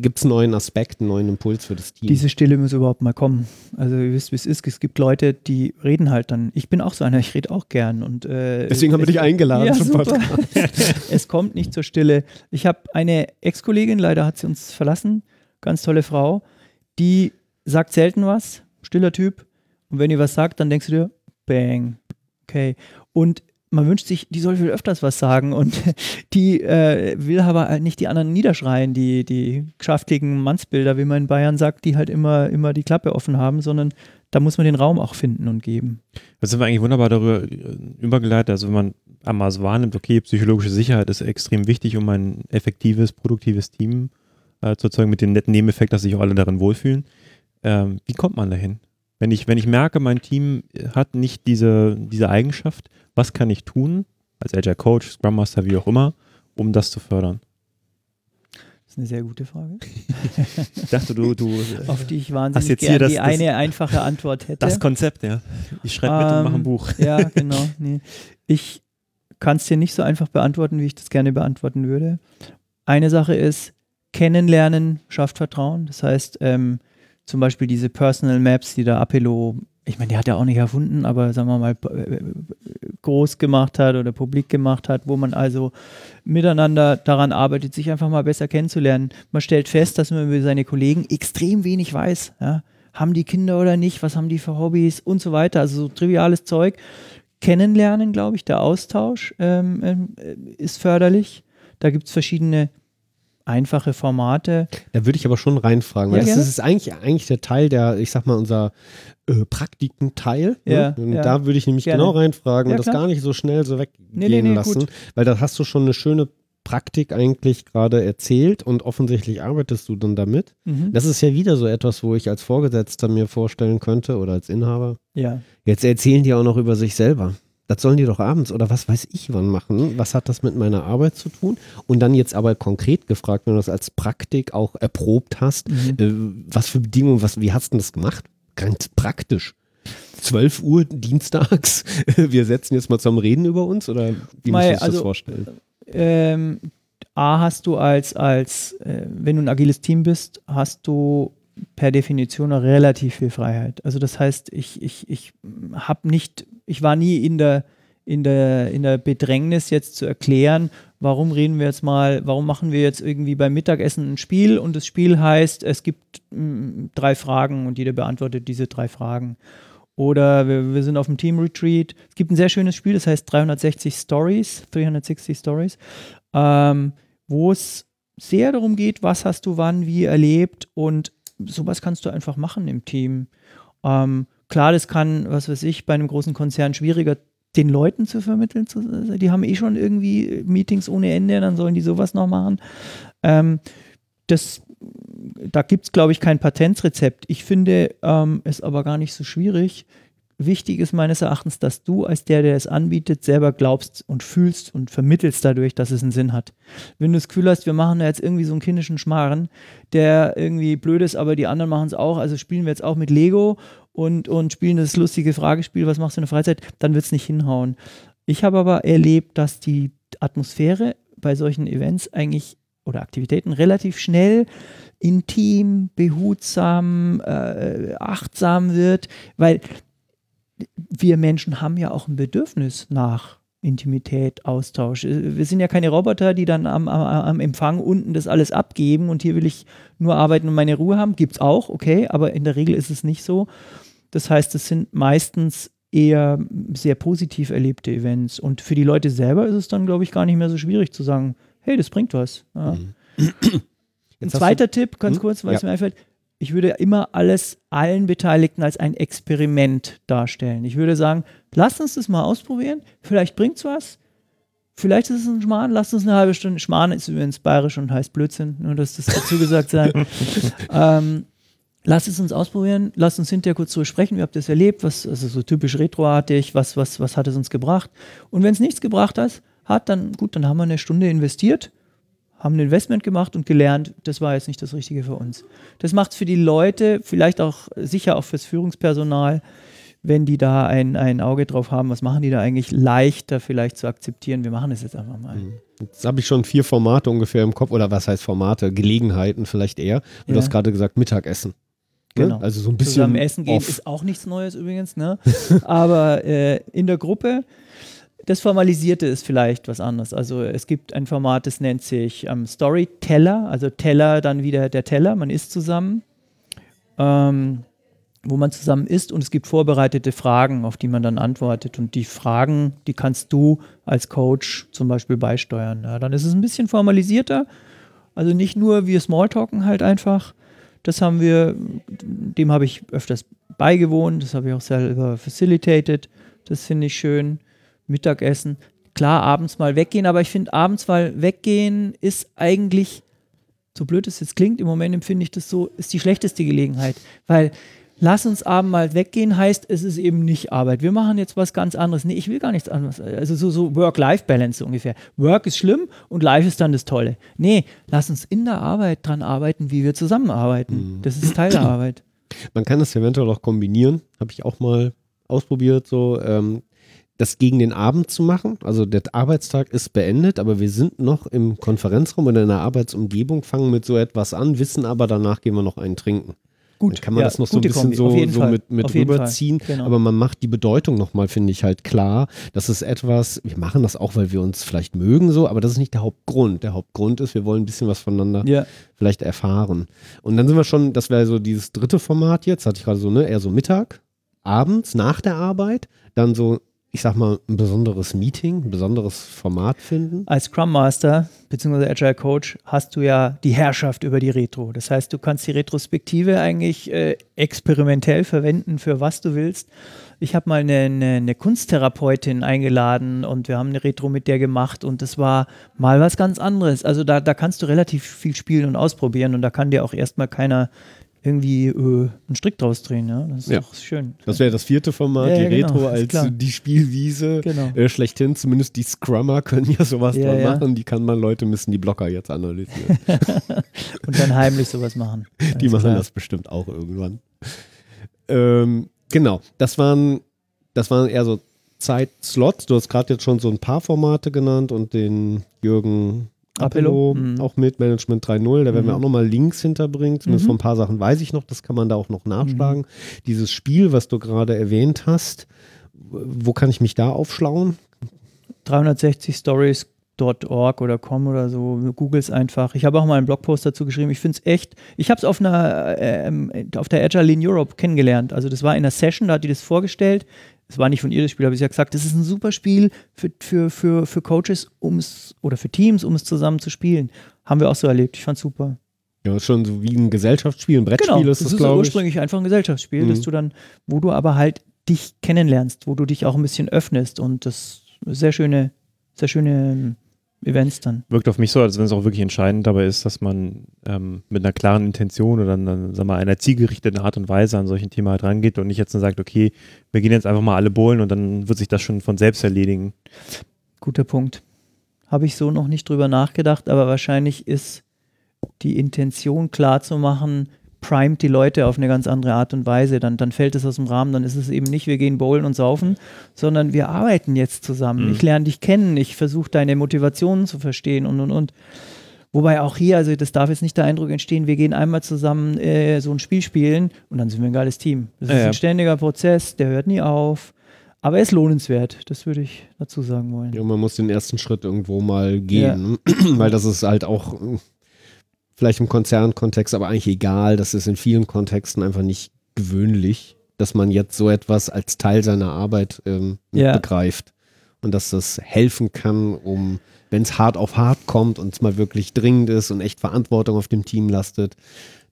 [SPEAKER 1] gibt es einen neuen Aspekt, einen neuen Impuls für das Team.
[SPEAKER 4] Diese Stille muss überhaupt mal kommen. Also ihr wisst, wie es ist. Es gibt Leute, die reden halt dann. Ich bin auch so einer, ich rede auch gern. Und, äh,
[SPEAKER 1] Deswegen haben wir dich eingeladen
[SPEAKER 4] Ja,
[SPEAKER 1] zum
[SPEAKER 4] super.
[SPEAKER 1] Podcast.
[SPEAKER 4] es kommt nicht zur Stille. Ich habe eine Ex-Kollegin, leider hat sie uns verlassen, ganz tolle Frau, die sagt selten was, stiller Typ. Und wenn ihr was sagt, dann denkst du dir, bang, okay. Und man wünscht sich, die soll viel öfters was sagen und die äh, will aber halt nicht die anderen niederschreien, die, die geschäftigen Mannsbilder, wie man in Bayern sagt, die halt immer, immer die Klappe offen haben, sondern da muss man den Raum auch finden und geben.
[SPEAKER 2] Da sind wir eigentlich wunderbar darüber äh, übergeleitet. Also wenn man einmal so wahrnimmt, okay, psychologische Sicherheit ist extrem wichtig, um ein effektives, produktives Team äh, zu erzeugen, mit dem netten Nebeneffekt, dass sich auch alle darin wohlfühlen. Ähm, wie kommt man dahin? Wenn ich, wenn ich merke, mein Team hat nicht diese, diese Eigenschaft, was kann ich tun, als Agile Coach, Scrum Master, wie auch immer, um das zu fördern?
[SPEAKER 4] Das ist eine sehr gute Frage,
[SPEAKER 2] Ich dachte, du, du
[SPEAKER 4] auf die ich wahnsinnig
[SPEAKER 2] jetzt hier das-
[SPEAKER 4] die
[SPEAKER 2] das-
[SPEAKER 4] eine einfache Antwort hätte.
[SPEAKER 2] das Konzept, ja. Ich schreibe mit und mache ein Buch.
[SPEAKER 4] Ja, genau. Nee. Ich kann es dir nicht so einfach beantworten, wie ich das gerne beantworten würde. Eine Sache ist, kennenlernen schafft Vertrauen. Das heißt, ähm, zum Beispiel diese Personal Maps, die der Apello, ich meine, der hat ja auch nicht erfunden, aber sagen wir mal, äh, groß gemacht hat oder publik gemacht hat, wo man also miteinander daran arbeitet, sich einfach mal besser kennenzulernen. Man stellt fest, dass man über seine Kollegen extrem wenig weiß. Ja? Haben die Kinder oder nicht? Was haben die für Hobbys und so weiter? Also so triviales Zeug. Kennenlernen, glaube ich, der Austausch ähm, ähm, äh, ist förderlich. Da gibt es verschiedene einfache Formate.
[SPEAKER 1] Da würde ich aber schon reinfragen, weil
[SPEAKER 4] Ja,
[SPEAKER 1] das
[SPEAKER 4] gerne.
[SPEAKER 1] ist eigentlich, eigentlich der Teil der, ich sag mal, unser äh, Praktikenteil.
[SPEAKER 4] Ja,
[SPEAKER 1] ne? Und
[SPEAKER 4] ja.
[SPEAKER 1] da würde ich nämlich
[SPEAKER 4] Gerne.
[SPEAKER 1] genau reinfragen und das gar nicht so schnell so weggehen
[SPEAKER 4] Nee, nee, nee,
[SPEAKER 1] lassen.
[SPEAKER 4] gut.
[SPEAKER 1] Weil da hast du schon eine schöne Praktik eigentlich gerade erzählt und offensichtlich arbeitest du dann damit.
[SPEAKER 4] Mhm.
[SPEAKER 1] Das ist ja wieder so etwas, wo ich als Vorgesetzter mir vorstellen könnte oder als Inhaber.
[SPEAKER 4] Ja.
[SPEAKER 1] Jetzt erzählen die auch noch über sich selber. Das sollen die doch abends oder was weiß ich wann machen. Was hat das mit meiner Arbeit zu tun? Und dann jetzt aber konkret gefragt, wenn du das als Praktik auch erprobt hast,
[SPEAKER 4] Mhm.
[SPEAKER 1] äh, was für Bedingungen, was, wie hast du denn das gemacht? Ganz praktisch. 12 Uhr dienstags, wir setzen jetzt mal zum Reden über uns oder wie muss
[SPEAKER 4] Mei,
[SPEAKER 1] man sich das
[SPEAKER 4] also-
[SPEAKER 1] vorstellen?
[SPEAKER 4] Ähm, A hast du als, als äh, wenn du ein agiles Team bist, hast du per Definition auch relativ viel Freiheit. Also das heißt, ich, ich, ich habe nicht, ich war nie in der, in der, in der Bedrängnis jetzt zu erklären, warum reden wir jetzt mal, warum machen wir jetzt irgendwie beim Mittagessen ein Spiel und das Spiel heißt, es gibt mm, drei Fragen und jeder beantwortet diese drei Fragen. Oder wir, wir sind auf dem Team Retreat. Es gibt ein sehr schönes Spiel, das heißt 360 Stories, 360 Stories, ähm, wo es sehr darum geht, was hast du wann, wie erlebt und sowas kannst du einfach machen im Team. Ähm, klar, das kann, was weiß ich, bei einem großen Konzern schwieriger den Leuten zu vermitteln. Zu, die haben eh schon irgendwie Meetings ohne Ende, dann sollen die sowas noch machen. Ähm, das, da gibt es, glaube ich, kein Patentrezept. Ich finde ähm, es aber gar nicht so schwierig. Wichtig ist meines Erachtens, dass du als der, der es anbietet, selber glaubst und fühlst und vermittelst dadurch, dass es einen Sinn hat. Wenn du das Gefühl hast, wir machen da jetzt irgendwie so einen kindischen Schmarren, der irgendwie blöd ist, aber die anderen machen es auch, also spielen wir jetzt auch mit Lego und, und spielen das lustige Fragespiel, was machst du in der Freizeit, dann wird es nicht hinhauen. Ich habe aber erlebt, dass die Atmosphäre bei solchen Events eigentlich oder Aktivitäten relativ schnell intim, behutsam, äh, achtsam wird, weil wir Menschen haben ja auch ein Bedürfnis nach Intimität, Austausch. Wir sind ja keine Roboter, die dann am, am, am Empfang unten das alles abgeben und hier will ich nur arbeiten und meine Ruhe haben. Gibt es auch, okay, aber in der Regel ist es nicht so. Das heißt, es sind meistens eher sehr positiv erlebte Events. Und für die Leute selber ist es dann, glaube ich, gar nicht mehr so schwierig zu sagen, hey, das bringt was. Ja.
[SPEAKER 1] Mhm.
[SPEAKER 4] Ein zweiter Tipp, ganz
[SPEAKER 1] Hm?
[SPEAKER 4] kurz, weil es
[SPEAKER 1] Ja.
[SPEAKER 4] mir einfällt, ich würde immer alles allen Beteiligten als ein Experiment darstellen. Ich würde sagen, lasst uns das mal ausprobieren, vielleicht bringt es was, vielleicht ist es ein Schmarrn, lasst uns eine halbe Stunde, Schmarrn ist übrigens bayerisch und heißt Blödsinn, nur dass das dazu gesagt sei. ähm, Lass es uns ausprobieren, lass uns hinterher kurz drüber sprechen, wie habt ihr es erlebt, was, also so typisch retroartig, was, was, was hat es uns gebracht? Und wenn es nichts gebracht hat, hat, dann gut, dann haben wir eine Stunde investiert, haben ein Investment gemacht und gelernt, das war jetzt nicht das Richtige für uns. Das macht es für die Leute, vielleicht auch sicher auch fürs Führungspersonal, wenn die da ein, ein Auge drauf haben, was machen die da eigentlich, leichter vielleicht zu akzeptieren. Wir machen das jetzt einfach mal.
[SPEAKER 1] Jetzt habe ich schon vier Formate ungefähr im Kopf, oder was heißt Formate? Gelegenheiten vielleicht eher. Du
[SPEAKER 4] Ja.
[SPEAKER 1] hast gerade gesagt, Mittagessen. Ne?
[SPEAKER 4] Genau.
[SPEAKER 1] Also so ein bisschen.
[SPEAKER 4] Zusammen essen gehen
[SPEAKER 1] off.
[SPEAKER 4] ist auch nichts Neues übrigens, ne? Aber äh, in der Gruppe, das Formalisierte ist vielleicht was anderes. Also es gibt ein Format, das nennt sich ähm, Storyteller, also Teller, dann wieder der Teller, man isst zusammen, ähm, wo man zusammen isst und es gibt vorbereitete Fragen, auf die man dann antwortet. Und die Fragen, die kannst du als Coach zum Beispiel beisteuern. Ja, dann ist es ein bisschen formalisierter. Also nicht nur wir Smalltalken halt einfach. Das haben wir, dem habe ich öfters beigewohnt, das habe ich auch selber facilitated. Das finde ich schön. Mittagessen. Klar, abends mal weggehen, aber ich finde, abends mal weggehen ist eigentlich, so blöd es jetzt klingt, im Moment empfinde ich das so, ist die schlechteste Gelegenheit. Weil lass uns abends mal weggehen heißt, es ist eben nicht Arbeit. Wir machen jetzt was ganz anderes. Nee, ich will gar nichts anderes. Also so, so Work-Life-Balance ungefähr. Work ist schlimm und Life ist dann das Tolle. Nee, lass uns in der Arbeit dran arbeiten, wie wir zusammenarbeiten. Das ist Teil der Arbeit.
[SPEAKER 1] Man kann das eventuell auch kombinieren. Habe ich auch mal ausprobiert, so ähm, das gegen den Abend zu machen. Also der Arbeitstag ist beendet, aber wir sind noch im Konferenzraum oder in der Arbeitsumgebung, fangen mit so etwas an, wissen aber danach gehen wir noch einen trinken.
[SPEAKER 4] Gut,
[SPEAKER 1] Dann kann man
[SPEAKER 4] ja,
[SPEAKER 1] das noch so ein bisschen so, so mit, mit rüberziehen.
[SPEAKER 4] genau.
[SPEAKER 1] Aber man macht die Bedeutung nochmal, finde ich, halt klar. Das ist etwas, wir machen das auch, weil wir uns vielleicht mögen so, aber das ist nicht der Hauptgrund. Der Hauptgrund ist, wir wollen ein bisschen was voneinander
[SPEAKER 4] Ja,
[SPEAKER 1] vielleicht erfahren. Und dann sind wir schon, das wäre so dieses dritte Format jetzt, hatte ich gerade so, ne, eher so Mittag, abends, nach der Arbeit, dann so, ich sag mal, ein besonderes Meeting, ein besonderes Format finden.
[SPEAKER 4] als Scrum Master bzw. Agile Coach hast du ja die Herrschaft über die Retro. Das heißt, du kannst die Retrospektive eigentlich äh, experimentell verwenden für was du willst. Ich habe mal eine, eine, eine Kunsttherapeutin eingeladen und wir haben eine Retro mit der gemacht und das war mal was ganz anderes. Also da, da kannst du relativ viel spielen und ausprobieren und da kann dir auch erstmal keiner irgendwie äh, einen Strick draus drehen. Ja? Das ist
[SPEAKER 1] Ja.
[SPEAKER 4] doch schön.
[SPEAKER 1] Das wäre das vierte Format,
[SPEAKER 4] Ja,
[SPEAKER 1] die
[SPEAKER 4] ja, genau,
[SPEAKER 1] Retro als
[SPEAKER 4] klar.
[SPEAKER 1] die Spielwiese
[SPEAKER 4] Genau.
[SPEAKER 1] äh, schlechthin. Zumindest die Scrummer können ja sowas dran machen. Die kann man, Leute müssen die Blocker jetzt analysieren.
[SPEAKER 4] Und dann heimlich sowas machen.
[SPEAKER 1] die machen
[SPEAKER 4] klar.
[SPEAKER 1] das bestimmt auch irgendwann. Ähm, genau, das waren, das waren eher so Zeitslots. Du hast gerade jetzt schon so ein paar Formate genannt und den Jürgen
[SPEAKER 4] Appello, mhm.
[SPEAKER 1] auch mit Management 3.0. Da werden wir
[SPEAKER 4] Mhm.
[SPEAKER 1] auch nochmal Links hinterbringen. Zumindest
[SPEAKER 4] Mhm.
[SPEAKER 1] von ein paar Sachen weiß ich noch. Das kann man da auch noch nachschlagen. Dieses Spiel, was du gerade erwähnt hast, wo kann ich mich da aufschlauen?
[SPEAKER 4] 360 Stories.org oder com oder so, googles einfach. Ich habe auch mal einen Blogpost dazu geschrieben. Ich finde es echt, ich habe es auf einer, ähm, auf der Agile in Europe kennengelernt. Also das war in einer Session, da hat die das vorgestellt. Es war nicht von ihr das Spiel, habe ich ja gesagt, das ist ein super Spiel für, für, für, für Coaches um's, oder für Teams, um es zusammen zu spielen. Haben wir auch so erlebt. Ich fand super.
[SPEAKER 1] Ja, schon so wie ein Gesellschaftsspiel, ein Brettspiel
[SPEAKER 4] Genau,
[SPEAKER 1] ist das, glaube ich.
[SPEAKER 4] ursprünglich einfach ein Gesellschaftsspiel,
[SPEAKER 1] Mhm.
[SPEAKER 4] dass du dann, wo du aber halt dich kennenlernst, wo du dich auch ein bisschen öffnest und das sehr schöne, sehr schöne Events dann.
[SPEAKER 2] Wirkt auf mich so, als wenn es auch wirklich entscheidend dabei ist, dass man ähm, mit einer klaren Intention oder einer, sag mal, einer zielgerichteten Art und Weise an solchen Thema halt rangeht und nicht jetzt nur sagt, okay, wir gehen jetzt einfach mal alle bowlen und dann wird sich das schon von selbst erledigen.
[SPEAKER 4] Guter Punkt. Habe ich so noch nicht drüber nachgedacht, aber wahrscheinlich ist die Intention klar zu machen, primet die Leute auf eine ganz andere Art und Weise. Dann, dann fällt es aus dem Rahmen. Dann ist es eben nicht, wir gehen bowlen und saufen, sondern wir arbeiten jetzt zusammen.
[SPEAKER 2] Mhm.
[SPEAKER 4] Ich lerne dich kennen, ich versuche deine Motivationen zu verstehen und und und. Wobei auch hier, also das darf jetzt nicht der Eindruck entstehen, wir gehen einmal zusammen äh, so ein Spiel spielen und dann sind wir ein geiles Team. Das ist
[SPEAKER 2] Ja, ja.
[SPEAKER 4] ein ständiger Prozess, der hört nie auf. Aber er ist lohnenswert, das würde ich dazu sagen wollen.
[SPEAKER 1] Ja, man muss den ersten Schritt irgendwo mal gehen, weil das ist halt auch äh, vielleicht im Konzernkontext, aber eigentlich egal. Das ist in vielen Kontexten einfach nicht gewöhnlich, dass man jetzt so etwas als Teil seiner Arbeit ähm,
[SPEAKER 4] Ja.
[SPEAKER 1] begreift und dass das helfen kann, um, wenn es hart auf hart kommt und es mal wirklich dringend ist und echt Verantwortung auf dem Team lastet,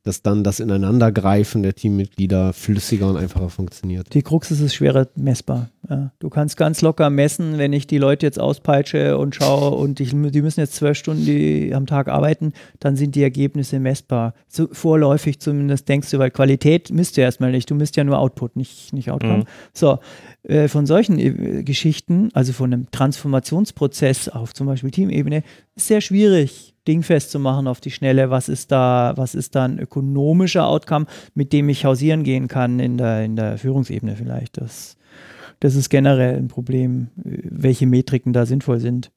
[SPEAKER 1] dass dann das Ineinandergreifen der Teammitglieder flüssiger und einfacher funktioniert.
[SPEAKER 4] Die Krux ist es schwerer messbar. Ja. Du kannst ganz locker messen, wenn ich die Leute jetzt auspeitsche und schaue und ich, die müssen jetzt zwölf Stunden die, am Tag arbeiten, dann sind die Ergebnisse messbar. So, vorläufig zumindest denkst du, weil Qualität misst du erstmal nicht. Du misst ja nur Output, nicht, nicht Outcome.
[SPEAKER 2] Mhm.
[SPEAKER 4] So, äh, von solchen äh, Geschichten, also von einem Transformationsprozess auf zum Beispiel Teamebene, ist sehr schwierig dingfest zu machen auf die Schnelle, was ist da, was ist da ein ökonomischer Outcome, mit dem ich hausieren gehen kann in der, in der Führungsebene vielleicht. Das, das ist generell ein Problem, äh, welche Metriken da sinnvoll sind.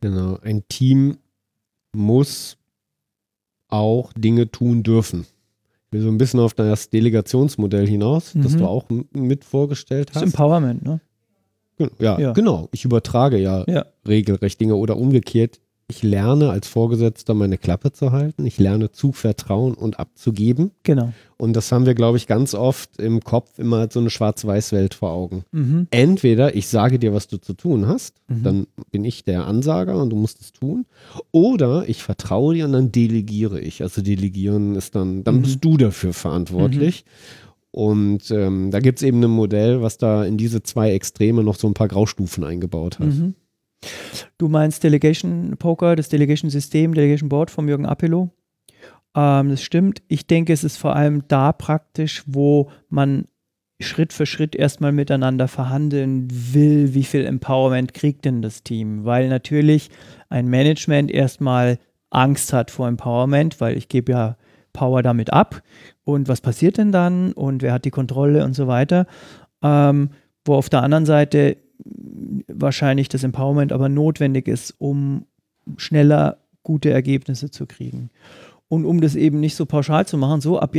[SPEAKER 1] Genau. Ein Team muss auch Dinge tun dürfen. Will so ein bisschen auf das Delegationsmodell hinaus, das
[SPEAKER 4] Mhm.
[SPEAKER 1] du auch mit vorgestellt
[SPEAKER 4] Das
[SPEAKER 1] hast.
[SPEAKER 4] ist Empowerment, ne?
[SPEAKER 1] Ja,
[SPEAKER 4] Ja.
[SPEAKER 1] genau. Ich übertrage ja,
[SPEAKER 4] Ja.
[SPEAKER 1] regelrecht Dinge oder umgekehrt. Ich lerne als Vorgesetzter meine Klappe zu halten. Ich lerne zu vertrauen und abzugeben.
[SPEAKER 4] Genau.
[SPEAKER 1] Und das haben wir, glaube ich, ganz oft im Kopf immer so eine Schwarz-Weiß-Welt vor Augen.
[SPEAKER 4] Mhm.
[SPEAKER 1] Entweder ich sage dir, was du zu tun hast,
[SPEAKER 4] Mhm.
[SPEAKER 1] dann bin ich der Ansager und du musst es tun. Oder ich vertraue dir und dann delegiere ich. Also delegieren ist dann, dann
[SPEAKER 4] Mhm.
[SPEAKER 1] bist du dafür verantwortlich. Und ähm, da gibt es eben ein Modell, was da in diese zwei Extreme noch so ein paar Graustufen eingebaut hat.
[SPEAKER 4] Mhm. Du meinst Delegation Poker, das Delegation System, Delegation Board von Jürgen Appelo. Ähm, das stimmt. Ich denke, es ist vor allem da praktisch, wo man Schritt für Schritt erstmal miteinander verhandeln will, wie viel Empowerment kriegt denn das Team? Weil natürlich ein Management erstmal Angst hat vor Empowerment, weil ich gebe ja Power damit ab. Und was passiert denn dann? Und wer hat die Kontrolle und so weiter? Ähm, wo auf der anderen Seite wahrscheinlich das Empowerment aber notwendig ist, um schneller gute Ergebnisse zu kriegen. Und um das eben nicht so pauschal zu machen, so ab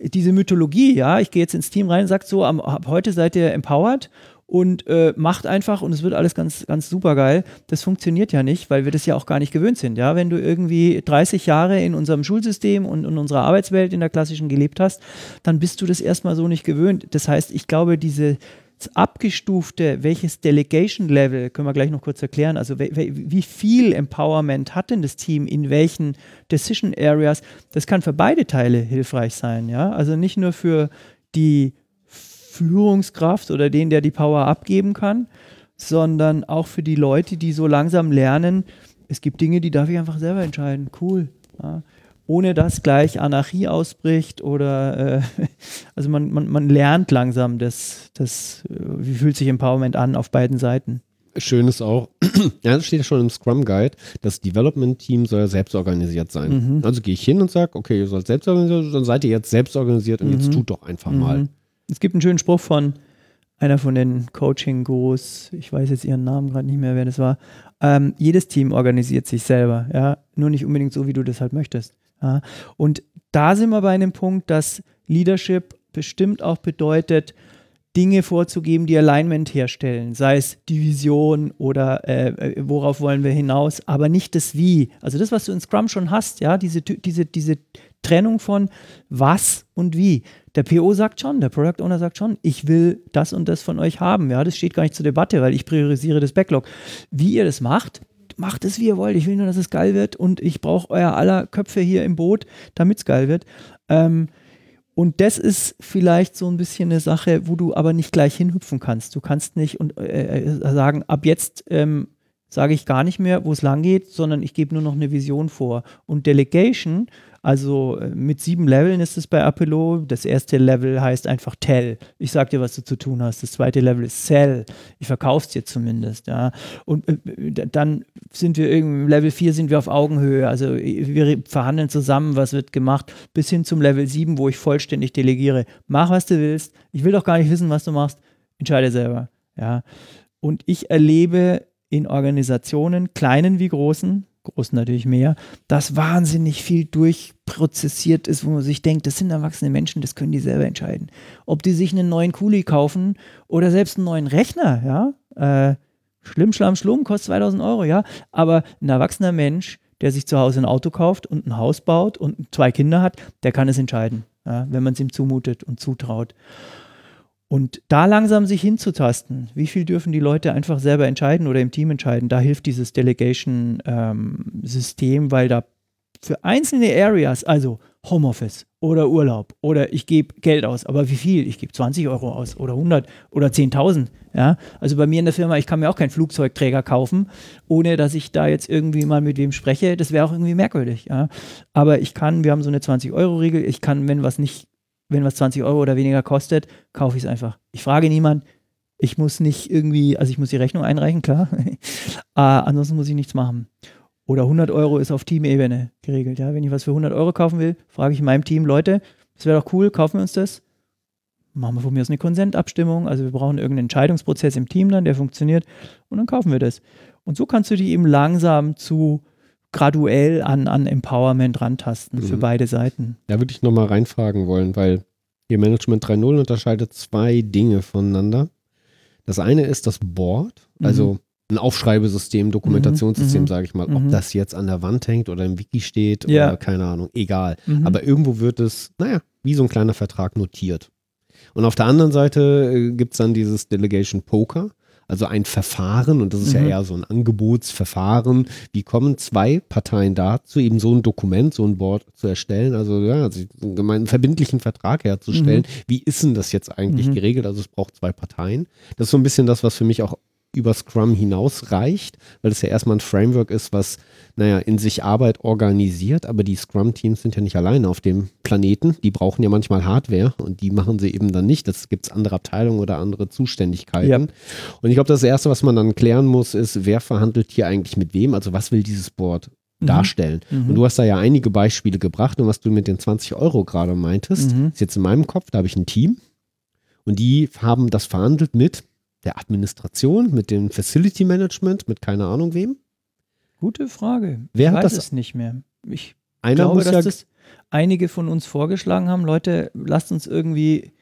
[SPEAKER 4] diese Mythologie, ja, ich gehe jetzt ins Team rein und sage so, ab heute seid ihr empowered und äh, macht einfach und es wird alles ganz, ganz super geil. Das funktioniert ja nicht, weil wir das ja auch gar nicht gewöhnt sind. Ja, wenn du irgendwie 30 Jahre in unserem Schulsystem und in unserer Arbeitswelt in der klassischen gelebt hast, dann bist du das erstmal so nicht gewöhnt. Das heißt, ich glaube, diese das abgestufte, welches Delegation Level, können wir gleich noch kurz erklären, also wie viel Empowerment hat denn das Team in welchen Decision Areas, das kann für beide Teile hilfreich sein, ja, also nicht nur für die Führungskraft oder den, der die Power abgeben kann, sondern auch für die Leute, die so langsam lernen, es gibt Dinge, die darf ich einfach selber entscheiden, cool, ja. Ohne dass gleich Anarchie ausbricht oder äh, also man, man, man lernt langsam das, das, äh, wie fühlt sich Empowerment an auf beiden Seiten.
[SPEAKER 1] Schön ist auch, ja, das steht ja schon im Scrum Guide, das Development-Team soll ja selbst organisiert sein.
[SPEAKER 4] Mhm.
[SPEAKER 1] Also gehe ich hin und sage, okay, ihr sollt selbst organisiert, dann seid ihr jetzt selbst organisiert und jetzt
[SPEAKER 4] Mhm.
[SPEAKER 1] tut doch einfach mal.
[SPEAKER 4] Mhm. Es gibt einen schönen Spruch von einer von den Coaching-Gurus, ich weiß jetzt ihren Namen gerade nicht mehr, wer das war. Ähm, jedes Team organisiert sich selber, ja, nur nicht unbedingt so, wie du das halt möchtest. Ja. Und da sind wir bei einem Punkt, dass Leadership bestimmt auch bedeutet, Dinge vorzugeben, die Alignment herstellen, sei es die Vision oder äh, äh, worauf wollen wir hinaus, aber nicht das Wie. Also das, was du in Scrum schon hast, ja, diese, diese, diese Trennung von was und wie. Der PO sagt schon, der Product Owner sagt schon, ich will das und das von euch haben. Ja, das steht gar nicht zur Debatte, weil ich priorisiere das Backlog. Wie ihr das macht, macht es, wie ihr wollt. Ich will nur, dass es geil wird und ich brauche euer aller Köpfe hier im Boot, damit es geil wird. Ähm, und das ist vielleicht so ein bisschen eine Sache, wo du aber nicht gleich hinhüpfen kannst. Du kannst nicht und, äh, äh, sagen, ab jetzt ähm, sage ich gar nicht mehr, wo es lang geht, sondern ich gebe nur noch eine Vision vor. Und Delegation, also äh, mit sieben Leveln ist es bei Apollo. Das erste Level heißt einfach Tell. Ich sage dir, was du zu tun hast. Das zweite Level ist Sell. Ich verkaufe es dir zumindest. Ja. Und äh, dann sind wir irgendwie, Level 4 sind wir auf Augenhöhe. Also wir verhandeln zusammen, was wird gemacht, bis hin zum Level 7, wo ich vollständig delegiere. Mach, was du willst. Ich will doch gar nicht wissen, was du machst. Entscheide selber. Ja. Und ich erlebe in Organisationen, kleinen wie großen, großen natürlich mehr, dass wahnsinnig viel durchprozessiert ist, wo man sich denkt, das sind erwachsene Menschen, das können die selber entscheiden. Ob die sich einen neuen Kuli kaufen oder selbst einen neuen Rechner, ja. Äh, schlimm, schlamm, schlumm, kostet 2000 Euro, ja. Aber ein erwachsener Mensch, der sich zu Hause ein Auto kauft und ein Haus baut und zwei Kinder hat, der kann es entscheiden, ja, wenn man es ihm zumutet und zutraut. Und da langsam sich hinzutasten, wie viel dürfen die Leute einfach selber entscheiden oder im Team entscheiden, da hilft dieses Delegation-System, weil da für einzelne Areas, also Homeoffice oder Urlaub oder ich gebe Geld aus, aber wie viel? Ich gebe 20 Euro aus oder 100 oder 10.000. Ja, also bei mir in der Firma, ich kann mir auch keinen Flugzeugträger kaufen, ohne dass ich da jetzt irgendwie mal mit wem spreche. Das wäre auch irgendwie merkwürdig. Ja, aber ich kann, wir haben so eine 20 Euro Regel. Ich kann, wenn was nicht, wenn was 20 Euro oder weniger kostet, kaufe ich es einfach. Ich frage niemand. Ich muss nicht irgendwie, also ich muss die Rechnung einreichen, klar. äh, ansonsten muss ich nichts machen. Oder 100 Euro ist auf Teamebene geregelt. Ja, wenn ich was für 100 Euro kaufen will, frage ich in meinem Team, Leute, das wäre doch cool, kaufen wir uns das? Machen wir von mir aus eine Konsentabstimmung. Also wir brauchen irgendeinen Entscheidungsprozess im Team dann, der funktioniert und dann kaufen wir das. Und so kannst du dich eben langsam zu graduell an, an Empowerment rantasten für
[SPEAKER 1] Mhm.
[SPEAKER 4] beide Seiten.
[SPEAKER 1] Da würde ich nochmal reinfragen wollen, weil hier Management 3.0 unterscheidet zwei Dinge voneinander. Das eine ist das Board, also ein Aufschreibesystem, Dokumentationssystem,
[SPEAKER 4] Mhm.
[SPEAKER 1] sage ich mal.
[SPEAKER 4] Mhm.
[SPEAKER 1] Ob das jetzt an der Wand hängt oder im Wiki steht
[SPEAKER 4] Ja.
[SPEAKER 1] oder keine Ahnung, egal.
[SPEAKER 4] Mhm.
[SPEAKER 1] Aber irgendwo wird es, naja, wie so ein kleiner Vertrag notiert. Und auf der anderen Seite äh, gibt es dann dieses Delegation Poker, also ein Verfahren, und das ist
[SPEAKER 4] Mhm.
[SPEAKER 1] ja eher so ein Angebotsverfahren. Wie kommen zwei Parteien dazu, eben so ein Dokument, so ein Board zu erstellen, also ja, also einen gemeinen verbindlichen Vertrag herzustellen. Wie ist denn das jetzt eigentlich
[SPEAKER 4] Mhm.
[SPEAKER 1] geregelt? Also es braucht zwei Parteien. Das ist so ein bisschen das, was für mich auch über Scrum hinaus reicht, weil es ja erstmal ein Framework ist, was, naja, in sich Arbeit organisiert, aber die Scrum-Teams sind ja nicht alleine auf dem Planeten. Die brauchen ja manchmal Hardware und die machen sie eben dann nicht. Das gibt es andere Abteilungen oder andere Zuständigkeiten.
[SPEAKER 4] Ja.
[SPEAKER 1] Und ich glaube, das Erste, was man dann klären muss, ist, wer verhandelt hier eigentlich mit wem? Also was will dieses Board
[SPEAKER 4] Mhm.
[SPEAKER 1] darstellen?
[SPEAKER 4] Mhm.
[SPEAKER 1] Und du hast da ja einige Beispiele gebracht und was du mit den 20 Euro gerade meintest,
[SPEAKER 4] Mhm.
[SPEAKER 1] ist jetzt in meinem Kopf, da habe ich ein Team und die haben das verhandelt mit der Administration, mit dem Facility Management, mit keine Ahnung wem.
[SPEAKER 4] Gute Frage.
[SPEAKER 1] Wer
[SPEAKER 4] ich
[SPEAKER 1] hat
[SPEAKER 4] weiß
[SPEAKER 1] das-
[SPEAKER 4] es nicht mehr. Ich
[SPEAKER 1] Einer
[SPEAKER 4] glaube, dass
[SPEAKER 1] ja,
[SPEAKER 4] das einige von uns vorgeschlagen haben. Leute, lasst uns irgendwie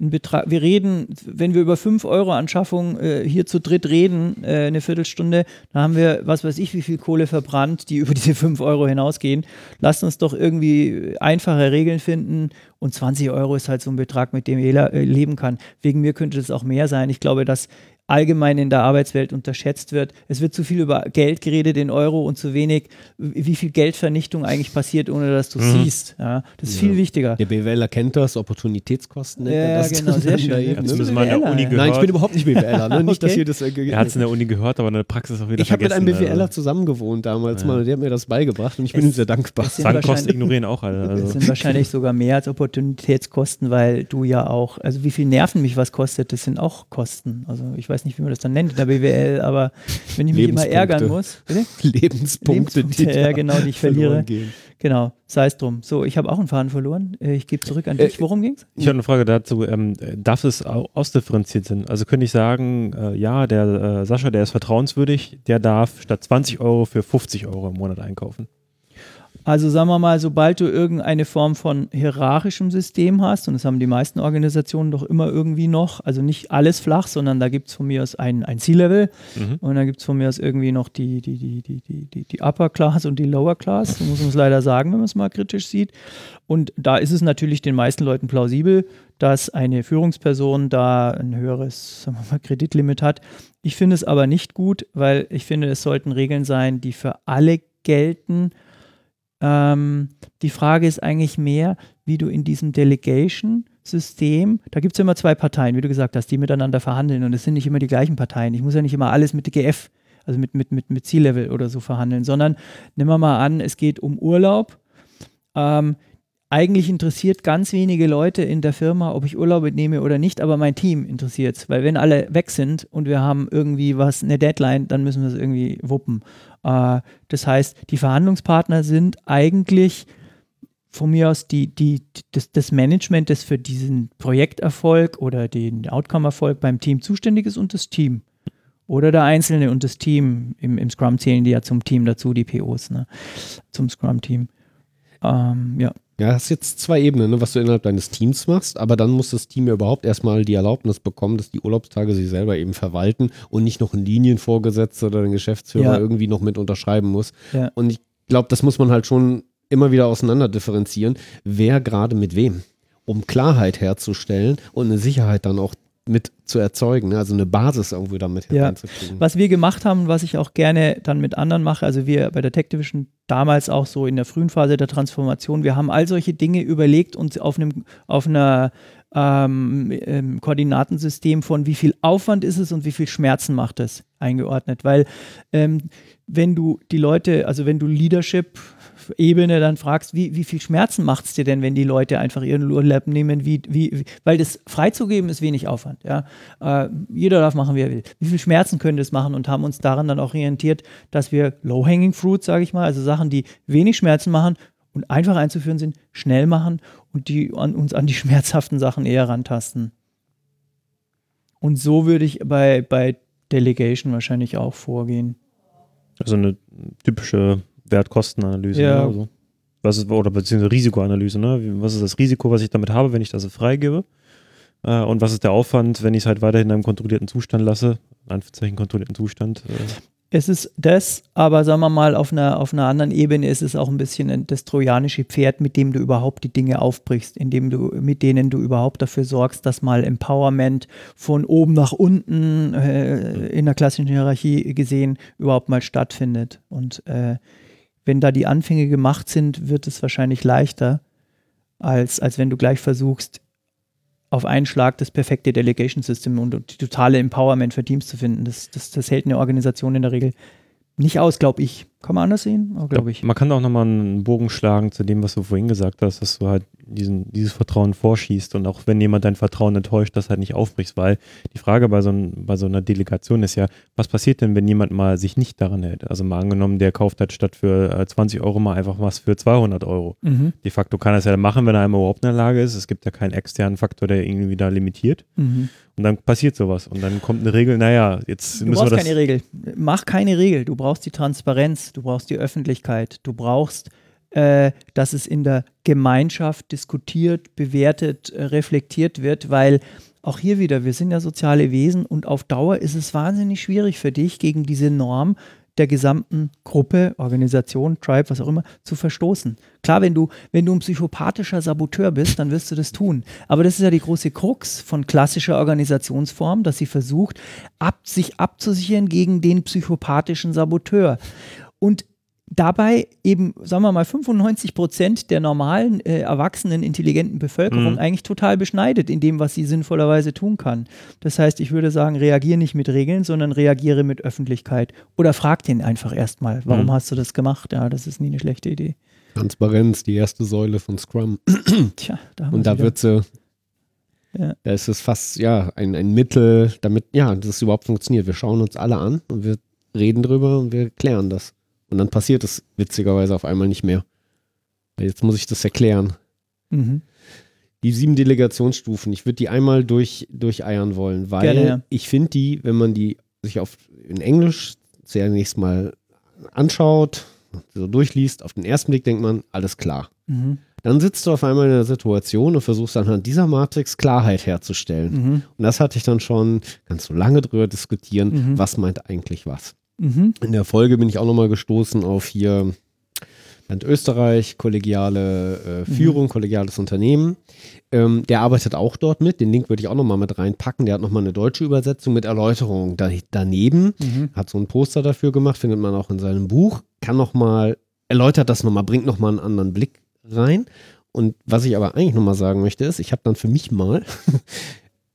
[SPEAKER 4] einen Betrag. Wir reden, wenn wir über 5 Euro Anschaffung äh, hier zu dritt reden, äh, eine Viertelstunde, dann haben wir, was weiß ich, wie viel Kohle verbrannt, die über diese 5 Euro hinausgehen. Lasst uns doch irgendwie einfache Regeln finden. Und 20 Euro ist halt so ein Betrag, mit dem jeder äh, leben kann. Wegen mir könnte das auch mehr sein. Ich glaube, dass allgemein in der Arbeitswelt unterschätzt wird. Es wird zu viel über Geld geredet in Euro und zu wenig, wie viel Geldvernichtung eigentlich passiert, ohne dass du
[SPEAKER 2] Mhm.
[SPEAKER 4] siehst. Ja, das ist
[SPEAKER 1] Ja.
[SPEAKER 4] viel wichtiger.
[SPEAKER 1] der BWLer kennt das, Opportunitätskosten er
[SPEAKER 4] Ja,
[SPEAKER 1] das.
[SPEAKER 4] genau, sehr schön.
[SPEAKER 1] eben, ne?
[SPEAKER 2] in der Uni gehört.
[SPEAKER 1] Nein, ich bin überhaupt nicht BWLer, ne? nicht, dass
[SPEAKER 4] Okay.
[SPEAKER 1] ihr das... Äh,
[SPEAKER 2] Er hat es in der Uni gehört, aber in der Praxis auch wieder
[SPEAKER 1] ich habe mit einem. BWLer
[SPEAKER 2] also.
[SPEAKER 1] zusammen gewohnt damals
[SPEAKER 2] Ja.
[SPEAKER 1] mal und der hat mir das beigebracht und ich bin
[SPEAKER 4] Es-
[SPEAKER 1] ihm sehr dankbar.
[SPEAKER 2] Zahnkosten ignorieren auch alle.
[SPEAKER 4] Das
[SPEAKER 2] Also.
[SPEAKER 4] sind wahrscheinlich sogar mehr als Opportunitätskosten, weil du ja auch, also wie viel Nerven mich was kostet, das sind auch Kosten. Also ich weiß nicht, wie man das dann nennt in der BWL, aber wenn ich mich immer ärgern muss, bitte?
[SPEAKER 1] Lebenspunkte,
[SPEAKER 4] Lebenspunkte, ja, genau, die ich verliere.
[SPEAKER 1] gehen.
[SPEAKER 4] Genau, sei es drum. So, ich habe auch einen Faden verloren. Äh, Ich gebe zurück an
[SPEAKER 1] Äh,
[SPEAKER 4] dich. Worum ging's?
[SPEAKER 2] Ich habe eine Frage dazu. Ähm, darf es au- ausdifferenziert sein? Also könnte ich sagen, äh, ja, der äh, Sascha, der ist vertrauenswürdig, der darf statt 20 Euro für 50 Euro im Monat einkaufen.
[SPEAKER 4] Also sagen wir mal, sobald du irgendeine Form von hierarchischem System hast, und das haben die meisten Organisationen doch immer irgendwie noch, also nicht alles flach, sondern da gibt es von mir aus ein, ein C-Level
[SPEAKER 2] Mhm.
[SPEAKER 4] und dann gibt es von mir aus irgendwie noch die, die, die, die, die, die, die Upper Class und die Lower Class, so muss man es leider sagen, wenn man es mal kritisch sieht. Und da ist es natürlich den meisten Leuten plausibel, dass eine Führungsperson da ein höheres sagen wir mal, Kreditlimit hat. Ich finde es aber nicht gut, weil ich finde, es sollten Regeln sein, die für alle gelten. Ähm, die Frage ist eigentlich mehr, wie du in diesem Delegation-System, da gibt es ja immer zwei Parteien, wie du gesagt hast, die miteinander verhandeln und es sind nicht immer die gleichen Parteien. Ich muss ja nicht immer alles mit DGF, also mit, mit, mit, mit C-Level oder so verhandeln, sondern nehmen wir mal an, es geht um Urlaub. Ähm, eigentlich interessiert ganz wenige Leute in der Firma, ob ich Urlaub nehme oder nicht, aber mein Team interessiert es. Weil wenn alle weg sind und wir haben irgendwie was, eine Deadline, dann müssen wir es irgendwie wuppen. Äh, das heißt, die Verhandlungspartner sind eigentlich von mir aus die, die, das, das Management, das für diesen Projekterfolg oder den Outcome-Erfolg beim Team zuständig ist und das Team. Oder der Einzelne und das Team. Im, im Scrum zählen die ja zum Team dazu, die POs, ne? zum Scrum-Team. Ähm, ja.
[SPEAKER 1] Ja, hast jetzt zwei Ebenen, ne, was du innerhalb deines Teams machst, aber dann muss das Team ja überhaupt erstmal die Erlaubnis bekommen, dass die Urlaubstage sich selber eben verwalten und nicht noch ein Linienvorgesetzter oder ein Geschäftsführer
[SPEAKER 4] Ja.
[SPEAKER 1] irgendwie noch mit unterschreiben muss.
[SPEAKER 4] Ja.
[SPEAKER 1] Und ich glaube, das muss man halt schon immer wieder auseinander differenzieren, wer gerade mit wem, um Klarheit herzustellen und eine Sicherheit dann auch mit zu erzeugen, ne? also eine Basis irgendwo damit
[SPEAKER 4] Ja. Was wir gemacht haben, was ich auch gerne dann mit anderen mache, also wir bei der Tech Division damals auch so in der frühen Phase der Transformation, wir haben all solche Dinge überlegt und auf einem auf einer ähm, Koordinatensystem von wie viel Aufwand ist es und wie viel Schmerzen macht es eingeordnet, weil ähm, wenn du die Leute, also wenn du Leadership Ebene dann fragst, wie, wie viel Schmerzen macht es dir denn, wenn die Leute einfach ihren Urlaub nehmen, wie, wie, weil das freizugeben ist wenig Aufwand, ja. Äh, jeder darf machen, wie er will. Wie viel Schmerzen könnte es machen und haben uns daran dann orientiert, dass wir Low-Hanging Fruit, sage ich mal, also Sachen, die wenig Schmerzen machen und einfach einzuführen sind, schnell machen und die an, uns an die schmerzhaften Sachen eher rantasten. Und so würde ich bei, bei Delegation wahrscheinlich auch vorgehen.
[SPEAKER 2] Also eine typische Wert-Kosten-Analyse.
[SPEAKER 4] Ja.
[SPEAKER 2] Ne? Also, was ist, oder beziehungsweise Risikoanalyse. Ne? Was ist das Risiko, was ich damit habe, wenn ich das freigebe? Äh, und was ist der Aufwand, wenn ich es halt weiterhin in einem kontrollierten Zustand lasse? In Anführungszeichen kontrollierten Zustand. Äh,
[SPEAKER 4] Es ist das, aber sagen wir mal, auf einer, auf einer anderen Ebene ist es auch ein bisschen das trojanische Pferd, mit dem du überhaupt die Dinge aufbrichst, indem du, mit denen du überhaupt dafür sorgst, dass mal Empowerment von oben nach unten äh, in der klassischen Hierarchie gesehen überhaupt mal stattfindet. Und äh, wenn da die Anfänge gemacht sind, wird es wahrscheinlich leichter, als, als wenn du gleich versuchst, auf einen Schlag das perfekte Delegation System und die totale Empowerment für Teams zu finden. Das, das, das hält eine Organisation in der Regel nicht aus, glaube ich. Kann man anders sehen? Glaube ich.
[SPEAKER 2] Man kann auch nochmal einen Bogen schlagen zu dem, was du vorhin gesagt hast, dass du halt diesen, dieses Vertrauen vorschießt und auch wenn jemand dein Vertrauen enttäuscht, das halt nicht aufbrichst, weil die Frage bei so, ein, bei so einer Delegation ist ja, was passiert denn, wenn jemand mal sich nicht daran hält? Also mal angenommen, der kauft halt statt für äh, 20 Euro mal einfach was für 200 Euro.
[SPEAKER 4] Mhm.
[SPEAKER 2] De facto kann er es ja machen, wenn er einmal überhaupt in der Lage ist. Es gibt ja keinen externen Faktor, der irgendwie da limitiert.
[SPEAKER 4] Mhm.
[SPEAKER 2] Und dann passiert sowas. Und dann kommt eine Regel, naja, jetzt
[SPEAKER 4] Du
[SPEAKER 2] müssen wir
[SPEAKER 4] brauchst
[SPEAKER 2] das.
[SPEAKER 4] keine Regel. Mach keine Regel. Du brauchst die Transparenz, du brauchst die Öffentlichkeit, du brauchst, äh, dass es in der Gemeinschaft diskutiert, bewertet, äh, reflektiert wird, weil auch hier wieder, wir sind ja soziale Wesen und auf Dauer ist es wahnsinnig schwierig für dich, gegen diese Norm der gesamten Gruppe, Organisation, Tribe, was auch immer, zu verstoßen. Klar, wenn du, wenn du ein psychopathischer Saboteur bist, dann wirst du das tun. Aber das ist ja die große Krux von klassischer Organisationsform, dass sie versucht, ab, sich abzusichern gegen den psychopathischen Saboteur. Und dabei eben, sagen wir mal, 95 Prozent der normalen, äh, erwachsenen, intelligenten Bevölkerung
[SPEAKER 2] Mhm.
[SPEAKER 4] eigentlich total beschneidet in dem, was sie sinnvollerweise tun kann. Das heißt, ich würde sagen, reagiere nicht mit Regeln, sondern reagiere mit Öffentlichkeit. Oder frag den einfach erstmal, warum
[SPEAKER 2] Mhm.
[SPEAKER 4] hast du das gemacht? Ja, das ist nie eine schlechte Idee.
[SPEAKER 1] Transparenz, die erste Säule von Scrum.
[SPEAKER 4] Tja, da haben
[SPEAKER 1] Und da
[SPEAKER 4] wieder.
[SPEAKER 1] wird sie,
[SPEAKER 4] Ja.
[SPEAKER 1] da ist es fast, ja, ein, ein Mittel, damit, ja, das überhaupt funktioniert. Wir schauen uns alle an und wir reden drüber und wir klären das. Und dann passiert es witzigerweise auf einmal nicht mehr. Jetzt muss ich das erklären.
[SPEAKER 4] Mhm.
[SPEAKER 1] Die sieben Delegationsstufen, ich würde die einmal durch, durcheiern wollen, weil
[SPEAKER 4] Gerne, ja.
[SPEAKER 1] ich finde die, wenn man die sich auf in Englisch zunächst mal anschaut, so durchliest, auf den ersten Blick denkt man, alles klar.
[SPEAKER 4] Mhm.
[SPEAKER 1] Dann sitzt du auf einmal in einer Situation und versuchst anhand dieser Matrix Klarheit herzustellen.
[SPEAKER 4] Mhm.
[SPEAKER 1] Und das hatte ich dann schon, kannst du lange drüber diskutieren,
[SPEAKER 4] Mhm.
[SPEAKER 1] was meint eigentlich was.
[SPEAKER 4] Mhm.
[SPEAKER 1] In der Folge bin ich auch nochmal gestoßen auf hier Land Österreich, kollegiale äh,
[SPEAKER 4] Mhm.
[SPEAKER 1] Führung, kollegiales Unternehmen. Ähm, der arbeitet auch dort mit. Den Link würde ich auch nochmal mit reinpacken. Der hat nochmal eine deutsche Übersetzung mit Erläuterung da, daneben.
[SPEAKER 4] Mhm.
[SPEAKER 1] Hat so ein Poster dafür gemacht, findet man auch in seinem Buch. Kann nochmal, erläutert das nochmal, bringt nochmal einen anderen Blick rein. Und was ich aber eigentlich nochmal sagen möchte, ist, ich habe dann für mich mal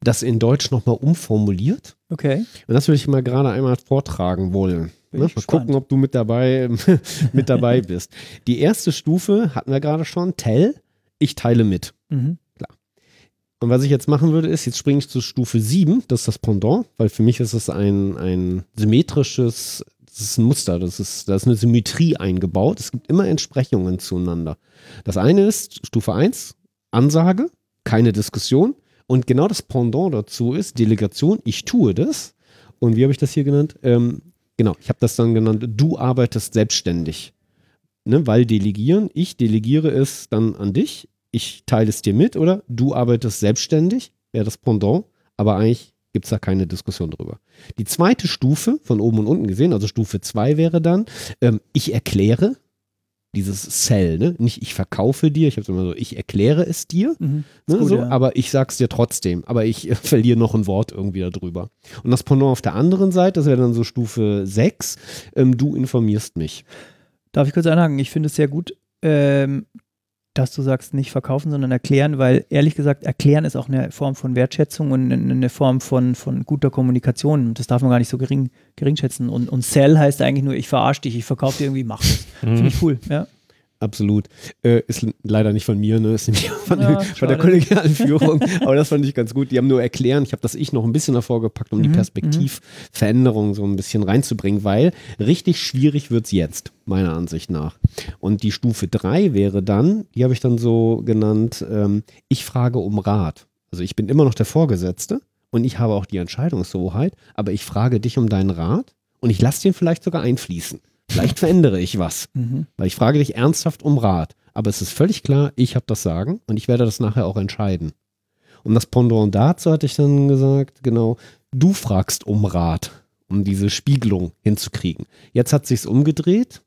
[SPEAKER 1] das in Deutsch nochmal umformuliert.
[SPEAKER 4] Okay.
[SPEAKER 1] Und das würde ich mal gerade einmal vortragen wollen. Ne? Mal
[SPEAKER 4] gespannt.
[SPEAKER 1] gucken, ob du mit dabei, mit dabei bist. Die erste Stufe hatten wir gerade schon. Tell, ich teile mit.
[SPEAKER 4] Mhm.
[SPEAKER 1] Und was ich jetzt machen würde, ist, jetzt springe ich zu Stufe 7, das ist das Pendant, weil für mich ist es ein, ein symmetrisches, das ist ein Muster, das ist, da ist eine Symmetrie eingebaut. Es gibt immer Entsprechungen zueinander. Das eine ist Stufe 1, Ansage, keine Diskussion. Und genau das Pendant dazu ist Delegation, ich tue das. Und wie habe ich das hier genannt? Ähm, genau, ich habe das dann genannt, du arbeitest selbstständig. Ne, weil delegieren, ich delegiere es dann an dich, ich teile es dir mit, oder du arbeitest selbstständig, wäre das Pendant, aber eigentlich gibt es da keine Diskussion drüber. Die zweite Stufe, von oben und unten gesehen, also Stufe 2 wäre dann, ähm, ich erkläre, Dieses Sell, ne? Nicht ich verkaufe dir, ich habe immer so, ich erkläre es dir,
[SPEAKER 4] Mhm.
[SPEAKER 1] ne?
[SPEAKER 4] Gut,
[SPEAKER 1] so,
[SPEAKER 4] ja.
[SPEAKER 1] aber ich sag's dir trotzdem, aber ich äh, verliere noch ein Wort irgendwie darüber. Und das Pendant auf der anderen Seite, das wäre dann so Stufe 6, ähm, du informierst mich.
[SPEAKER 4] Darf ich kurz einhaken? Ich finde es sehr gut, ähm, dass du sagst, nicht verkaufen, sondern erklären, weil ehrlich gesagt, erklären ist auch eine Form von Wertschätzung und eine- Form von, von guter Kommunikation. Das darf man gar nicht so gering, gering schätzen. Und, und Sell heißt eigentlich nur, ich verarsche dich, ich verkaufe dir irgendwie, mach das. Finde ich cool, ja.
[SPEAKER 1] Absolut. Äh, ist leider nicht von mir, ne? Ist nämlich von,
[SPEAKER 4] Ja,
[SPEAKER 1] der- von der kollegialen Führung. Aber das fand ich ganz gut. Die haben nur erklären, ich habe das Ich noch ein bisschen davor gepackt, um die
[SPEAKER 4] Mhm,
[SPEAKER 1] Perspektivveränderung so ein bisschen reinzubringen, weil richtig schwierig wird's jetzt, meiner Ansicht nach. Und die Stufe 3 wäre dann, die habe ich dann so genannt, ähm, ich frage um Rat. Also ich bin immer noch der Vorgesetzte und ich habe auch die Entscheidungshoheit, aber ich frage dich um deinen Rat und ich lasse den vielleicht sogar einfließen. Vielleicht verändere ich was.
[SPEAKER 4] Mhm.
[SPEAKER 1] Weil ich frage dich ernsthaft um Rat. Aber es ist völlig klar, ich habe das Sagen und ich werde das nachher auch entscheiden. Und das Pendant dazu hatte ich dann gesagt, genau, du fragst um Rat, um diese Spiegelung hinzukriegen. Jetzt hat sich's umgedreht.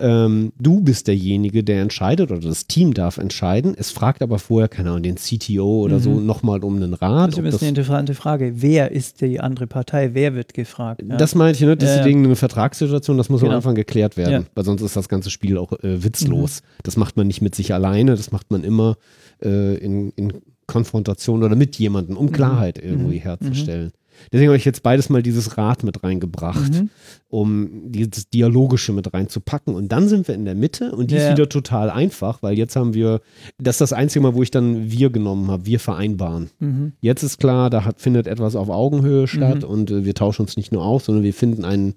[SPEAKER 1] Ähm, du bist derjenige, der entscheidet oder das Team darf entscheiden. Es fragt aber vorher, keine Ahnung, den CTO oder so
[SPEAKER 4] Mhm.
[SPEAKER 1] nochmal um einen
[SPEAKER 4] Das
[SPEAKER 1] Rat.
[SPEAKER 4] ist
[SPEAKER 1] ob
[SPEAKER 4] übrigens
[SPEAKER 1] das-
[SPEAKER 4] eine interessante Frage. Wer ist die andere Partei? Wer wird gefragt? Ja.
[SPEAKER 1] Das meinte ich, ne? das
[SPEAKER 4] Ja,
[SPEAKER 1] ist
[SPEAKER 4] ja.
[SPEAKER 1] irgendeine Vertragssituation, das muss am
[SPEAKER 4] Genau.
[SPEAKER 1] Anfang geklärt werden,
[SPEAKER 4] Ja. Mhm.
[SPEAKER 1] weil sonst ist das ganze Spiel auch äh, witzlos. Das macht man nicht mit sich alleine, das macht man immer äh, in, in Konfrontation oder mit jemandem, um Klarheit irgendwie herzustellen. Deswegen habe ich jetzt beides mal dieses Rad mit reingebracht,
[SPEAKER 4] Mhm.
[SPEAKER 1] um dieses Dialogische mit reinzupacken. Und dann sind wir in der Mitte und die ist
[SPEAKER 4] Ja.
[SPEAKER 1] wieder total einfach, weil jetzt haben wir, das ist das einzige Mal, wo ich dann wir genommen habe, wir vereinbaren.
[SPEAKER 4] Mhm.
[SPEAKER 1] Jetzt ist klar, da hat, findet etwas auf Augenhöhe statt und äh, wir tauschen uns nicht nur aus, sondern wir finden einen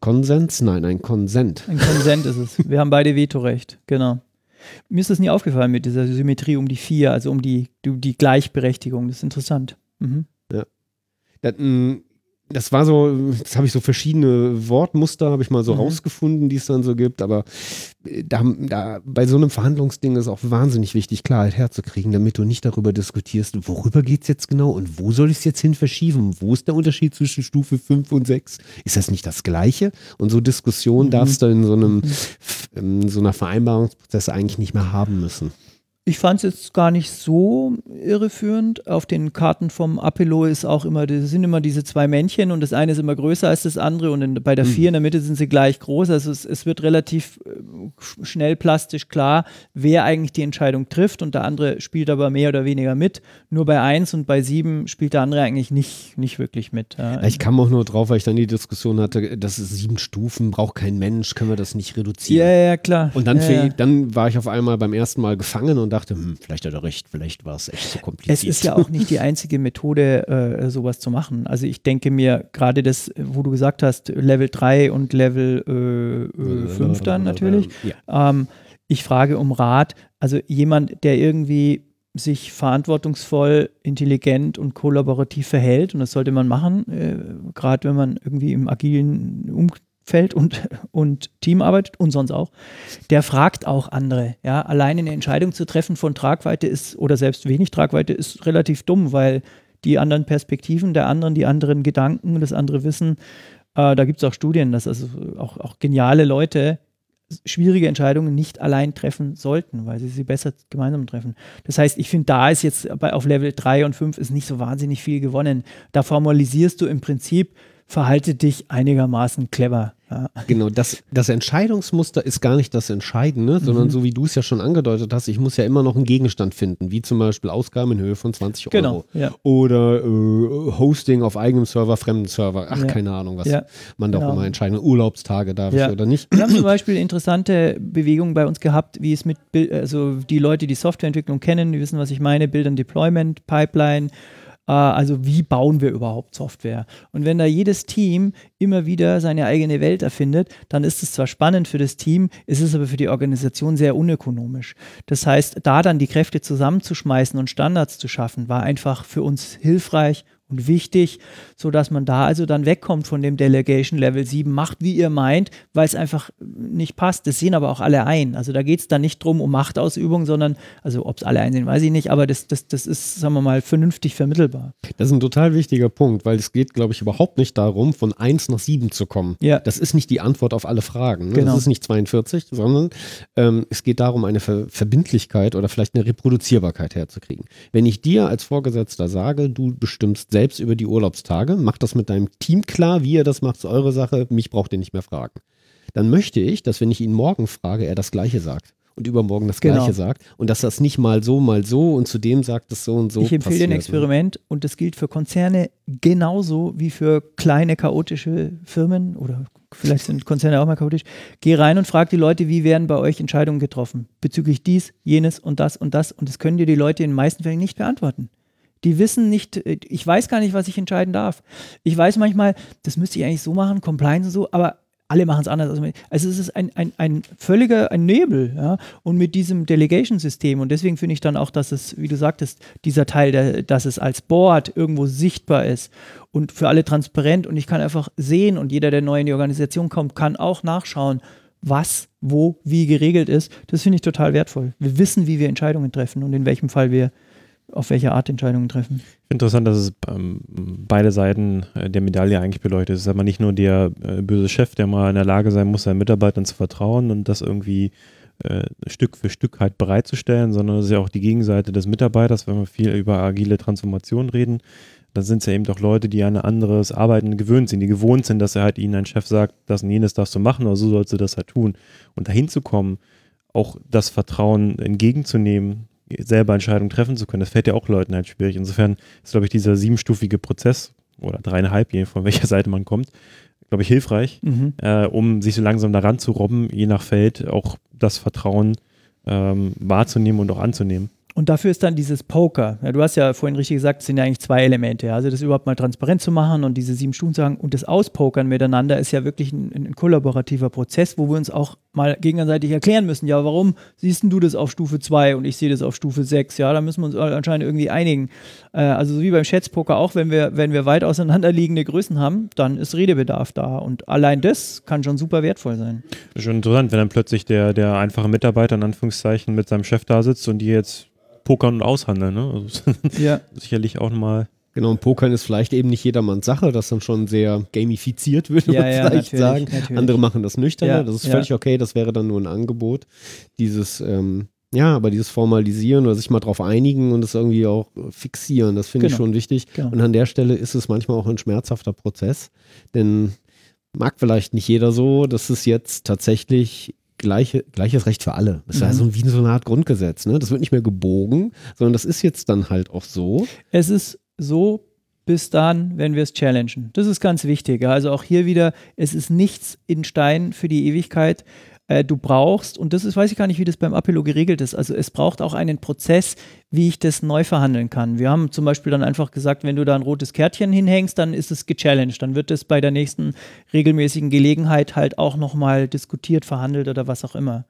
[SPEAKER 1] Konsens, nein, ein Konsent.
[SPEAKER 4] Ein Konsent ist es. Wir haben beide Vetorecht, genau. Mir ist das nie aufgefallen mit dieser Symmetrie um die vier, also um die, um die Gleichberechtigung. Das ist interessant. Mhm.
[SPEAKER 1] Das, mh, das war so, das habe ich so verschiedene Wortmuster, habe ich mal so
[SPEAKER 4] Mhm.
[SPEAKER 1] rausgefunden, die es dann so gibt, aber äh, da, da, bei so einem Verhandlungsding ist auch wahnsinnig wichtig, Klarheit herzukriegen, damit du nicht darüber diskutierst, worüber geht es jetzt genau und wo soll ich es jetzt hin verschieben? Wo ist der Unterschied zwischen Stufe 5 und 6? Ist das nicht das Gleiche? Und so Diskussionen
[SPEAKER 4] Mhm.
[SPEAKER 1] darfst du in so einem, in so einer Vereinbarungsprozess eigentlich nicht mehr haben müssen.
[SPEAKER 4] Ich fand es jetzt gar nicht so irreführend. Auf den Karten vom Apello ist auch immer, sind immer diese zwei Männchen und das eine ist immer größer als das andere und in, bei der vier in der Mitte sind sie gleich groß. Also es, es wird relativ äh, sch- schnell plastisch klar, wer eigentlich die Entscheidung trifft und der andere spielt aber mehr oder weniger mit. Nur bei eins und bei sieben spielt der andere eigentlich nicht, nicht wirklich mit. Ja.
[SPEAKER 1] Ich kam auch nur drauf, weil ich dann die Diskussion hatte, das ist sieben Stufen, braucht kein Mensch, können wir das nicht reduzieren?
[SPEAKER 4] ja, ja, klar.
[SPEAKER 1] Und dann,
[SPEAKER 4] ja, ja.
[SPEAKER 1] dann war ich auf einmal beim ersten Mal gefangen und dachte, hm, vielleicht hat er recht, vielleicht war es echt zu kompliziert.
[SPEAKER 4] Es ist ja auch nicht die einzige Methode, äh, sowas zu machen. Also ich denke mir, gerade das, wo du gesagt hast, Level 3 und Level äh, äh, 5 dann natürlich,
[SPEAKER 1] Ja.
[SPEAKER 4] ähm, ich frage um Rat, also jemand, der irgendwie sich verantwortungsvoll, intelligent und kollaborativ verhält, und das sollte man machen, äh, gerade wenn man irgendwie im agilen Umfeld und, und Team arbeitet und sonst auch, der fragt auch andere. Ja, alleine eine Entscheidung zu treffen von Tragweite ist oder selbst wenig Tragweite ist relativ dumm, weil die anderen Perspektiven der anderen, die anderen Gedanken, das andere Wissen, äh, da gibt es auch Studien, dass also auch, auch geniale Leute schwierige Entscheidungen nicht allein treffen sollten, weil sie sie besser gemeinsam treffen. Das heißt, ich finde, da ist jetzt bei, auf Level 3 und 5 ist nicht so wahnsinnig viel gewonnen. Da formalisierst du im Prinzip, verhalte dich einigermaßen clever. Ja.
[SPEAKER 1] Genau, das, das Entscheidungsmuster ist gar nicht das Entscheidende,
[SPEAKER 4] Mhm.
[SPEAKER 1] sondern so wie du es ja schon angedeutet hast, ich muss ja immer noch einen Gegenstand finden, wie zum Beispiel Ausgaben in Höhe von 20
[SPEAKER 4] Genau,
[SPEAKER 1] Euro.
[SPEAKER 4] ja.
[SPEAKER 1] Oder äh, Hosting auf eigenem Server, fremden Server. Ach,
[SPEAKER 4] Ja.
[SPEAKER 1] keine Ahnung, was man da auch
[SPEAKER 4] genau.
[SPEAKER 1] immer entscheiden. Urlaubstage darf ich oder nicht.
[SPEAKER 4] Wir haben zum Beispiel interessante Bewegungen bei uns gehabt, wie es mit, also die Leute, die Softwareentwicklung kennen, die wissen, was ich meine, Build and Deployment, Pipeline, also wie bauen wir überhaupt Software? Und wenn da jedes Team immer wieder seine eigene Welt erfindet, dann ist es zwar spannend für das Team, ist es aber für die Organisation sehr unökonomisch. Das heißt, da dann die Kräfte zusammenzuschmeißen und Standards zu schaffen, war einfach für uns hilfreich und wichtig, sodass man da also dann wegkommt von dem Delegation Level 7, macht wie ihr meint, weil es einfach nicht passt. Das sehen aber auch alle ein. Also da geht es dann nicht drum um Machtausübung, sondern, also ob es alle einsehen, weiß ich nicht, aber das, das, das ist, sagen wir mal, vernünftig vermittelbar.
[SPEAKER 1] Das ist ein total wichtiger Punkt, weil es geht, glaube ich, überhaupt nicht darum, von 1 nach 7 zu kommen.
[SPEAKER 4] Ja.
[SPEAKER 1] Das ist nicht die Antwort auf alle Fragen. Ne?
[SPEAKER 4] Genau.
[SPEAKER 1] Das ist nicht 42, sondern ähm, es geht darum, eine Ver Verbindlichkeit oder vielleicht eine Reproduzierbarkeit herzukriegen. Wenn ich dir als Vorgesetzter sage, du bestimmst selbst über die Urlaubstage, mach das mit deinem Team klar, wie ihr das macht, ist eure Sache, mich braucht ihr nicht mehr fragen. Dann möchte ich, dass wenn ich ihn morgen frage, er das Gleiche sagt. Und übermorgen das
[SPEAKER 4] Genau.
[SPEAKER 1] Gleiche sagt. Und dass das nicht mal so, mal so und zudem sagt es so und so.
[SPEAKER 4] ich empfehle ein
[SPEAKER 1] passiert, ne?
[SPEAKER 4] Experiment und das gilt für Konzerne genauso wie für kleine chaotische Firmen oder vielleicht sind Konzerne auch mal chaotisch. Geh rein und frag die Leute, wie werden bei euch Entscheidungen getroffen bezüglich dies, jenes und das und das und das können dir die Leute in den meisten Fällen nicht beantworten. Die wissen nicht, äh, ich weiß gar nicht, was ich entscheiden darf. Ich weiß manchmal, das müsste ich eigentlich so machen, Compliance und so, aber alle machen es anders. Also es ist ein, ein, ein völliger ein Nebel. Ja? Und mit diesem Delegation-System, und deswegen finde ich dann auch, dass es, wie du sagtest, dieser Teil, der, dass es als Board irgendwo sichtbar ist und für alle transparent und ich kann einfach sehen und jeder, der neu in die Organisation kommt, kann auch nachschauen, was, wo, wie geregelt ist. Das finde ich total wertvoll. Wir wissen, wie wir Entscheidungen treffen und in welchem Fall wir auf welche Art Entscheidungen treffen.
[SPEAKER 2] Interessant, dass es ähm, beide Seiten äh, der Medaille eigentlich beleuchtet. Es ist aber nicht nur der äh, böse Chef, der mal in der Lage sein muss, seinen Mitarbeitern zu vertrauen und das irgendwie äh, Stück für Stück halt bereitzustellen, sondern es ist ja auch die Gegenseite des Mitarbeiters, wenn wir viel über agile Transformation reden. Dann sind es ja eben doch Leute, die an ein anderes Arbeiten gewöhnt sind, die gewohnt sind, dass er halt ihnen ein Chef sagt, das und jenes darfst du machen, aber so sollst du das halt tun. Und dahin zu kommen, auch das Vertrauen entgegenzunehmen, selber Entscheidungen treffen zu können, das fällt ja auch Leuten halt schwierig. Insofern ist, glaube ich, dieser siebenstufige Prozess oder dreieinhalb, je von welcher Seite man kommt, glaube ich, hilfreich,
[SPEAKER 4] Mhm.
[SPEAKER 2] äh, um sich so langsam daran zu robben, je nach Feld auch das Vertrauen ähm, wahrzunehmen und auch anzunehmen.
[SPEAKER 4] Und dafür ist dann dieses Poker. Ja, du hast ja vorhin richtig gesagt, es sind ja eigentlich zwei Elemente. Also das überhaupt mal transparent zu machen und diese sieben Stunden zu sagen und das Auspokern miteinander ist ja wirklich ein, ein kollaborativer Prozess, wo wir uns auch mal gegenseitig erklären müssen. Ja, warum siehst du das auf Stufe 2 und ich sehe das auf Stufe 6? Ja, da müssen wir uns anscheinend irgendwie einigen. Äh, also so wie beim Schätzpoker auch, wenn wir, wenn wir weit auseinanderliegende Größen haben, dann ist Redebedarf da. Und allein das kann schon super wertvoll sein.
[SPEAKER 2] Schon interessant, wenn dann plötzlich der, der einfache Mitarbeiter in Anführungszeichen mit seinem Chef da sitzt und die jetzt pokern und aushandeln. Ne? Also,
[SPEAKER 4] Ja.
[SPEAKER 2] sicherlich auch nochmal.
[SPEAKER 1] Genau, und Pokern ist vielleicht eben nicht jedermanns Sache, das dann schon sehr gamifiziert, würde
[SPEAKER 4] Ja,
[SPEAKER 1] man
[SPEAKER 4] ja,
[SPEAKER 1] vielleicht
[SPEAKER 4] natürlich,
[SPEAKER 1] sagen.
[SPEAKER 4] natürlich.
[SPEAKER 1] Andere machen das nüchterner,
[SPEAKER 4] Ja,
[SPEAKER 1] das ist
[SPEAKER 4] ja.
[SPEAKER 1] völlig okay, das wäre dann nur ein Angebot. Dieses, ähm, ja, aber dieses Formalisieren oder sich mal drauf einigen und es irgendwie auch fixieren, das finde ich
[SPEAKER 4] Genau.
[SPEAKER 1] schon wichtig.
[SPEAKER 4] Genau.
[SPEAKER 1] Und an der Stelle ist es manchmal auch ein schmerzhafter Prozess, denn mag vielleicht nicht jeder so, dass es jetzt tatsächlich gleiche, gleiches Recht für alle. Das ist ja
[SPEAKER 4] Mhm.
[SPEAKER 1] so wie so eine Art Grundgesetz. Ne? Das wird nicht mehr gebogen, sondern das ist jetzt dann halt auch so.
[SPEAKER 4] Es ist so bis dann, wenn wir es challengen. Das ist ganz wichtig. ja. Also auch hier wieder, es ist nichts in Stein für die Ewigkeit. Äh, du brauchst, und das ist, weiß ich gar nicht, wie das beim Apello geregelt ist, also es braucht auch einen Prozess, wie ich das neu verhandeln kann. Wir haben zum Beispiel dann einfach gesagt, wenn du da ein rotes Kärtchen hinhängst, dann ist es gechallenged. Dann wird es bei der nächsten regelmäßigen Gelegenheit halt auch nochmal diskutiert, verhandelt oder was auch immer.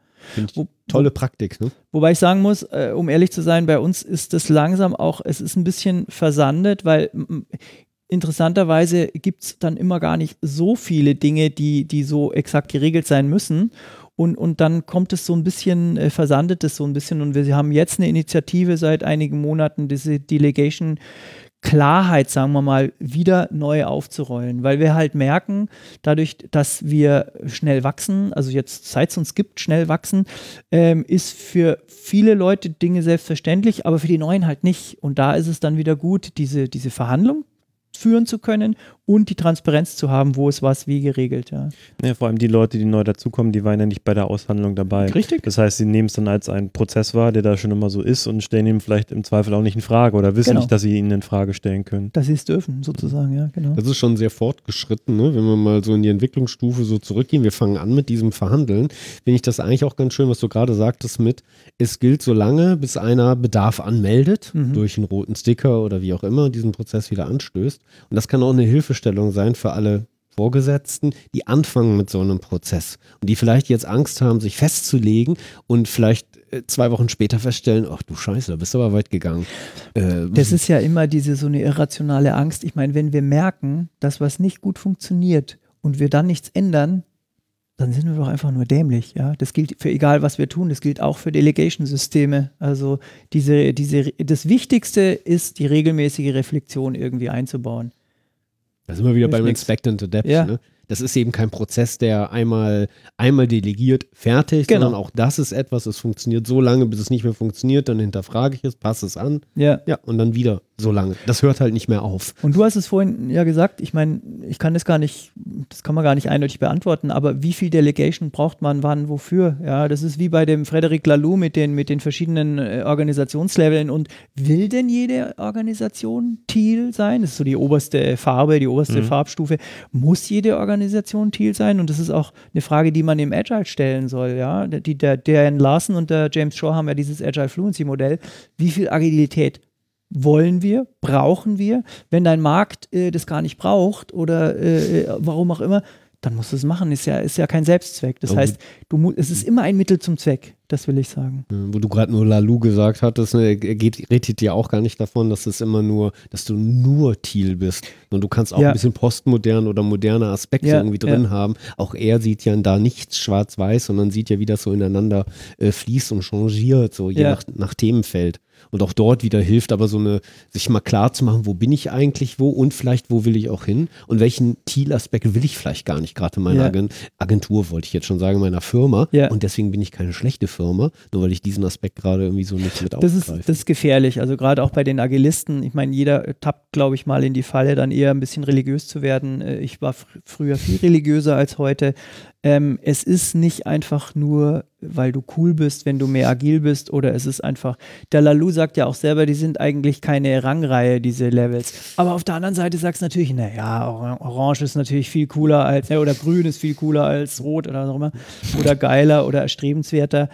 [SPEAKER 4] Wo-
[SPEAKER 1] tolle Praktik. Ne?
[SPEAKER 4] Wobei ich sagen muss, äh, um ehrlich zu sein, bei uns ist das langsam auch, es ist ein bisschen versandet, weil interessanterweise gibt es dann immer gar nicht so viele Dinge, die, die so exakt geregelt sein müssen. Und, und dann kommt es so ein bisschen, äh, versandet es so ein bisschen. Und wir haben jetzt eine Initiative seit einigen Monaten, diese Delegation Klarheit, sagen wir mal, wieder neu aufzurollen, weil wir halt merken, dadurch, dass wir schnell wachsen, also jetzt seit es uns gibt, schnell wachsen, ähm, ist für viele Leute Dinge selbstverständlich, aber für die Neuen halt nicht. Und da ist es dann wieder gut, diese, diese Verhandlung führen zu können und die Transparenz zu haben, wo ist was wie geregelt. Ja.
[SPEAKER 2] Ja, vor allem die Leute, die neu dazukommen, die waren ja nicht bei der Aushandlung dabei.
[SPEAKER 4] Richtig.
[SPEAKER 2] Das heißt, sie nehmen es dann als einen Prozess wahr, der da schon immer so ist und stellen ihm vielleicht im Zweifel auch nicht in Frage oder wissen
[SPEAKER 4] Genau.
[SPEAKER 2] nicht, dass sie ihn in Frage stellen können.
[SPEAKER 4] Dass sie es dürfen, sozusagen, ja, genau.
[SPEAKER 1] Das ist schon sehr fortgeschritten, ne? wenn wir mal so in die Entwicklungsstufe so zurückgehen. Wir fangen an mit diesem Verhandeln. Finde ich das eigentlich auch ganz schön, was du gerade sagtest mit, es gilt so lange, bis einer Bedarf anmeldet,
[SPEAKER 4] Mhm.
[SPEAKER 1] durch einen roten Sticker oder wie auch immer, diesen Prozess wieder anstößt. Und das kann auch eine Hilfestellung sein für alle Vorgesetzten, die anfangen mit so einem Prozess und die vielleicht jetzt Angst haben, sich festzulegen und vielleicht äh, zwei Wochen später feststellen, ach du Scheiße, da bist du aber weit gegangen. Äh,
[SPEAKER 4] Das ist ja immer diese so eine irrationale Angst. Ich meine, wenn wir merken, dass was nicht gut funktioniert und wir dann nichts ändern, dann sind wir doch einfach nur dämlich. Ja, das gilt für egal, was wir tun. Das gilt auch für Delegation-Systeme. Also diese, diese, das Wichtigste ist, die regelmäßige Reflexion irgendwie einzubauen.
[SPEAKER 1] Da sind wir wieder beim
[SPEAKER 4] nix.
[SPEAKER 1] Inspect and Adapt.
[SPEAKER 4] Ja.
[SPEAKER 1] Ne? Das ist eben kein Prozess, der einmal, einmal delegiert, fertig,
[SPEAKER 4] Genau.
[SPEAKER 1] sondern auch das ist etwas, es funktioniert so lange, bis es nicht mehr funktioniert, dann hinterfrage ich es, passe es an,
[SPEAKER 4] Ja.
[SPEAKER 1] ja, und dann wieder so lange. Das hört halt nicht mehr auf.
[SPEAKER 4] Und du hast es vorhin ja gesagt, ich meine, ich kann das gar nicht, das kann man gar nicht eindeutig beantworten, aber wie viel Delegation braucht man wann, wofür? Ja, das ist wie bei dem Frederic Laloux mit den, mit den verschiedenen äh, Organisationsleveln und will denn jede Organisation Teal sein? Das ist so die oberste Farbe, die oberste
[SPEAKER 2] Mhm.
[SPEAKER 4] Farbstufe. Muss jede Organisation Teal sein? Und das ist auch eine Frage, die man im Agile stellen soll, ja. Die, der, der Larson und der James Shaw haben ja dieses Agile Fluency Modell. Wie viel Agilität wollen wir, brauchen wir. Wenn dein Markt äh, das gar nicht braucht oder äh, äh, warum auch immer, dann musst du es machen. Ist ja, ist ja kein Selbstzweck. Das
[SPEAKER 1] Aber
[SPEAKER 4] heißt, du, es ist immer ein Mittel zum Zweck. Das will ich sagen.
[SPEAKER 1] Wo du gerade nur Lalou gesagt hattest, ne, er geht, redet ja auch gar nicht davon, dass es immer nur, dass du nur Thiel bist. Und du kannst auch
[SPEAKER 4] Ja.
[SPEAKER 1] ein bisschen postmodern oder moderne Aspekte
[SPEAKER 4] Ja,
[SPEAKER 1] irgendwie drin
[SPEAKER 4] ja.
[SPEAKER 1] haben. Auch er sieht ja da nichts schwarz-weiß, sondern sieht ja, wie das so ineinander äh, fließt und changiert, so je nach, nach Themenfeld. Und auch dort wieder hilft aber so eine, sich mal klar zu machen, wo bin ich eigentlich wo und vielleicht wo will ich auch hin und welchen Thiel-Aspekt will ich vielleicht gar nicht, gerade in meiner
[SPEAKER 4] Ja.
[SPEAKER 1] Agen- Agentur, wollte ich jetzt schon sagen, meiner Firma.
[SPEAKER 4] Ja.
[SPEAKER 1] Und deswegen bin ich keine schlechte Firma, nur weil ich diesen Aspekt gerade irgendwie so nicht mit
[SPEAKER 4] Das ist,
[SPEAKER 1] aufgreife.
[SPEAKER 4] das ist gefährlich. Also gerade auch bei den Agilisten. Ich meine, jeder tappt, glaube ich, mal in die Falle, dann eher ein bisschen religiös zu werden. Äh, Ich war fr früher viel religiöser als heute. Ähm, es ist nicht einfach nur, weil du cool bist, wenn du mehr agil bist, oder es ist einfach, der Lalou sagt ja auch selber, die sind eigentlich keine Rangreihe, diese Levels. Aber auf der anderen Seite sagst du natürlich, naja, Or- Orange ist natürlich viel cooler als, ja, oder Grün ist viel cooler als Rot oder was auch immer, oder geiler oder erstrebenswerter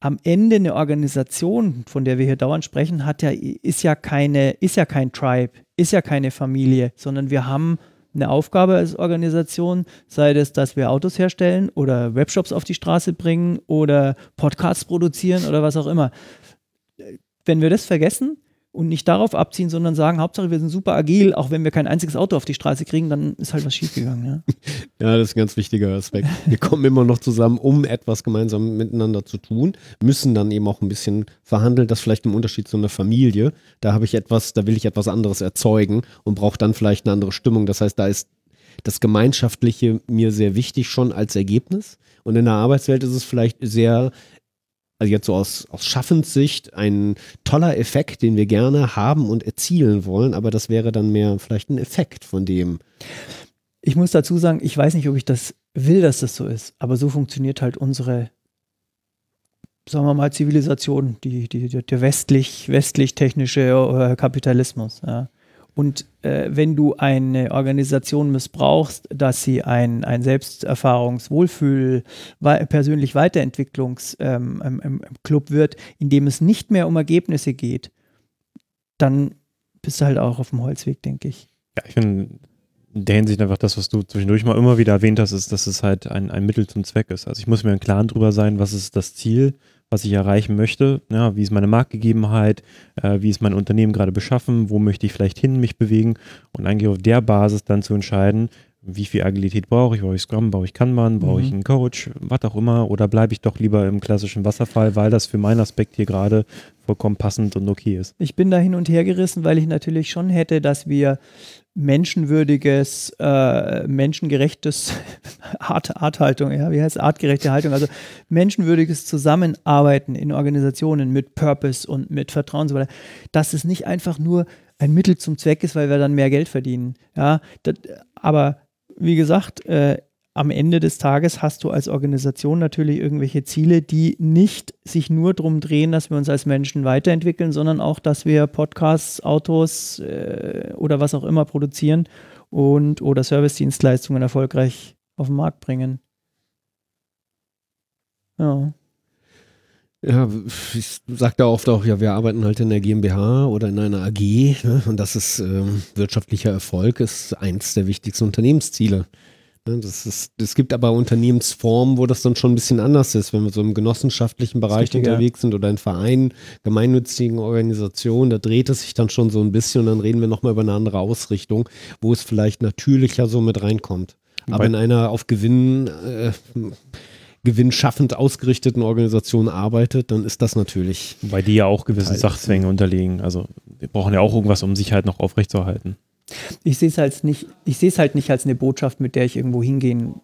[SPEAKER 4] am Ende eine Organisation, von der wir hier dauernd sprechen, hat ja, ist ja keine, ist ja kein Tribe, ist ja keine Familie, sondern wir haben eine Aufgabe als Organisation, sei das, dass wir Autos herstellen oder Webshops auf die Straße bringen oder Podcasts produzieren oder was auch immer. Wenn wir das vergessen und nicht darauf abziehen, sondern sagen, Hauptsache wir sind super agil, auch wenn wir kein einziges Auto auf die Straße kriegen, dann ist halt was schiefgegangen. Ja?
[SPEAKER 1] Ja, das ist ein ganz wichtiger Aspekt. Wir kommen immer noch zusammen, um etwas gemeinsam miteinander zu tun, müssen dann eben auch ein bisschen verhandeln, das vielleicht im Unterschied zu einer Familie. Da habe ich etwas, da will ich etwas anderes erzeugen und brauche dann vielleicht eine andere Stimmung. Das heißt, da ist das Gemeinschaftliche mir sehr wichtig schon als Ergebnis. Und in der Arbeitswelt ist es vielleicht sehr, also jetzt so aus, aus Schaffenssicht, ein toller Effekt, den wir gerne haben und erzielen wollen, aber das wäre dann mehr vielleicht ein Effekt von dem.
[SPEAKER 4] Ich muss dazu sagen, ich weiß nicht, ob ich das will, dass das so ist, aber so funktioniert halt unsere, sagen wir mal, Zivilisation, die, die, der- westlich, westlich-technische äh, Kapitalismus. Ja. Und äh, wenn du eine Organisation missbrauchst, dass sie ein, ein Selbsterfahrungs-, Wohlfühl-, wei persönlich Weiterentwicklungsclub ähm, ähm, ähm, wird, in dem es nicht mehr um Ergebnisse geht, dann bist du halt auch auf dem Holzweg, denke ich.
[SPEAKER 2] Ja, ich finde in der Hinsicht einfach das, was du zwischendurch mal immer wieder erwähnt hast, ist, dass es halt ein, ein Mittel zum Zweck ist. Also ich muss mir im Klaren drüber sein, was ist das Ziel, was ich erreichen möchte, ja, wie ist meine Marktgegebenheit, äh, wie ist mein Unternehmen gerade beschaffen, wo möchte ich vielleicht hin mich bewegen? Und eigentlich auf der Basis dann zu entscheiden, wie viel Agilität brauche ich, brauche ich Scrum, brauche ich Kanban, brauche ich
[SPEAKER 4] Mhm.
[SPEAKER 2] einen Coach, was auch immer, oder bleibe ich doch lieber im klassischen Wasserfall, weil das für meinen Aspekt hier gerade vollkommen passend und okay ist.
[SPEAKER 4] Ich bin da hin und her gerissen, weil ich natürlich schon hätte, dass wir menschenwürdiges, äh, menschengerechtes Art, Arthaltung, ja, wie heißt artgerechte Haltung, also menschenwürdiges Zusammenarbeiten in Organisationen mit Purpose und mit Vertrauen und so weiter, dass es nicht einfach nur ein Mittel zum Zweck ist, weil wir dann mehr Geld verdienen. Ja, das, aber wie gesagt, äh, am Ende des Tages hast du als Organisation natürlich irgendwelche Ziele, die nicht sich nur darum drehen, dass wir uns als Menschen weiterentwickeln, sondern auch, dass wir Podcasts, Autos äh, oder was auch immer produzieren und oder Servicedienstleistungen erfolgreich auf den Markt bringen. Ja.
[SPEAKER 1] Ja, ich sage da oft auch, ja, wir arbeiten halt in der GmbH oder in einer AG ne? und das ist ähm, wirtschaftlicher Erfolg, ist eins der wichtigsten Unternehmensziele. Ne, Das ist, es gibt aber Unternehmensformen, wo das dann schon ein bisschen anders ist, wenn wir so im genossenschaftlichen Bereich
[SPEAKER 4] richtig, ja.
[SPEAKER 1] unterwegs sind oder in Vereinen, gemeinnützigen Organisationen, da dreht es sich dann schon so ein bisschen und dann reden wir nochmal über eine andere Ausrichtung, wo es vielleicht natürlicher so mit reinkommt. Aber in einer auf Gewinn, äh, gewinnschaffend ausgerichteten Organisation arbeitet, dann ist das natürlich.
[SPEAKER 2] Wobei die ja auch gewissen Sachzwängen unterliegen. Also wir brauchen ja auch irgendwas, um Sicherheit noch aufrechtzuerhalten.
[SPEAKER 4] Ich sehe es halt nicht, ich sehe es halt nicht als eine Botschaft, mit der ich irgendwo hingehen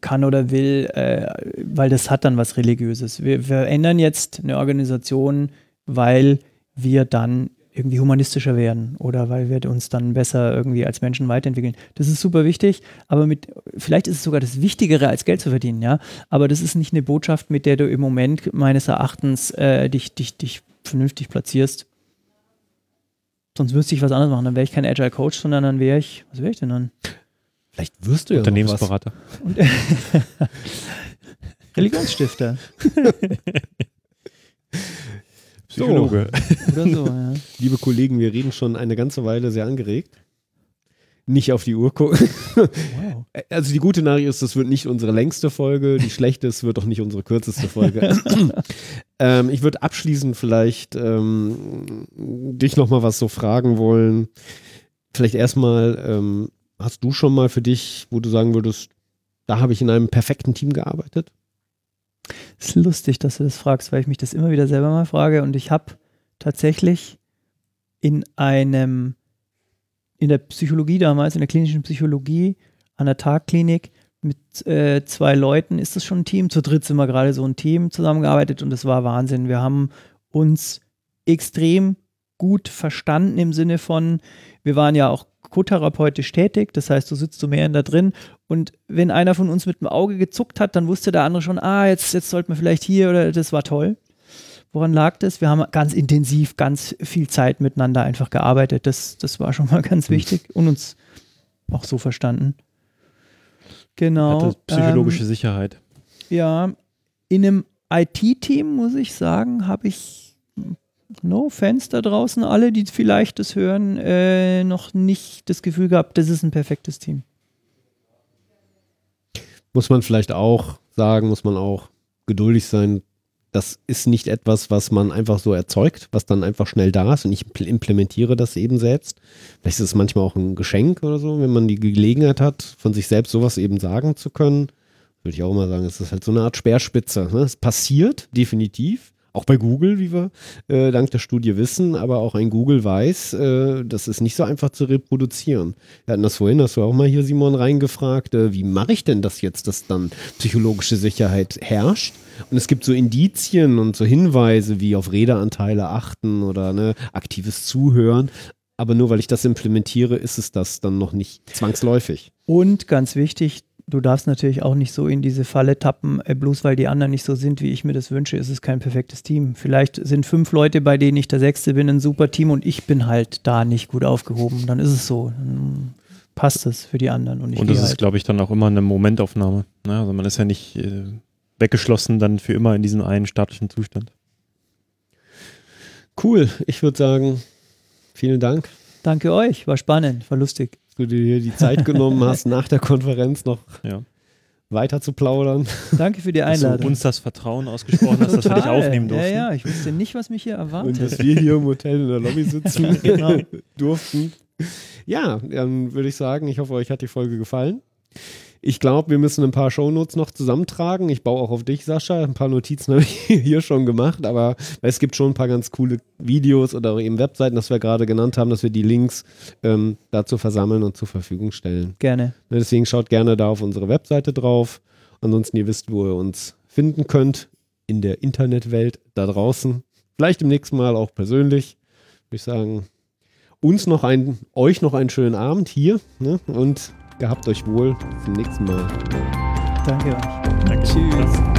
[SPEAKER 4] kann oder will, äh, weil das hat dann was Religiöses. Wir, wir ändern jetzt eine Organisation, weil wir dann irgendwie humanistischer werden oder weil wir uns dann besser irgendwie als Menschen weiterentwickeln. Das ist super wichtig, aber mit, vielleicht ist es sogar das Wichtigere, als Geld zu verdienen, ja. Aber das ist nicht eine Botschaft, mit der du im Moment meines Erachtens äh, dich, dich, dich vernünftig platzierst. Sonst müsste ich was anderes machen. Dann wäre ich kein Agile Coach, sondern dann wäre ich, was wäre ich denn dann?
[SPEAKER 1] Vielleicht wirst du ja.
[SPEAKER 2] Unternehmensberater.
[SPEAKER 4] Religionsstifter
[SPEAKER 2] Psychologe.
[SPEAKER 4] oder so, ja.
[SPEAKER 1] Liebe Kollegen, wir reden schon eine ganze Weile sehr angeregt. Nicht auf die Uhr gucken.
[SPEAKER 4] Wow.
[SPEAKER 1] Also die gute Nachricht ist, das wird nicht unsere längste Folge. Die schlechte ist, wird auch nicht unsere kürzeste Folge. ähm, ich würde abschließend vielleicht ähm, dich nochmal was so fragen wollen. Vielleicht erstmal, ähm, hast du schon mal für dich, wo du sagen würdest, da habe ich in einem perfekten Team gearbeitet?
[SPEAKER 4] ist lustig, dass du das fragst, weil ich mich das immer wieder selber mal frage. Und ich habe tatsächlich in einem, in der Psychologie damals, in der klinischen Psychologie, an der Tagklinik mit äh, zwei Leuten ist das schon ein Team. Zu dritt sind wir gerade so ein Team zusammengearbeitet und das war Wahnsinn. Wir haben uns extrem gut verstanden im Sinne von, wir waren ja auch kotherapeutisch tätig, das heißt, du sitzt so mehr da drin und wenn einer von uns mit dem Auge gezuckt hat, dann wusste der andere schon, ah, jetzt, jetzt sollte man vielleicht hier oder das war toll. Woran lag das? Wir haben ganz intensiv, ganz viel Zeit miteinander einfach gearbeitet. Das, das war schon mal ganz wichtig und uns auch so verstanden. Genau.
[SPEAKER 2] Hatte psychologische
[SPEAKER 4] ähm,
[SPEAKER 2] Sicherheit.
[SPEAKER 4] ja, in einem IT-Team, muss ich sagen, habe ich no Fans da draußen, alle, die vielleicht das hören, äh, noch nicht das Gefühl gehabt, das ist ein perfektes Team.
[SPEAKER 1] muss man vielleicht auch sagen, muss man auch geduldig sein. Das ist nicht etwas, was man einfach so erzeugt, was dann einfach schnell da ist und ich impl- implementiere das eben selbst. Vielleicht ist es manchmal auch ein Geschenk oder so, wenn man die Gelegenheit hat, von sich selbst sowas eben sagen zu können. Würde ich auch immer sagen, es ist halt so eine Art Speerspitze. Ne? Es passiert definitiv. Auch bei Google, wie wir äh, dank der Studie wissen, aber auch ein Google weiß, äh, das ist nicht so einfach zu reproduzieren. Wir hatten das vorhin, hast du auch mal hier, Simon, reingefragt, äh, wie mache ich denn das jetzt, dass dann psychologische Sicherheit herrscht? Und es gibt so Indizien und so Hinweise wie auf Redeanteile achten oder ne, aktives Zuhören. Aber nur weil ich das implementiere, ist es das dann noch nicht zwangsläufig.
[SPEAKER 4] Und ganz wichtig, du darfst natürlich auch nicht so in diese Falle tappen, äh, bloß weil die anderen nicht so sind, wie ich mir das wünsche, ist es kein perfektes Team. Vielleicht sind fünf Leute, bei denen ich der Sechste bin, ein super Team und ich bin halt da nicht gut aufgehoben. Dann ist es so. Dann passt es für die anderen. Und, ich
[SPEAKER 2] Und das ist,
[SPEAKER 4] halt.
[SPEAKER 2] glaube ich, dann auch immer eine Momentaufnahme. Ne? Also man ist ja nicht äh, weggeschlossen dann für immer in diesem einen statischen Zustand.
[SPEAKER 1] Cool, ich würde sagen, vielen Dank,
[SPEAKER 4] Danke euch, war spannend, war lustig.
[SPEAKER 1] Dass du dir hier die Zeit genommen hast, nach der Konferenz noch
[SPEAKER 2] Ja.
[SPEAKER 1] weiter zu plaudern.
[SPEAKER 4] Danke für die
[SPEAKER 2] Dass du
[SPEAKER 4] Einladung.
[SPEAKER 2] uns das Vertrauen ausgesprochen hast, dass wir dich aufnehmen durften.
[SPEAKER 4] Ja, ja, ich wusste nicht, was mich hier
[SPEAKER 1] Und
[SPEAKER 4] erwartet.
[SPEAKER 1] dass wir hier im Hotel in der Lobby sitzen
[SPEAKER 4] Genau.
[SPEAKER 1] durften. Ja, dann würde ich sagen, ich hoffe, euch hat die Folge gefallen. Ich glaube, wir müssen ein paar Shownotes noch zusammentragen. Ich baue auch auf dich, Sascha. Ein paar Notizen habe ich hier schon gemacht, aber es gibt schon ein paar ganz coole Videos oder eben Webseiten, das wir gerade genannt haben, dass wir die Links ähm, dazu versammeln und zur Verfügung stellen.
[SPEAKER 4] Gerne.
[SPEAKER 1] Ne, Deswegen schaut gerne da auf unsere Webseite drauf. Ansonsten, ihr wisst, wo ihr uns finden könnt in der Internetwelt da draußen. Vielleicht im nächsten Mal auch persönlich. Würde ich sagen, uns noch ein, euch noch einen schönen Abend hier ne? und gehabt euch wohl. Bis zum nächsten Mal.
[SPEAKER 4] Danke euch.
[SPEAKER 2] Danke.
[SPEAKER 4] Tschüss.